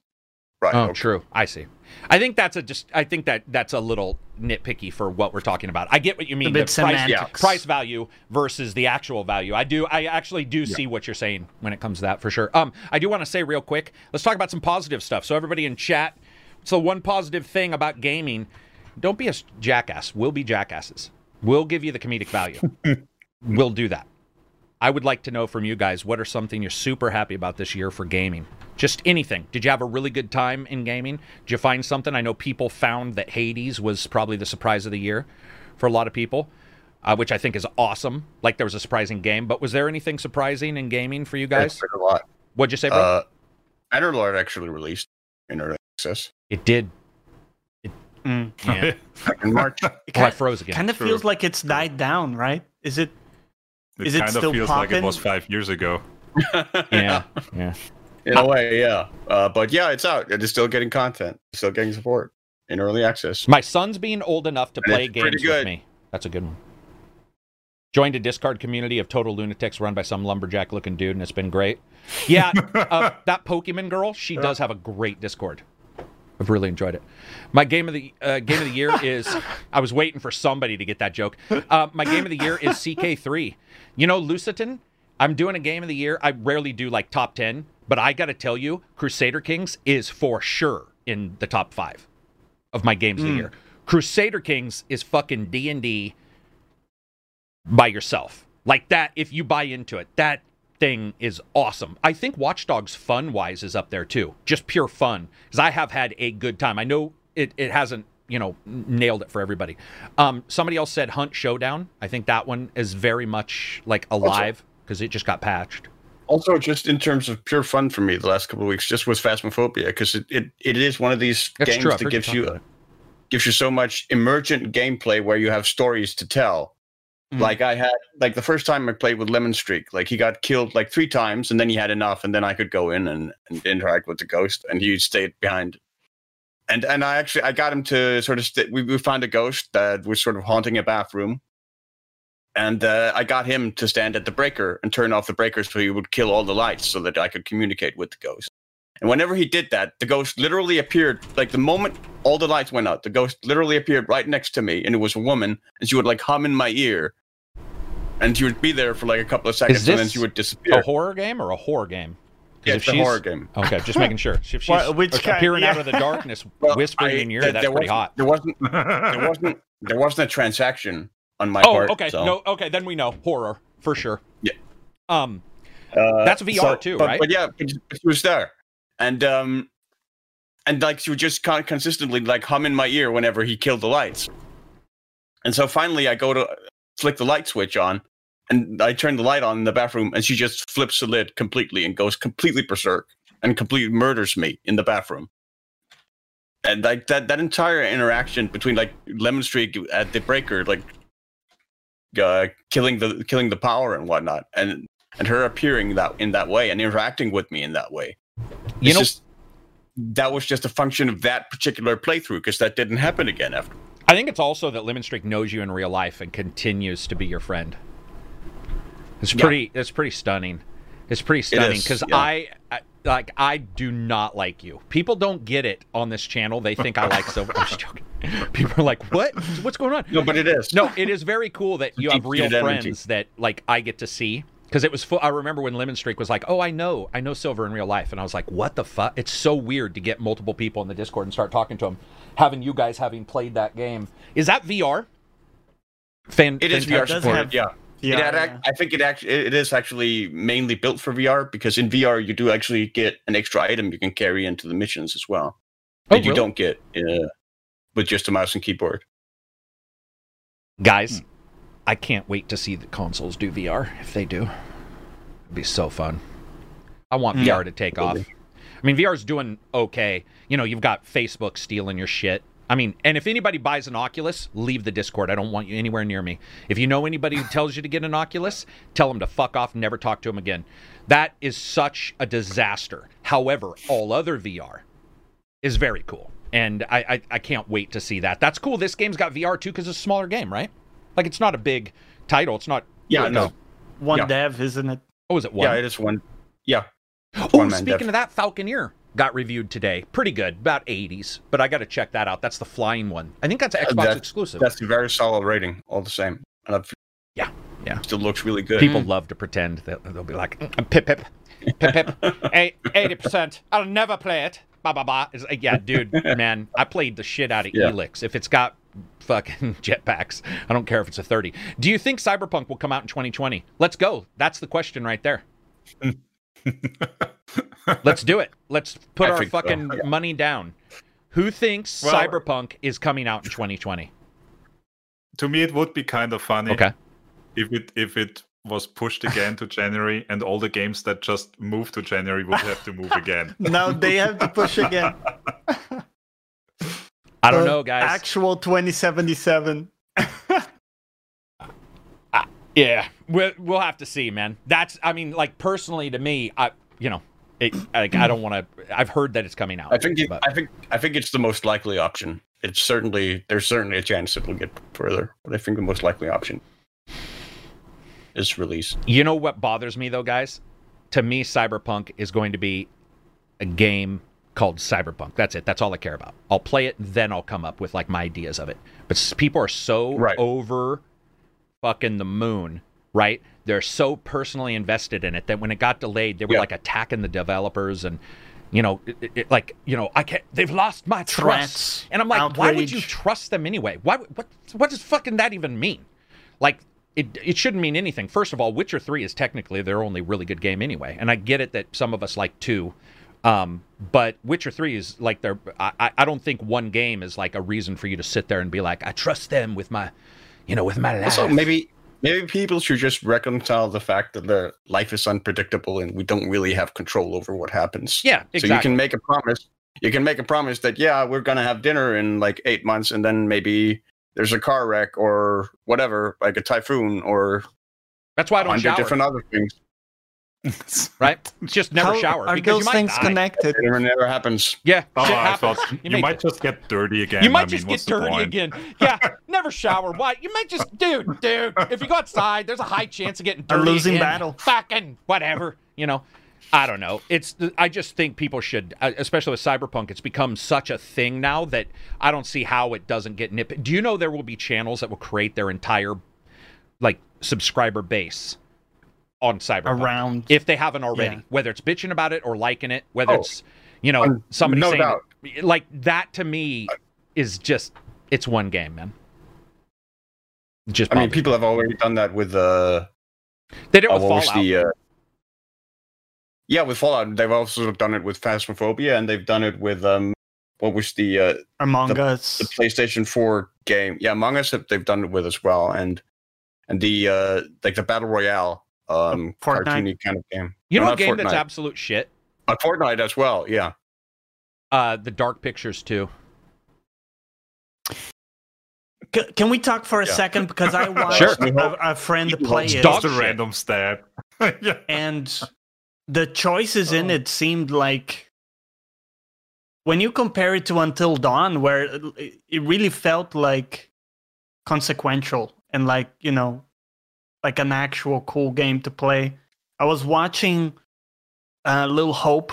[SPEAKER 4] right
[SPEAKER 1] Oh,
[SPEAKER 4] okay.
[SPEAKER 1] true. I see. I think that's a just. I think that that's a little nitpicky for what we're talking about. I get what you mean.
[SPEAKER 3] bit
[SPEAKER 1] the price,
[SPEAKER 3] semantics.
[SPEAKER 1] price value versus the actual value. I do. I actually do see what you're saying when it comes to that for sure. Um, I do want to say real quick. Let's talk about some positive stuff. So everybody in chat. So one positive thing about gaming, don't be a jackass. We'll be jackasses. We'll give you the comedic value. [laughs] we'll do that. I would like to know from you guys what are something you're super happy about this year for gaming. Just anything. Did you have a really good time in gaming? Did you find something? I know people found that Hades was probably the surprise of the year for a lot of people, uh, which I think is awesome. Like there was a surprising game, but was there anything surprising in gaming for you guys?
[SPEAKER 4] a lot
[SPEAKER 1] What'd you say, bro?
[SPEAKER 4] uh Bannerlord actually released in early access
[SPEAKER 1] it did.
[SPEAKER 3] Mm. [laughs]
[SPEAKER 1] Yeah.
[SPEAKER 4] in March [laughs]
[SPEAKER 3] It
[SPEAKER 1] Oh, I
[SPEAKER 3] kind,
[SPEAKER 1] froze again.
[SPEAKER 3] kind of
[SPEAKER 2] True.
[SPEAKER 3] feels like it's died down, right? Is it?
[SPEAKER 2] It
[SPEAKER 3] Is it
[SPEAKER 2] kind
[SPEAKER 3] still
[SPEAKER 2] of feels like it was five years ago. [laughs]
[SPEAKER 1] Yeah, yeah.
[SPEAKER 4] in a way yeah uh, but yeah it's out it is still getting content still getting support in early access
[SPEAKER 1] My son's being old enough to
[SPEAKER 4] And
[SPEAKER 1] play
[SPEAKER 4] it's pretty
[SPEAKER 1] games with me. That's a good one. Joined a Discord community of total lunatics run by some lumberjack looking dude, and it's been great. Yeah, uh, that Pokemon girl, she does have a great Discord. I've really enjoyed it. My game of the uh, game of the year is. I was waiting for somebody to get that joke. Uh, my game of the year is CK3. You know, Lucitan. I'm doing a game of the year. I rarely do like top ten, but I got to tell you, Crusader Kings is for sure in the top five of my games of the year. Crusader Kings is fucking D and D by yourself. Like that, if you buy into it, that thing is awesome. I think Watch Dogs fun wise is up there too. Just pure fun. Because I have had a good time. I know it, it hasn't, you know, nailed it for everybody. Um, somebody else said Hunt Showdown. I think that one is very much like alive because it just got patched.
[SPEAKER 4] also just in terms of pure fun for me the last couple of weeks just was phasmophobia because it, it, it is one of these
[SPEAKER 1] That's
[SPEAKER 4] games
[SPEAKER 1] true.
[SPEAKER 4] That gives
[SPEAKER 1] talk
[SPEAKER 4] you gives you so much emergent gameplay where you have stories to tell
[SPEAKER 3] Mm.
[SPEAKER 4] like i had like the first time i played with lemon streak like he got killed like three times and then he had enough and then i could go in and, and interact with the ghost and he stayed behind and and i actually i got him to sort of st- we, we found a ghost that was sort of haunting a bathroom and uh, I got him to stand at the breaker and turn off the breaker so he would kill all the lights so that I could communicate with the ghost. And whenever he did that, the ghost literally appeared like the moment all the lights went out, the ghost literally appeared right next to me, and it was a woman, and she would like hum in my ear, and she would be there for like a couple of seconds, and then she would disappear.
[SPEAKER 1] A horror game or a horror game? 'Cause
[SPEAKER 4] yeah,
[SPEAKER 1] if
[SPEAKER 4] it's a horror game.
[SPEAKER 1] Okay, just making sure. If she's
[SPEAKER 3] Wha- which kind-
[SPEAKER 1] appearing out of the darkness, [laughs]
[SPEAKER 4] Well,
[SPEAKER 1] whispering
[SPEAKER 4] I-
[SPEAKER 1] in your ear, that's pretty hot.
[SPEAKER 4] There wasn't, there [laughs] wasn't, there wasn't a transaction on my
[SPEAKER 1] Oh,
[SPEAKER 4] part.
[SPEAKER 1] okay.
[SPEAKER 4] so,
[SPEAKER 1] No, okay, then we know horror for sure.
[SPEAKER 4] Yeah.
[SPEAKER 1] Um,
[SPEAKER 4] uh,
[SPEAKER 1] That's VR too,
[SPEAKER 4] but,
[SPEAKER 1] right?
[SPEAKER 4] But yeah, but she was there, and um, and like she would just con- consistently like hum in my ear whenever he killed the lights. And so finally, I go to flick the light switch on, and I turn the light on in the bathroom, and she just flips the lid completely and goes completely berserk and completely murders me in the bathroom. And like that, that entire interaction between like Lemon Streak at the breaker, like uh, killing the killing the power and whatnot, and and her appearing that in that way and interacting with me in that way.
[SPEAKER 1] you
[SPEAKER 4] It's
[SPEAKER 1] know,
[SPEAKER 4] just that was just a function of that particular playthrough because that didn't happen again after.
[SPEAKER 1] I think it's also that Lemon Streak knows you in real life and continues to be your friend. It's
[SPEAKER 4] Yeah.
[SPEAKER 1] pretty. It's pretty stunning. It's pretty stunning because
[SPEAKER 4] yeah.
[SPEAKER 1] I, I like I do not like you. People don't get it on this channel. They think I like Silver. [laughs] I'm just joking. People are like, "What? What's going on?"
[SPEAKER 4] No, but it is.
[SPEAKER 1] No, it is very cool that you have real
[SPEAKER 4] Deep-seated energy.
[SPEAKER 1] friends that like I get to see because it was. full. I remember when Lemon Streak was like, "Oh, I know, I know Silver in real life," and I was like, "What the fuck?" It's so weird to get multiple people in the Discord and start talking to them, having you guys having played that game. Is that VR? Fan,
[SPEAKER 4] It is
[SPEAKER 1] fan-
[SPEAKER 4] VR
[SPEAKER 3] does
[SPEAKER 4] supported.
[SPEAKER 3] have-
[SPEAKER 4] yeah.
[SPEAKER 3] Yeah,
[SPEAKER 4] had
[SPEAKER 3] yeah.
[SPEAKER 4] I think it actually it is actually mainly built for VR because in VR you do actually get an extra item you can carry into the missions as well
[SPEAKER 1] Oh,
[SPEAKER 4] that you don't get uh, with just a mouse and keyboard.
[SPEAKER 1] guys.
[SPEAKER 4] Hmm.
[SPEAKER 1] I can't wait to see the consoles do VR if they do. It'd be so fun. I want
[SPEAKER 3] Mm.
[SPEAKER 1] VR to take off. I mean, VR's doing okay. You know, you've got Facebook stealing your shit. I mean, and if anybody buys an Oculus, leave the Discord. I don't want you anywhere near me. If you know anybody who tells you to get an Oculus, tell them to fuck off never talk to them again. That is such a disaster. However, all other VR is very cool. And I, I, I can't wait to see that. That's cool. This game's got VR too because it's a smaller game, right? Like, it's not a big title. It's not.
[SPEAKER 4] Yeah,
[SPEAKER 1] like
[SPEAKER 4] no.
[SPEAKER 1] a-
[SPEAKER 3] One
[SPEAKER 4] Yeah.
[SPEAKER 3] dev, isn't it?
[SPEAKER 1] oh, is it one?
[SPEAKER 4] Yeah, it is one. Yeah.
[SPEAKER 1] Oh,
[SPEAKER 4] One-man
[SPEAKER 1] speaking
[SPEAKER 4] dev.
[SPEAKER 1] of that, Falconeer got reviewed today. Pretty good, about 80s. But I got to check that out. That's the flying one. I think that's an
[SPEAKER 4] Uh,
[SPEAKER 1] Xbox
[SPEAKER 4] that-
[SPEAKER 1] exclusive.
[SPEAKER 4] That's a very solid rating, all the same. And it
[SPEAKER 1] Yeah, yeah.
[SPEAKER 4] still looks really good.
[SPEAKER 1] People love to pretend that they'll be like, "Mm, pip pip, pip pip, [laughs] 80%. I'll never play it. Ba ba ba. Like, yeah, dude, [laughs] man, I played the shit out of
[SPEAKER 4] Yeah.
[SPEAKER 1] Elix. If it's got fucking [laughs] jetpacks, I don't care if it's a 30. Do you think Cyberpunk will come out in 2020? Let's go. That's the question right there. [laughs] Let's do it. Let's put
[SPEAKER 4] I
[SPEAKER 1] our
[SPEAKER 4] think so,
[SPEAKER 1] fucking
[SPEAKER 4] yeah.
[SPEAKER 1] money down. Who thinks
[SPEAKER 2] Well-
[SPEAKER 1] Cyberpunk is coming out in 2020?
[SPEAKER 2] to me, it would be kind of funny
[SPEAKER 1] Okay.
[SPEAKER 2] if it if it was pushed again to January, and all the games that just moved to January would have to move [laughs] again.
[SPEAKER 3] Now they have to push again.
[SPEAKER 1] I don't
[SPEAKER 3] Uh,
[SPEAKER 1] know, guys.
[SPEAKER 3] Actual 2077. [laughs]
[SPEAKER 1] Yeah, we'll, we'll have to see, man. That's, I mean, like personally to me, I, you know, it, like I don't want to. I've heard that it's coming out.
[SPEAKER 4] I think it,
[SPEAKER 1] but-
[SPEAKER 4] I think I think it's the most likely option. It's certainly there's certainly a chance it will get further, but I think the most likely option is release.
[SPEAKER 1] you know what bothers me though, guys? To me, Cyberpunk is going to be a game called Cyberpunk. That's it. That's all I care about. I'll play it, then I'll come up with like my ideas of it. But people are so
[SPEAKER 4] Right.
[SPEAKER 1] over fucking the moon, right? They're so personally invested in it that when it got delayed, they were
[SPEAKER 4] Yeah.
[SPEAKER 1] like attacking the developers and you know, it, it- like you know, I can't. They've lost my trust,
[SPEAKER 3] Threats,
[SPEAKER 1] and I'm like, why would you trust them anyway? Why? What? What does fucking that even mean? Like, it it shouldn't mean anything. First of all, Witcher Three is technically their only really good game anyway, and I get it that some of us like two. Um, but Witcher Three is like their. I I- don't think one game is like a reason for you to sit there and be like, I trust them with my, you know, with my life.
[SPEAKER 4] Also, maybe maybe people should just reconcile the fact that the life is unpredictable and we don't really have control over what happens.
[SPEAKER 1] yeah, exactly.
[SPEAKER 4] So you can make a promise. You can make a promise that yeah, we're gonna have dinner in like eight months, and then maybe there's a car wreck or whatever, like a typhoon or
[SPEAKER 1] That's why I don't shower.
[SPEAKER 4] different other things. [laughs]
[SPEAKER 1] right? Just never
[SPEAKER 3] How
[SPEAKER 1] shower
[SPEAKER 3] Are
[SPEAKER 1] because
[SPEAKER 3] those
[SPEAKER 1] might
[SPEAKER 3] things
[SPEAKER 1] die.
[SPEAKER 3] connected?
[SPEAKER 4] It never happens.
[SPEAKER 1] Yeah,
[SPEAKER 2] Oh,
[SPEAKER 1] shit happens.
[SPEAKER 2] thought you,
[SPEAKER 1] may-
[SPEAKER 2] might just get dirty again.
[SPEAKER 1] You
[SPEAKER 2] I
[SPEAKER 1] might
[SPEAKER 2] mean,
[SPEAKER 1] just get dirty again. Yeah, [laughs] never shower. Why? You might just, dude, dude. If you go outside, there's a high chance of getting dirty.
[SPEAKER 3] A losing
[SPEAKER 1] again.
[SPEAKER 3] battle.
[SPEAKER 1] Fucking whatever. You know. I don't know. It's I just think people should, uh, especially with Cyberpunk, it's become such a thing now that I don't see how it doesn't get nipped. Do you know there will be channels that will create their entire like subscriber base on Cyberpunk
[SPEAKER 3] Around
[SPEAKER 1] if they haven't already,
[SPEAKER 3] Yeah.
[SPEAKER 1] whether it's bitching about it or liking it, whether
[SPEAKER 4] Oh.
[SPEAKER 1] it's you know
[SPEAKER 4] Um,
[SPEAKER 1] somebody
[SPEAKER 4] no
[SPEAKER 1] saying
[SPEAKER 4] doubt.
[SPEAKER 1] like that to me is just it's one game, man. Just
[SPEAKER 4] I mean,
[SPEAKER 1] bothers
[SPEAKER 4] people have already done that with uh,
[SPEAKER 1] they did it
[SPEAKER 4] uh,
[SPEAKER 1] with
[SPEAKER 4] what
[SPEAKER 1] Fallout.
[SPEAKER 4] the uh, yeah with Fallout. They've also done it with Phasmophobia, and they've done it with um, what was the uh,
[SPEAKER 3] Among
[SPEAKER 4] the-
[SPEAKER 3] Us.
[SPEAKER 4] the PlayStation 4 game. Yeah, Among Us they've done it with as well, and and the uh like the battle royale um
[SPEAKER 3] Fortnite?
[SPEAKER 4] cartoony kind of game.
[SPEAKER 1] you know
[SPEAKER 4] No,
[SPEAKER 1] what
[SPEAKER 4] not
[SPEAKER 1] game that's absolute shit?
[SPEAKER 4] A Fortnite as well. Yeah.
[SPEAKER 1] Uh, the Dark Pictures too.
[SPEAKER 3] C- can we talk for a
[SPEAKER 4] Yeah.
[SPEAKER 3] second because I [laughs] watched
[SPEAKER 1] Sure.
[SPEAKER 3] a, a friend
[SPEAKER 4] You
[SPEAKER 3] play it,
[SPEAKER 2] Just a random stat. [laughs] yeah.
[SPEAKER 3] and the choices in
[SPEAKER 2] Oh.
[SPEAKER 3] it seemed like when you compare it to Until Dawn, where it it really felt like consequential and like you know, like an actual cool game to play. I was watching uh, Little Hope,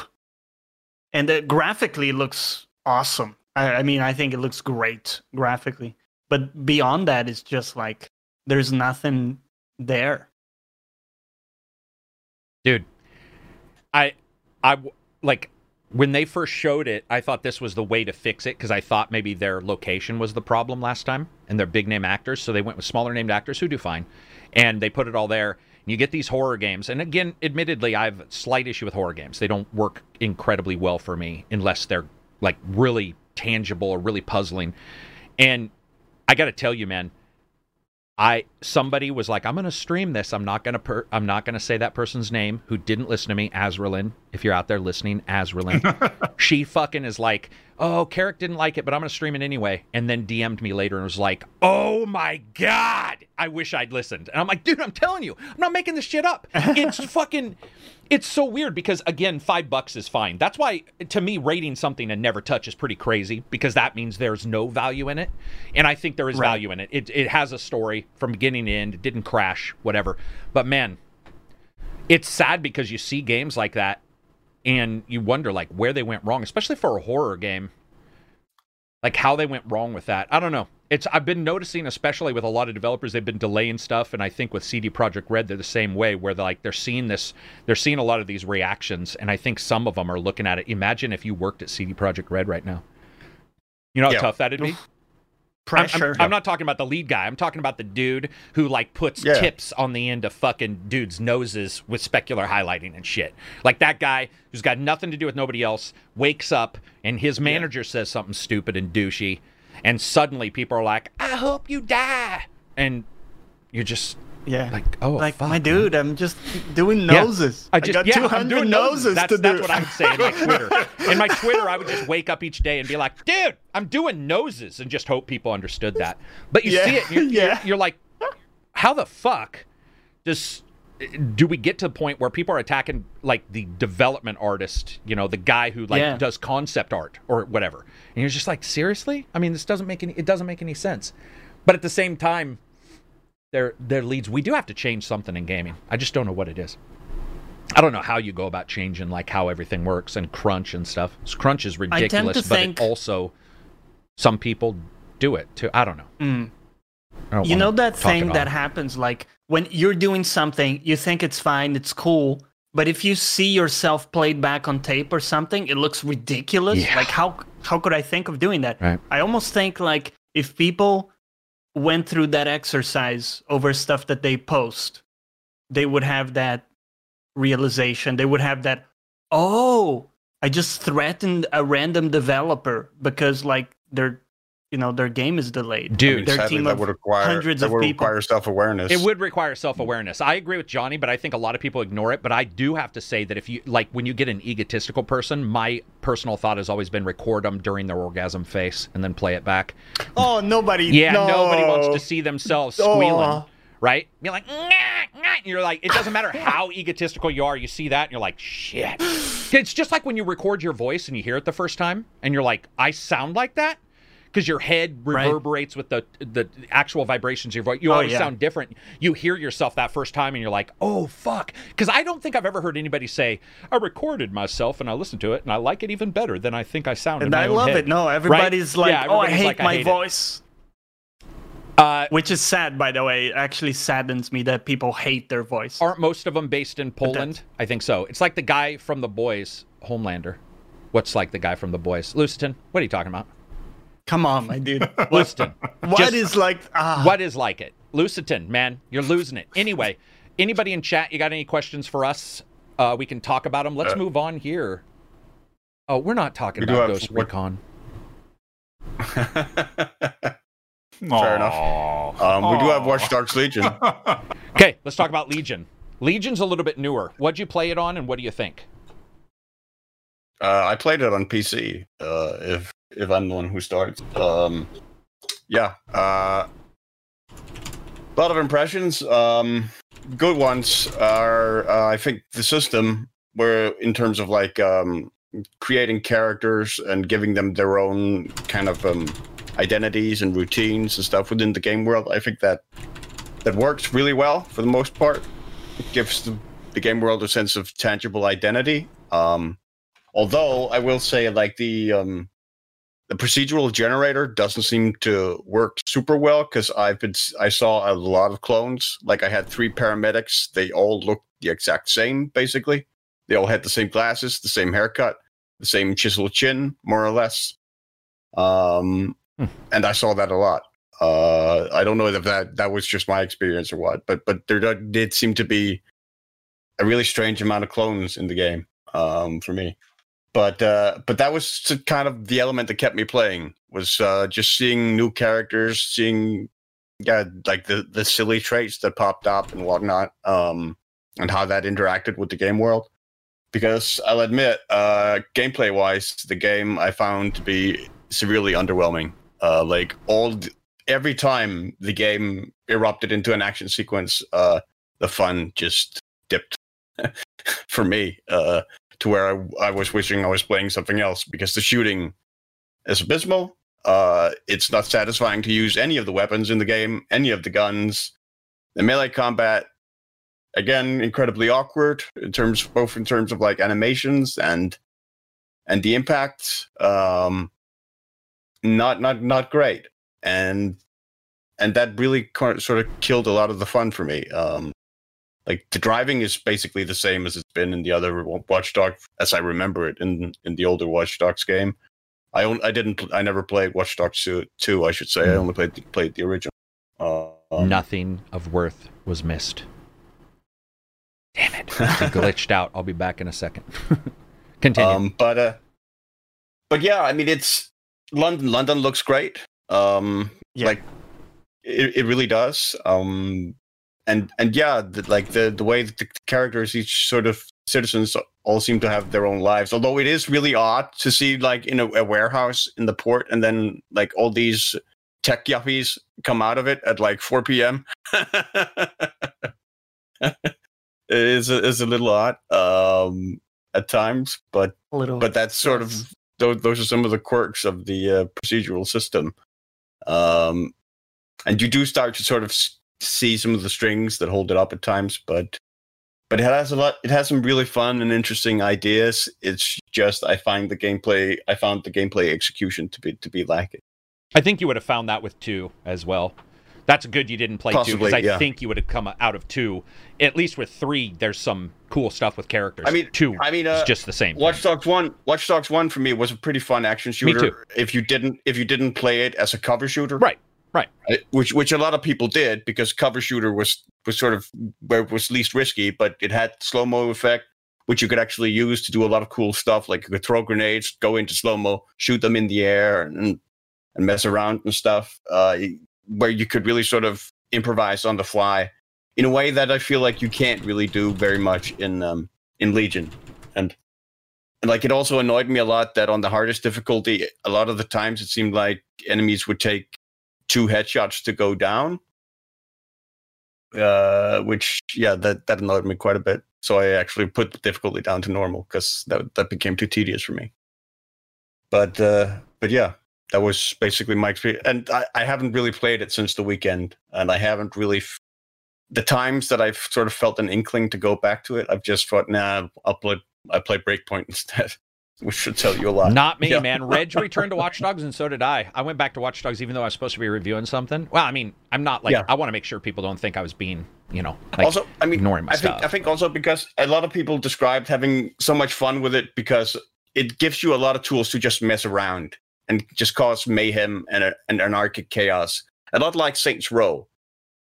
[SPEAKER 3] and it graphically looks awesome. I, I mean, I think it looks great graphically, but beyond that, it's just like there's nothing there.
[SPEAKER 1] dude I, I like when they first showed it i thought this was the way to fix it because i thought maybe their location was the problem last time and they're big name actors so they went with smaller named actors who do fine and they put it all there and you get these horror games and again admittedly i have a slight issue with horror games they don't work incredibly well for me unless they're like really tangible or really puzzling and i gotta tell you man I somebody was like, I'm gonna stream this. I'm not gonna per- I'm not gonna say that person's name who didn't listen to me, Azralin. If you're out there listening, Azralin. [laughs] she fucking is like, oh, Carrick didn't like it, but I'm gonna stream it anyway. And then DM'd me later and was like, oh my god, I wish I'd listened. And I'm like, dude, I'm telling you, I'm not making this shit up. [laughs] It's fucking, it's so weird because again, five bucks is fine. That's why to me, rating something and never touch is pretty crazy because that means there's no value in it, and I think there is
[SPEAKER 3] Right.
[SPEAKER 1] value in it. It it has a story from beginning to end. It didn't crash, whatever. But man, it's sad because you see games like that and you wonder like where they went wrong, especially for a horror game. Like how they went wrong with that. I don't know. It's I've been noticing, especially with a lot of developers, they've been delaying stuff, and I think with CD Projekt Red, they're the same way, where they're like they're seeing this, they're seeing a lot of these reactions, and I think some of them are looking at it. Imagine if you worked at CD Projekt Red right now. You know how
[SPEAKER 4] Yeah.
[SPEAKER 1] tough that'd be. I'm- I'm, I'm not talking about the lead guy. I'm talking about the dude who like puts
[SPEAKER 4] Yeah.
[SPEAKER 1] tips on the end of fucking dudes' noses with specular highlighting and shit. Like that guy who's got nothing to do with nobody else wakes up and his manager says something stupid and douchey, and suddenly people are like, "I hope you die," and you're just
[SPEAKER 3] yeah.
[SPEAKER 1] like, "Oh,
[SPEAKER 3] like
[SPEAKER 1] fuck,
[SPEAKER 3] my
[SPEAKER 1] man."
[SPEAKER 3] dude, I'm just doing
[SPEAKER 1] Yeah.
[SPEAKER 3] noses.
[SPEAKER 1] I just
[SPEAKER 3] got
[SPEAKER 1] yeah,
[SPEAKER 3] 200
[SPEAKER 1] I'm doing
[SPEAKER 3] noses
[SPEAKER 1] That's,
[SPEAKER 3] to
[SPEAKER 1] that's
[SPEAKER 3] do.
[SPEAKER 1] what I would say in my Twitter. in my Twitter, I would just wake up each day and be like, "Dude, I'm doing noses," and just hope people understood that. But you
[SPEAKER 3] Yeah,
[SPEAKER 1] see it, you're, [laughs] you're- you're like, "How the fuck does?" Do we get to the point where people are attacking like the development artist, you know, the guy who like
[SPEAKER 3] Yeah.
[SPEAKER 1] does concept art or whatever, and you're just like, seriously? I mean, this doesn't make any. It doesn't make any sense. But at the same time, their their leads. We do have to change something in gaming. I just don't know what it is. I don't know how you go about changing like how everything works and crunch and stuff. Crunch is
[SPEAKER 3] tend to
[SPEAKER 1] ridiculous, but
[SPEAKER 3] think-
[SPEAKER 1] it also some people do it too. I don't know.
[SPEAKER 3] Mm.
[SPEAKER 1] I
[SPEAKER 3] You know that thing that happens like when you're doing something, you think it's fine, it's cool, but if you see yourself played back on tape or something, it looks ridiculous.
[SPEAKER 1] Yeah.
[SPEAKER 3] Like how how could I think of doing that?
[SPEAKER 1] Right.
[SPEAKER 3] I almost think like if people went through that exercise over stuff that they post, they would have that realization. They would have that, oh, I just threatened a random developer because like their you know their game is delayed.
[SPEAKER 1] Dude,
[SPEAKER 4] I mean,
[SPEAKER 3] their
[SPEAKER 4] sadly,
[SPEAKER 3] team
[SPEAKER 4] that would require
[SPEAKER 3] hundreds
[SPEAKER 4] that
[SPEAKER 3] of
[SPEAKER 4] would
[SPEAKER 3] people.
[SPEAKER 4] require self awareness.
[SPEAKER 1] It would require self awareness. I agree with Johnny, but I think a lot of people ignore it. But I do have to say that if you like when you get an egotistical person, my personal thought has always been record them during their orgasm face and then play it back.
[SPEAKER 3] Oh, nobody.
[SPEAKER 1] Yeah,
[SPEAKER 3] no.
[SPEAKER 1] nobody wants to see themselves oh. squealing,
[SPEAKER 3] Oh.
[SPEAKER 1] right? You're like, "Nyah, nyah," and you're like, it doesn't matter how [laughs] egotistical you are. You see that, and you're like, shit. [sighs] It's just like when you record your voice and you hear it the first time, and you're like, I sound like that. Because your head
[SPEAKER 3] Right.
[SPEAKER 1] reverberates with the the actual vibrations of your voice. You
[SPEAKER 3] Oh,
[SPEAKER 1] always
[SPEAKER 3] yeah.
[SPEAKER 1] sound different. You hear yourself that first time, and you're like, "Oh fuck!" Because I don't think I've ever heard anybody say, "I recorded myself and I listened to it and I like it even better than I think I sound." in
[SPEAKER 3] And I love
[SPEAKER 1] head."
[SPEAKER 3] it. No, everybody's like,
[SPEAKER 1] Yeah,
[SPEAKER 3] "Oh, I hate
[SPEAKER 1] like, I
[SPEAKER 3] my
[SPEAKER 1] hate it.
[SPEAKER 3] voice,"
[SPEAKER 1] Uh,
[SPEAKER 3] which is sad, by the way. It actually saddens me that people hate their voice.
[SPEAKER 1] aren't most of them based in Poland? I think so. It's like the guy from The Boys, Homelander. What's like the guy from The Boys? Luciton. What are you talking about?
[SPEAKER 3] Come on, my dude. [laughs]
[SPEAKER 1] Luciton.
[SPEAKER 3] What is
[SPEAKER 1] Just-
[SPEAKER 3] like? Ah,
[SPEAKER 1] What is like it? Luciton, man, you're losing it. Anyway, anybody in chat, you got any questions for us? Uh, we can talk about them. Let's
[SPEAKER 2] Uh,
[SPEAKER 1] move on here. Oh, we're not talking
[SPEAKER 4] We
[SPEAKER 1] about
[SPEAKER 4] have-
[SPEAKER 1] Ghost
[SPEAKER 4] what-
[SPEAKER 1] Recon. [laughs]
[SPEAKER 4] Fair enough. Um, we do have Watch Dogs Legion. [laughs]
[SPEAKER 1] Okay, let's talk about Legion. Legion's a little bit newer. What'd you play it on, and what do you think?
[SPEAKER 4] Uh, I played it on PC. Uh, if if I'm the one who starts, um, yeah. Uh, a lot of impressions. Um, good ones are, uh, I think, the system where, in terms of like um, creating characters and giving them their own kind of um, identities and routines and stuff within the game world. I think that that works really well for the most part. It gives the, the game world a sense of tangible identity. Um, although I will say, like the um, the procedural generator doesn't seem to work super well because I've been I saw a lot of clones. Like I had three paramedics. They all looked the exact same, basically. They all had the same glasses, the same haircut, the same chiseled chin, more or less. Um,
[SPEAKER 1] Hmm.
[SPEAKER 4] and I saw that a lot. Uh, I don't know if that that was just my experience or what, but but there did- did seem to be a really strange amount of clones in the game um, for me. But uh, but that was kind of the element that kept me playing was uh, just seeing new characters, seeing yeah like the the silly traits that popped up and whatnot, um, and how that interacted with the game world. Because I'll admit, uh, gameplay wise, the game I found to be severely underwhelming. Uh, like all every time the game erupted into an action sequence, uh, the fun just dipped [laughs] for me uh, to where I, I was wishing I was playing something else because the shooting is abysmal. Uh, it's not satisfying to use any of the weapons in the game, any of the guns. The melee combat, again, incredibly awkward in terms, both in terms of like animations and and the impact. Um, not not not great, and and that really sort of killed a lot of the fun for me. Um, like the driving is basically the same as it's been in the other Watchdog, as I remember it in in the older Watch Dogs game. I on, I didn't I never played Watch Dogs 2, 2 I should say. I
[SPEAKER 1] Hmm.
[SPEAKER 4] only played played the original. Uh, um,
[SPEAKER 1] Nothing of worth was missed. Damn it! It [laughs] glitched out. I'll be back in a second. [laughs] Continue.
[SPEAKER 4] Um, but uh, but yeah, I mean, it's London. London looks great. Um,
[SPEAKER 3] Yeah.
[SPEAKER 4] like it, it really does. Um, and and yeah, the, like the the way that the characters, each sort of citizens, all seem to have their own lives. Although it is really odd to see like in a, a warehouse in the port, and then like all these tech yuppies come out of it at like 4 p.m. [laughs] it is a, is a little odd um, at times, but but that's sort of those, those are some of the quirks of the uh, procedural system um and you do start to sort of see some of the strings that hold it up at times but but it has a lot it has some really fun and interesting ideas it's just i find the gameplay i found the gameplay execution to be to be lacking
[SPEAKER 1] I think you would have found that with two as well. That's good you didn't play two because I
[SPEAKER 4] yeah.
[SPEAKER 1] think you would have come out of two. At least with three, there's some cool stuff with characters.
[SPEAKER 4] I mean-
[SPEAKER 1] two
[SPEAKER 4] i mean uh,
[SPEAKER 1] just the same.
[SPEAKER 4] Watch Dogs One, Watch Dogs One for me was a pretty fun action shooter.
[SPEAKER 1] too.
[SPEAKER 4] If you didn't, if you didn't play it as a cover shooter,
[SPEAKER 1] Right, right.
[SPEAKER 4] I- which which a lot of people did because cover shooter was was sort of where it was least risky, but it had slow mo effect, which you could actually use to do a lot of cool stuff. Like you could throw grenades, go into slow mo, shoot them in the air, and and mess around and stuff. Uh, where you could really sort of improvise on the fly in a way that I feel like you can't really do very much in um, in Legion, and and like it also annoyed me a lot that on the hardest difficulty, a lot of the times it seemed like enemies would take two headshots to go down. Uh, which yeah, that that annoyed me quite a bit. So I actually put the difficulty down to normal because that that became too tedious for me. But uh, but yeah, that was basically my experience. And I, I haven't really played it since the weekend, and I haven't really. F- the times that I've sort of felt an inkling to go back to it, I've just thought, nah, I'll play. I play Breakpoint [laughs] instead, which should tell you a lot.
[SPEAKER 1] Not me,
[SPEAKER 4] Yeah.
[SPEAKER 1] man. Reg returned to Watch Dogs, and so did I. I went back to Watch Dogs, even though I was supposed to be reviewing something. Well, I mean, I'm not like
[SPEAKER 4] Yeah.
[SPEAKER 1] I want to make sure people don't think I was being, you know, like
[SPEAKER 4] also, I mean,
[SPEAKER 1] ignoring my
[SPEAKER 4] I think
[SPEAKER 1] stuff.
[SPEAKER 4] I think also because a lot of people described having so much fun with it because it gives you a lot of tools to just mess around and just cause mayhem and, a, and anarchic chaos. A lot like Saints Row,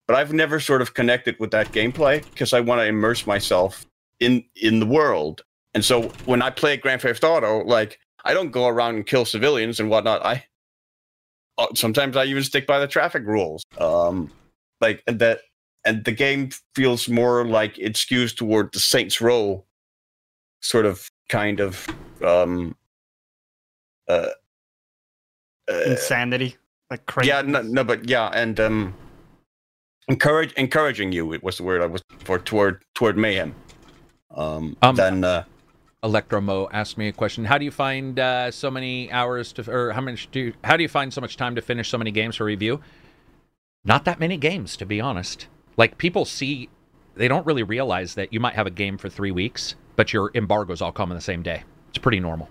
[SPEAKER 4] but I've never sort of connected with that gameplay because I want to immerse myself in in the world. And so when I play Grand Theft Auto, like I don't go around and kill civilians and whatnot. I uh, sometimes I even stick by the traffic rules. Um, like and that and the game feels more like it skews toward the Saints Row sort of kind of um uh, uh
[SPEAKER 3] Insanity, like crazy.
[SPEAKER 4] yeah no, no but yeah and um encourage encouraging you it was the word i was for toward toward mayhem um,
[SPEAKER 1] Um,
[SPEAKER 4] then uh
[SPEAKER 1] Electromo asked me a question. How do you find uh, so many hours to, or how much do? You, how do you find so much time to finish so many games for review? Not that many games, to be honest. Like people see, they don't really realize that you might have a game for three weeks, but your embargoes all come on the same day. It's pretty normal.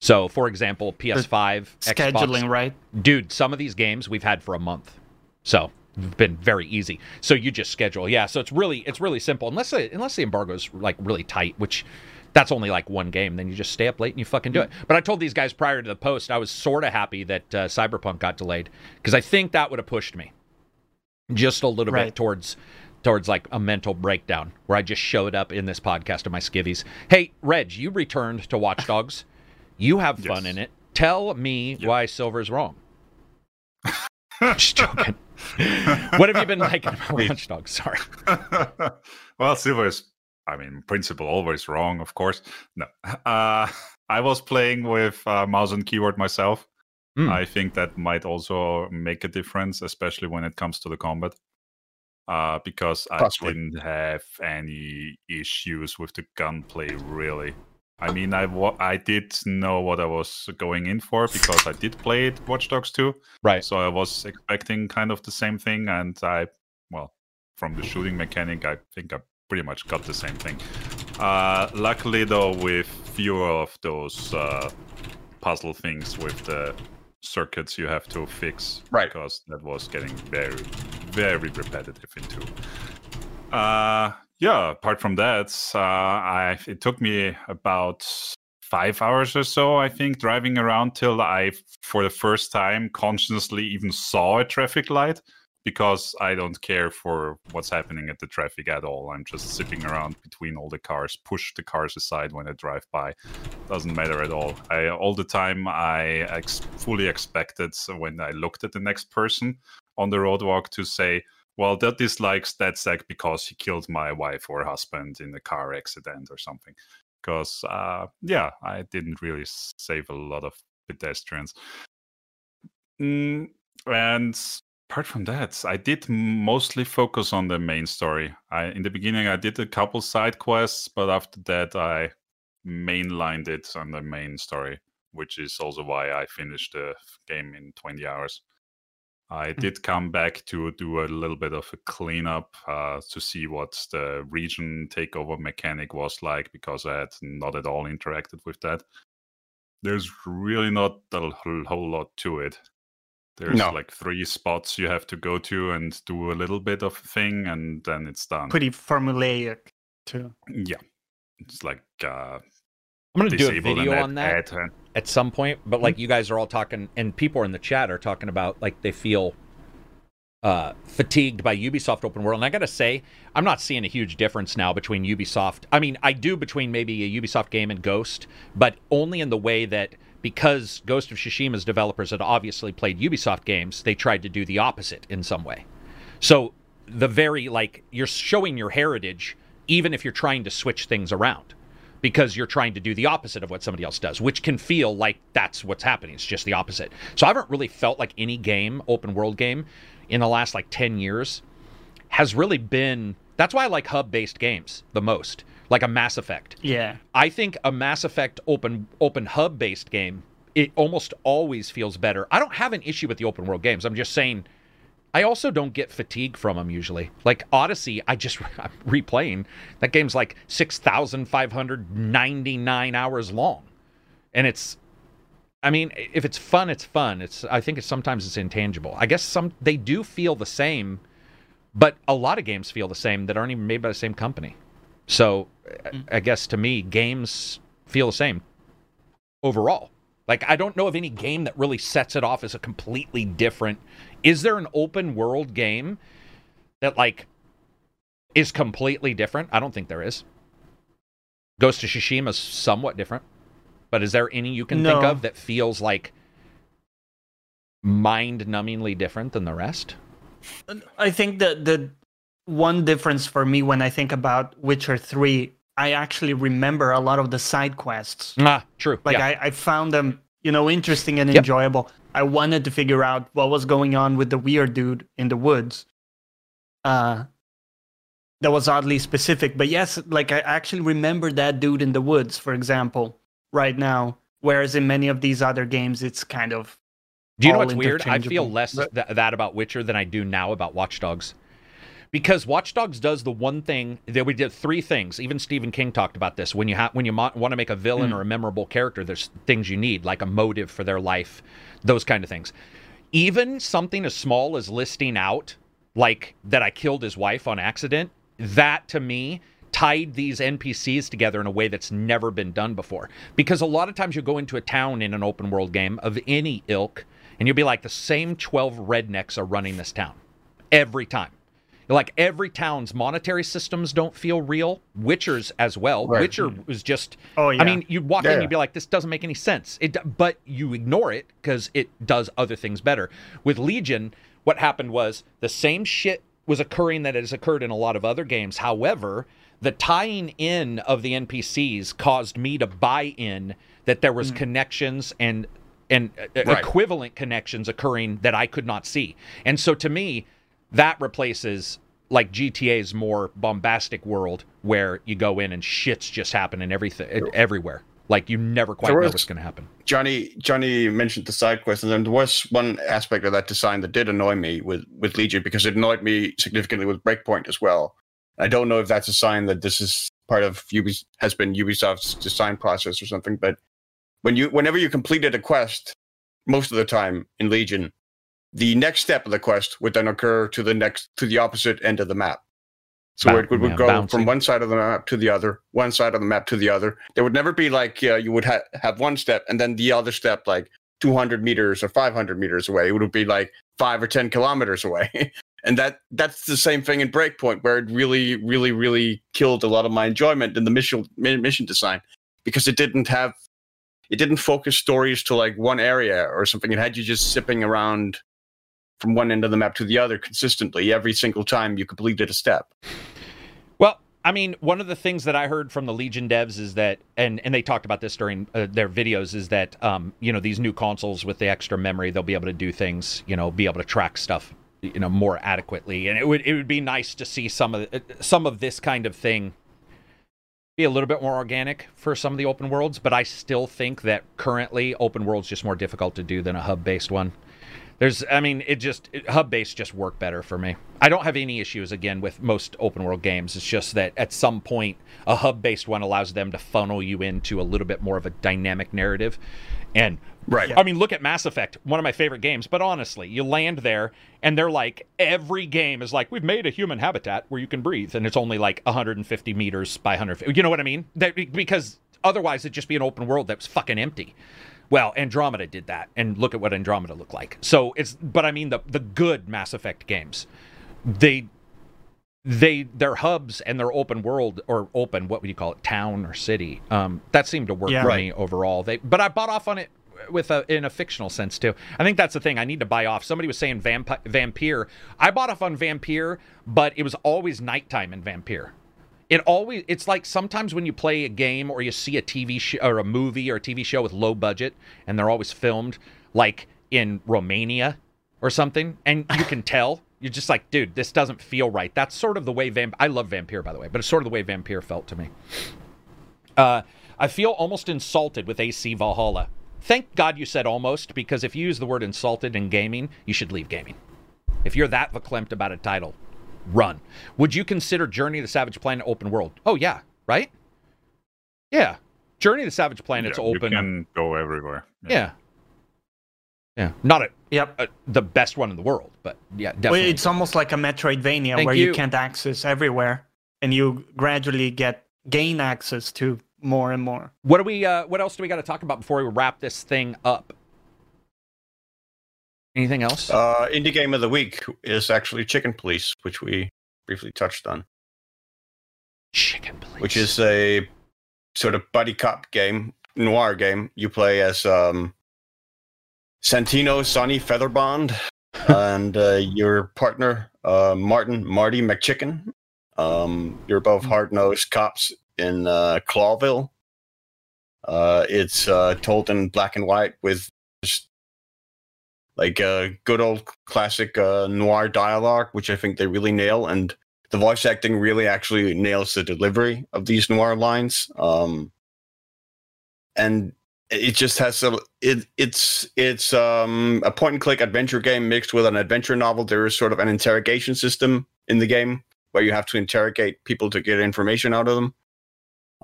[SPEAKER 1] So, for example, PS5, Xbox,
[SPEAKER 3] scheduling right.
[SPEAKER 1] dude, some of these games we've had for a month. So been very easy. So you just schedule. Yeah, so it's really it's really simple. Unless the, unless the embargo's like really tight, which that's only like one game, then you just stay up late and you fucking do it. But I told these guys prior to the post, I was sort of happy that uh, Cyberpunk got delayed because I think that would have pushed me just a little bit towards towards like a mental breakdown where I just showed up in this podcast of my skivvies. Hey, Reg, you returned to Watch [laughs] Dogs. You have fun
[SPEAKER 2] Yes.
[SPEAKER 1] in it. Tell me
[SPEAKER 2] Yep.
[SPEAKER 1] why Silver's wrong. [laughs] Just joking. what have you been liking about [laughs] Watch Dogs? Sorry.
[SPEAKER 2] well, Silver is, I mean, principle always wrong, of course. No, [laughs] uh, I was playing with uh, mouse and keyboard myself.
[SPEAKER 1] Hmm.
[SPEAKER 2] I think that might also make a difference, especially when it comes to the combat. Uh, because I didn't have any issues with the gunplay, really. I mean, I wa- I did know what I was going in for because I did play it Watch Dogs 2.
[SPEAKER 1] Right.
[SPEAKER 2] So I was expecting kind of the same thing, and I, well, from the shooting mechanic, I think I pretty much got the same thing. Uh, luckily, though, with fewer of those uh, puzzle things with the circuits you have to fix,
[SPEAKER 4] Right.
[SPEAKER 2] Because that was getting very, very repetitive into. Uh, yeah. Apart from that, uh, I it took me about five hours or so, I think, driving around till I, for the first time, consciously even saw a traffic light because I don't care for what's happening at the traffic at all. I'm just zipping around between all the cars, push the cars aside when I drive by. Doesn't matter at all. I all the time I ex- fully expected when I looked at the next person on the roadwalk to say, "Well, that dislikes that sack because he killed my wife or husband in a car accident or something." Because uh, yeah, I didn't really save a lot of pedestrians. Mm, and apart from that, I did mostly focus on the main story. I in the beginning I did a couple side quests, but after that I mainlined it on the main story, which is also why I finished the game in 20 hours. I did come back to do a little bit of a cleanup uh, to see what the region takeover mechanic was like because I had not at all interacted with that. There's really not a whole whole lot to it. There's
[SPEAKER 4] No.
[SPEAKER 2] like three spots you have to go to and do a little bit of a thing, and then it's done.
[SPEAKER 3] Pretty formulaic too.
[SPEAKER 2] Yeah, it's like uh,
[SPEAKER 1] I'm going to do a video
[SPEAKER 2] and
[SPEAKER 1] on that
[SPEAKER 2] add- add-
[SPEAKER 1] at some point, but like you guys are all talking, and people in the chat are talking about like they feel uh, fatigued by Ubisoft open world. And I got to say, I'm not seeing a huge difference now between Ubisoft. I mean, I do between maybe a Ubisoft game and Ghost, but only in the way that because Ghost of Tsushima's developers had obviously played Ubisoft games, they tried to do the opposite in some way. So the very like you're showing your heritage, even if you're trying to switch things around because you're trying to do the opposite of what somebody else does, which can feel like that's what's happening. It's just the opposite. So I haven't really felt like any game, open world game, in the last like 10 years has really been. That's why I like hub based games the most, like a Mass Effect.
[SPEAKER 3] Yeah.
[SPEAKER 1] I think a Mass Effect open open hub based game it almost always feels better. I don't have an issue with the open world games. I'm just saying I also don't get fatigue from them usually. Like Odyssey, I just [laughs] I'm replaying. That game's like 6,599 hours long. And it's I mean, if it's fun, it's fun. It's I think it's sometimes it's intangible. I guess some they do feel the same, but a lot of games feel the same that aren't even made by the same company. So, mm. I guess to me, games feel the same overall. Like I don't know of any game that really sets it off as a completely different. Is there an open world game that like is completely different? I don't think there is. Ghost of Tsushima is somewhat different, but is there any you can no. think of that feels like mind-numbingly different than the rest?
[SPEAKER 3] I think that the one difference for me when I think about Witcher 3 I actually remember a lot of the side quests.
[SPEAKER 1] Ah, true.
[SPEAKER 3] Like
[SPEAKER 1] yeah.
[SPEAKER 3] I, I found them, you know, interesting and yep. enjoyable. I wanted to figure out what was going on with the weird dude in the woods. Uh that was oddly specific. But yes, like I actually remember that dude in the woods, for example, right now. Whereas in many of these other games, it's kind of.
[SPEAKER 1] Do you know what's weird? I feel less th- that about Witcher than I do now about Watch Dogs because Watch Dogs does the one thing that we did three things. Even Stephen King talked about this. When you ha- when you mo- want to make a villain mm. or a memorable character, there's things you need like a motive for their life, those kind of things. Even something as small as listing out like that I killed his wife on accident, that to me tied these NPCs together in a way that's never been done before. Because a lot of times you go into a town in an open world game of any ilk and you'll be like the same 12 rednecks are running this town every time like every town's monetary systems don't feel real. Witcher's as well. Right. Witcher was just. Oh yeah. I mean, you'd walk yeah. in, you'd be like, "This doesn't make any sense." It, but you ignore it because it does other things better. With Legion, what happened was the same shit was occurring that has occurred in a lot of other games. However, the tying in of the NPCs caused me to buy in that there was mm. connections and and uh, right. equivalent connections occurring that I could not see. And so to me, that replaces like GTA's more bombastic world where you go in and shit's just happening everything everywhere. Like you never quite was, know what's going to happen.
[SPEAKER 4] Johnny Johnny mentioned the side quests, and there was one aspect of that design that did annoy me with with Legion because it annoyed me significantly with Breakpoint as well. I don't know if that's a sign that this is part of Ubisoft has been Ubisoft's design process or something, but when you whenever you completed a quest, most of the time in Legion, the next step of the quest would then occur to the next to the opposite end of the map. So it would, would yeah, go bouncing. from one side of the map to the other, one side of the map to the other. There would never be like uh, you would ha- have one step and then the other step like 200 meters or 500 meters away. It would be like five or 10 kilometers away. [laughs] and that that's the same thing in Breakpoint, where it really, really, really killed a lot of my enjoyment in the mission mission design because it didn't have it didn't focus stories to like one area or something. It had you just sipping around from one end of the map to the other consistently every single time you completed a step.
[SPEAKER 1] Well, I mean, one of the things that I heard from the Legion devs is that, and and they talked about this during uh, their videos, is that um, you know these new consoles with the extra memory, they'll be able to do things, you know, be able to track stuff, you know, more adequately, and it would it would be nice to see some of the, some of this kind of thing be a little bit more organic for some of the open worlds, but I still think that currently open world's just more difficult to do than a hub based one. There's, I mean, it just it, hub based just work better for me. I don't have any issues again with most open world games. It's just that at some point, a hub based one allows them to funnel you into a little bit more of a dynamic narrative. And
[SPEAKER 4] right,
[SPEAKER 1] I mean, look at Mass Effect, one of my favorite games. But honestly, you land there, and they're like, every game is like, we've made a human habitat where you can breathe, and it's only like 150 meters by 100. You know what I mean? That because otherwise it'd just be an open world that's fucking empty. Well, Andromeda did that, and look at what Andromeda looked like. So it's, but I mean the the good Mass Effect games, they they their hubs and their open world or open what would you call it town or city um, that seemed to work yeah, for right. me overall. They but i bought off on it with a in a fictional sense too. I think that's the thing i need to buy off. Somebody was saying vamp- vampire i bought off on vampire but it was always nighttime in vampire it always it's like sometimes when you play a game or you see a TV show or a movie or a TV show with low budget and they're always filmed like in Romania or something and you can [laughs] tell you're just like dude this doesn't feel right. That's sort of the way Vamp I love Vampire by the way but it's sort of the way Vampire felt to me. Uh I feel almost insulted with AC Valhalla. Thank God you said almost because if you use the word insulted in gaming, you should leave gaming. If you're that verklempt about a title, run. Would you consider Journey to the Savage Planet open world? Oh yeah, right? Yeah. Journey to the Savage Planet's
[SPEAKER 2] Yeah,
[SPEAKER 1] open.
[SPEAKER 2] You can go everywhere.
[SPEAKER 1] Yeah. Yeah. Not a,
[SPEAKER 3] Yep.
[SPEAKER 1] a, the best one in the world, but yeah,
[SPEAKER 3] Well,
[SPEAKER 1] definitely.
[SPEAKER 3] it's almost like a Metroidvania
[SPEAKER 1] Thank
[SPEAKER 3] where
[SPEAKER 1] you.
[SPEAKER 3] you. can't access everywhere, and you gradually get gain access to more and more.
[SPEAKER 1] what do we uh what else do we got to talk about before we wrap this thing up? Anything else?
[SPEAKER 4] Uh, indie game of the week is actually Chicken Police, which we briefly touched on,
[SPEAKER 1] Chicken police.
[SPEAKER 4] which is a sort of buddy cop game, noir game. You play as um, Santino Sonny Featherland [laughs] and uh, your partner uh, Martin Marty MacChicken. Um, you're both hard-nosed cops in uh, Clawville. Uh, it's uh, told in black and white with just like uh, good old classic uh, noir dialogue, which I think they really nail, and the voice acting really actually nails the delivery of these noir lines. Um, and it just has a it it's it's um a point and click adventure game mixed with an adventure novel. There is sort of an interrogation system in the game where you have to interrogate people to get information out of them.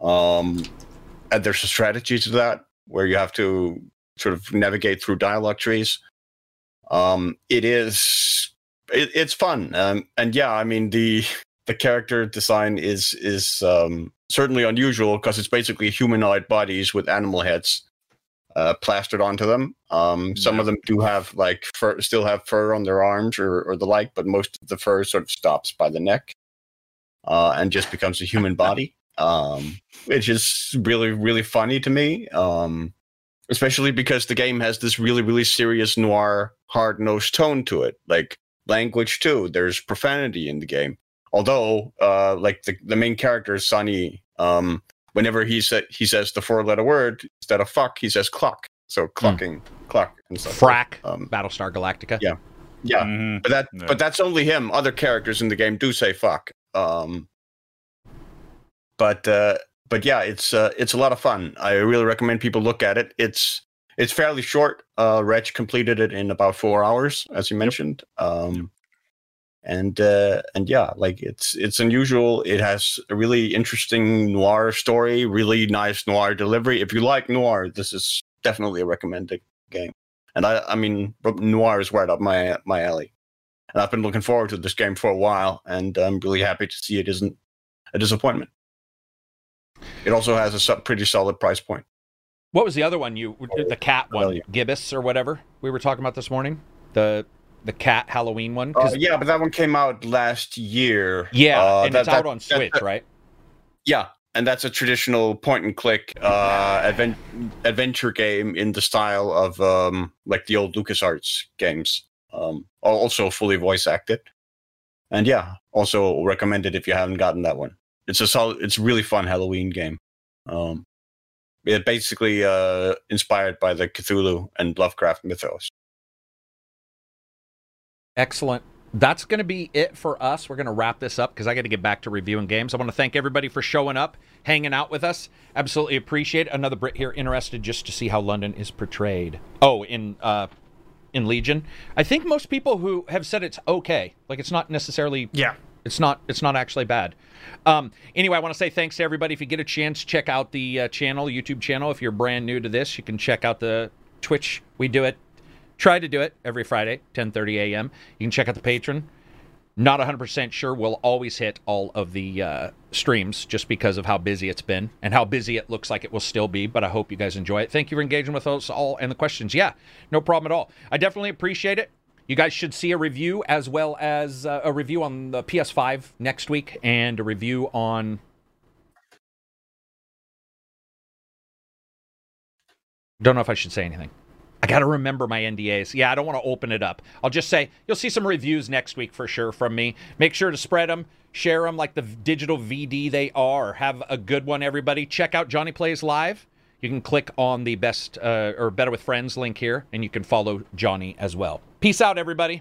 [SPEAKER 4] Um, and there's a strategy to that where you have to sort of navigate through dialogue trees. Um, it is it, it's fun, um, and yeah, I mean the the character design is is um, certainly unusual because it's basically humanoid bodies with animal heads uh, plastered onto them. Um, some of them do have like fur, still have fur on their arms or, or the like, but most of the fur sort of stops by the neck uh, and just becomes a human body, um, which is really really funny to me. Um, especially because the game has this really really serious noir hard nosed tone to it, like language too. There's profanity in the game although uh like the, the main character sonny um whenever he said he says the four letter word instead of fuck he says clock so clucking clock and stuff
[SPEAKER 1] Frack.
[SPEAKER 4] um
[SPEAKER 1] Battlestar Galactica.
[SPEAKER 4] Yeah. yeah
[SPEAKER 2] Mhm.
[SPEAKER 4] but that
[SPEAKER 2] Yeah.
[SPEAKER 4] but that's only him other characters in the game do say fuck um but uh but yeah it's uh it's a lot of fun. I really recommend people look at it. It's it's fairly short. Uh reg completed it in about four hours as you mentioned. Um and uh and yeah like it's it's unusual. It has a really interesting noir story really nice noir delivery. If you like noir this is definitely a recommended game. And i i mean noir is right up my my alley. And i've been looking forward to this game for a while and i'm really happy to see it isn't a disappointment it also has a pretty solid price point
[SPEAKER 1] What was the other one you the cat one. Gibbous or whatever we were talking about this morning? The the cat Halloween one.
[SPEAKER 4] uh, yeah but that one came out last year
[SPEAKER 1] yeah,
[SPEAKER 4] Uh,
[SPEAKER 1] and
[SPEAKER 4] that-
[SPEAKER 1] it's out
[SPEAKER 4] that-
[SPEAKER 1] on
[SPEAKER 4] that-
[SPEAKER 1] Switch, right?
[SPEAKER 4] Yeah, and that's a traditional point and click uh, advent- adventure game in the style of um, like the old LucasArts games. Um, also fully voice acted, and yeah, also recommended if you haven't gotten that one. It's a solid, it's a really fun Halloween game. Um, it basically uh, inspired by the Cthulhu and Lovecraft mythos.
[SPEAKER 1] Excellent. That's going to be it for us. We're going to wrap this up because I got to get back to reviewing games. I want to thank everybody for showing up, hanging out with us. Absolutely appreciate it. Another Brit here interested just to see how London is portrayed. Oh, in uh, in Legion, I think most people who have said it's okay, like it's not necessarily
[SPEAKER 3] Yeah.
[SPEAKER 1] It's not it's not actually bad. Um, anyway, I want to say thanks to everybody. If you get a chance, check out the uh, channel, YouTube channel. If you're brand new to this, you can check out the Twitch. We do it. Try to do it every Friday, 10:30 a.m. You can check out the Patreon. Not 100% sure we'll always hit all of the uh, streams just because of how busy it's been and how busy it looks like it will still be. But I hope you guys enjoy it. Thank you for engaging with us all and the questions. Yeah, no problem at all. I definitely appreciate it. You guys should see a review as well as uh, a review on the PS5 next week and a review on. Don't know if I should say anything. I got to remember my NDAs. Yeah, I don't want to open it up. I'll just say you'll see some reviews next week for sure from me. Make sure to spread them, share them like the digital VD they are. Have a good one, everybody. Check out Johnny Plays Live. You can click on the best uh, or better with friends link here, and you can follow Johnny as well. Peace out, everybody.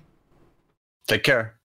[SPEAKER 4] Take care.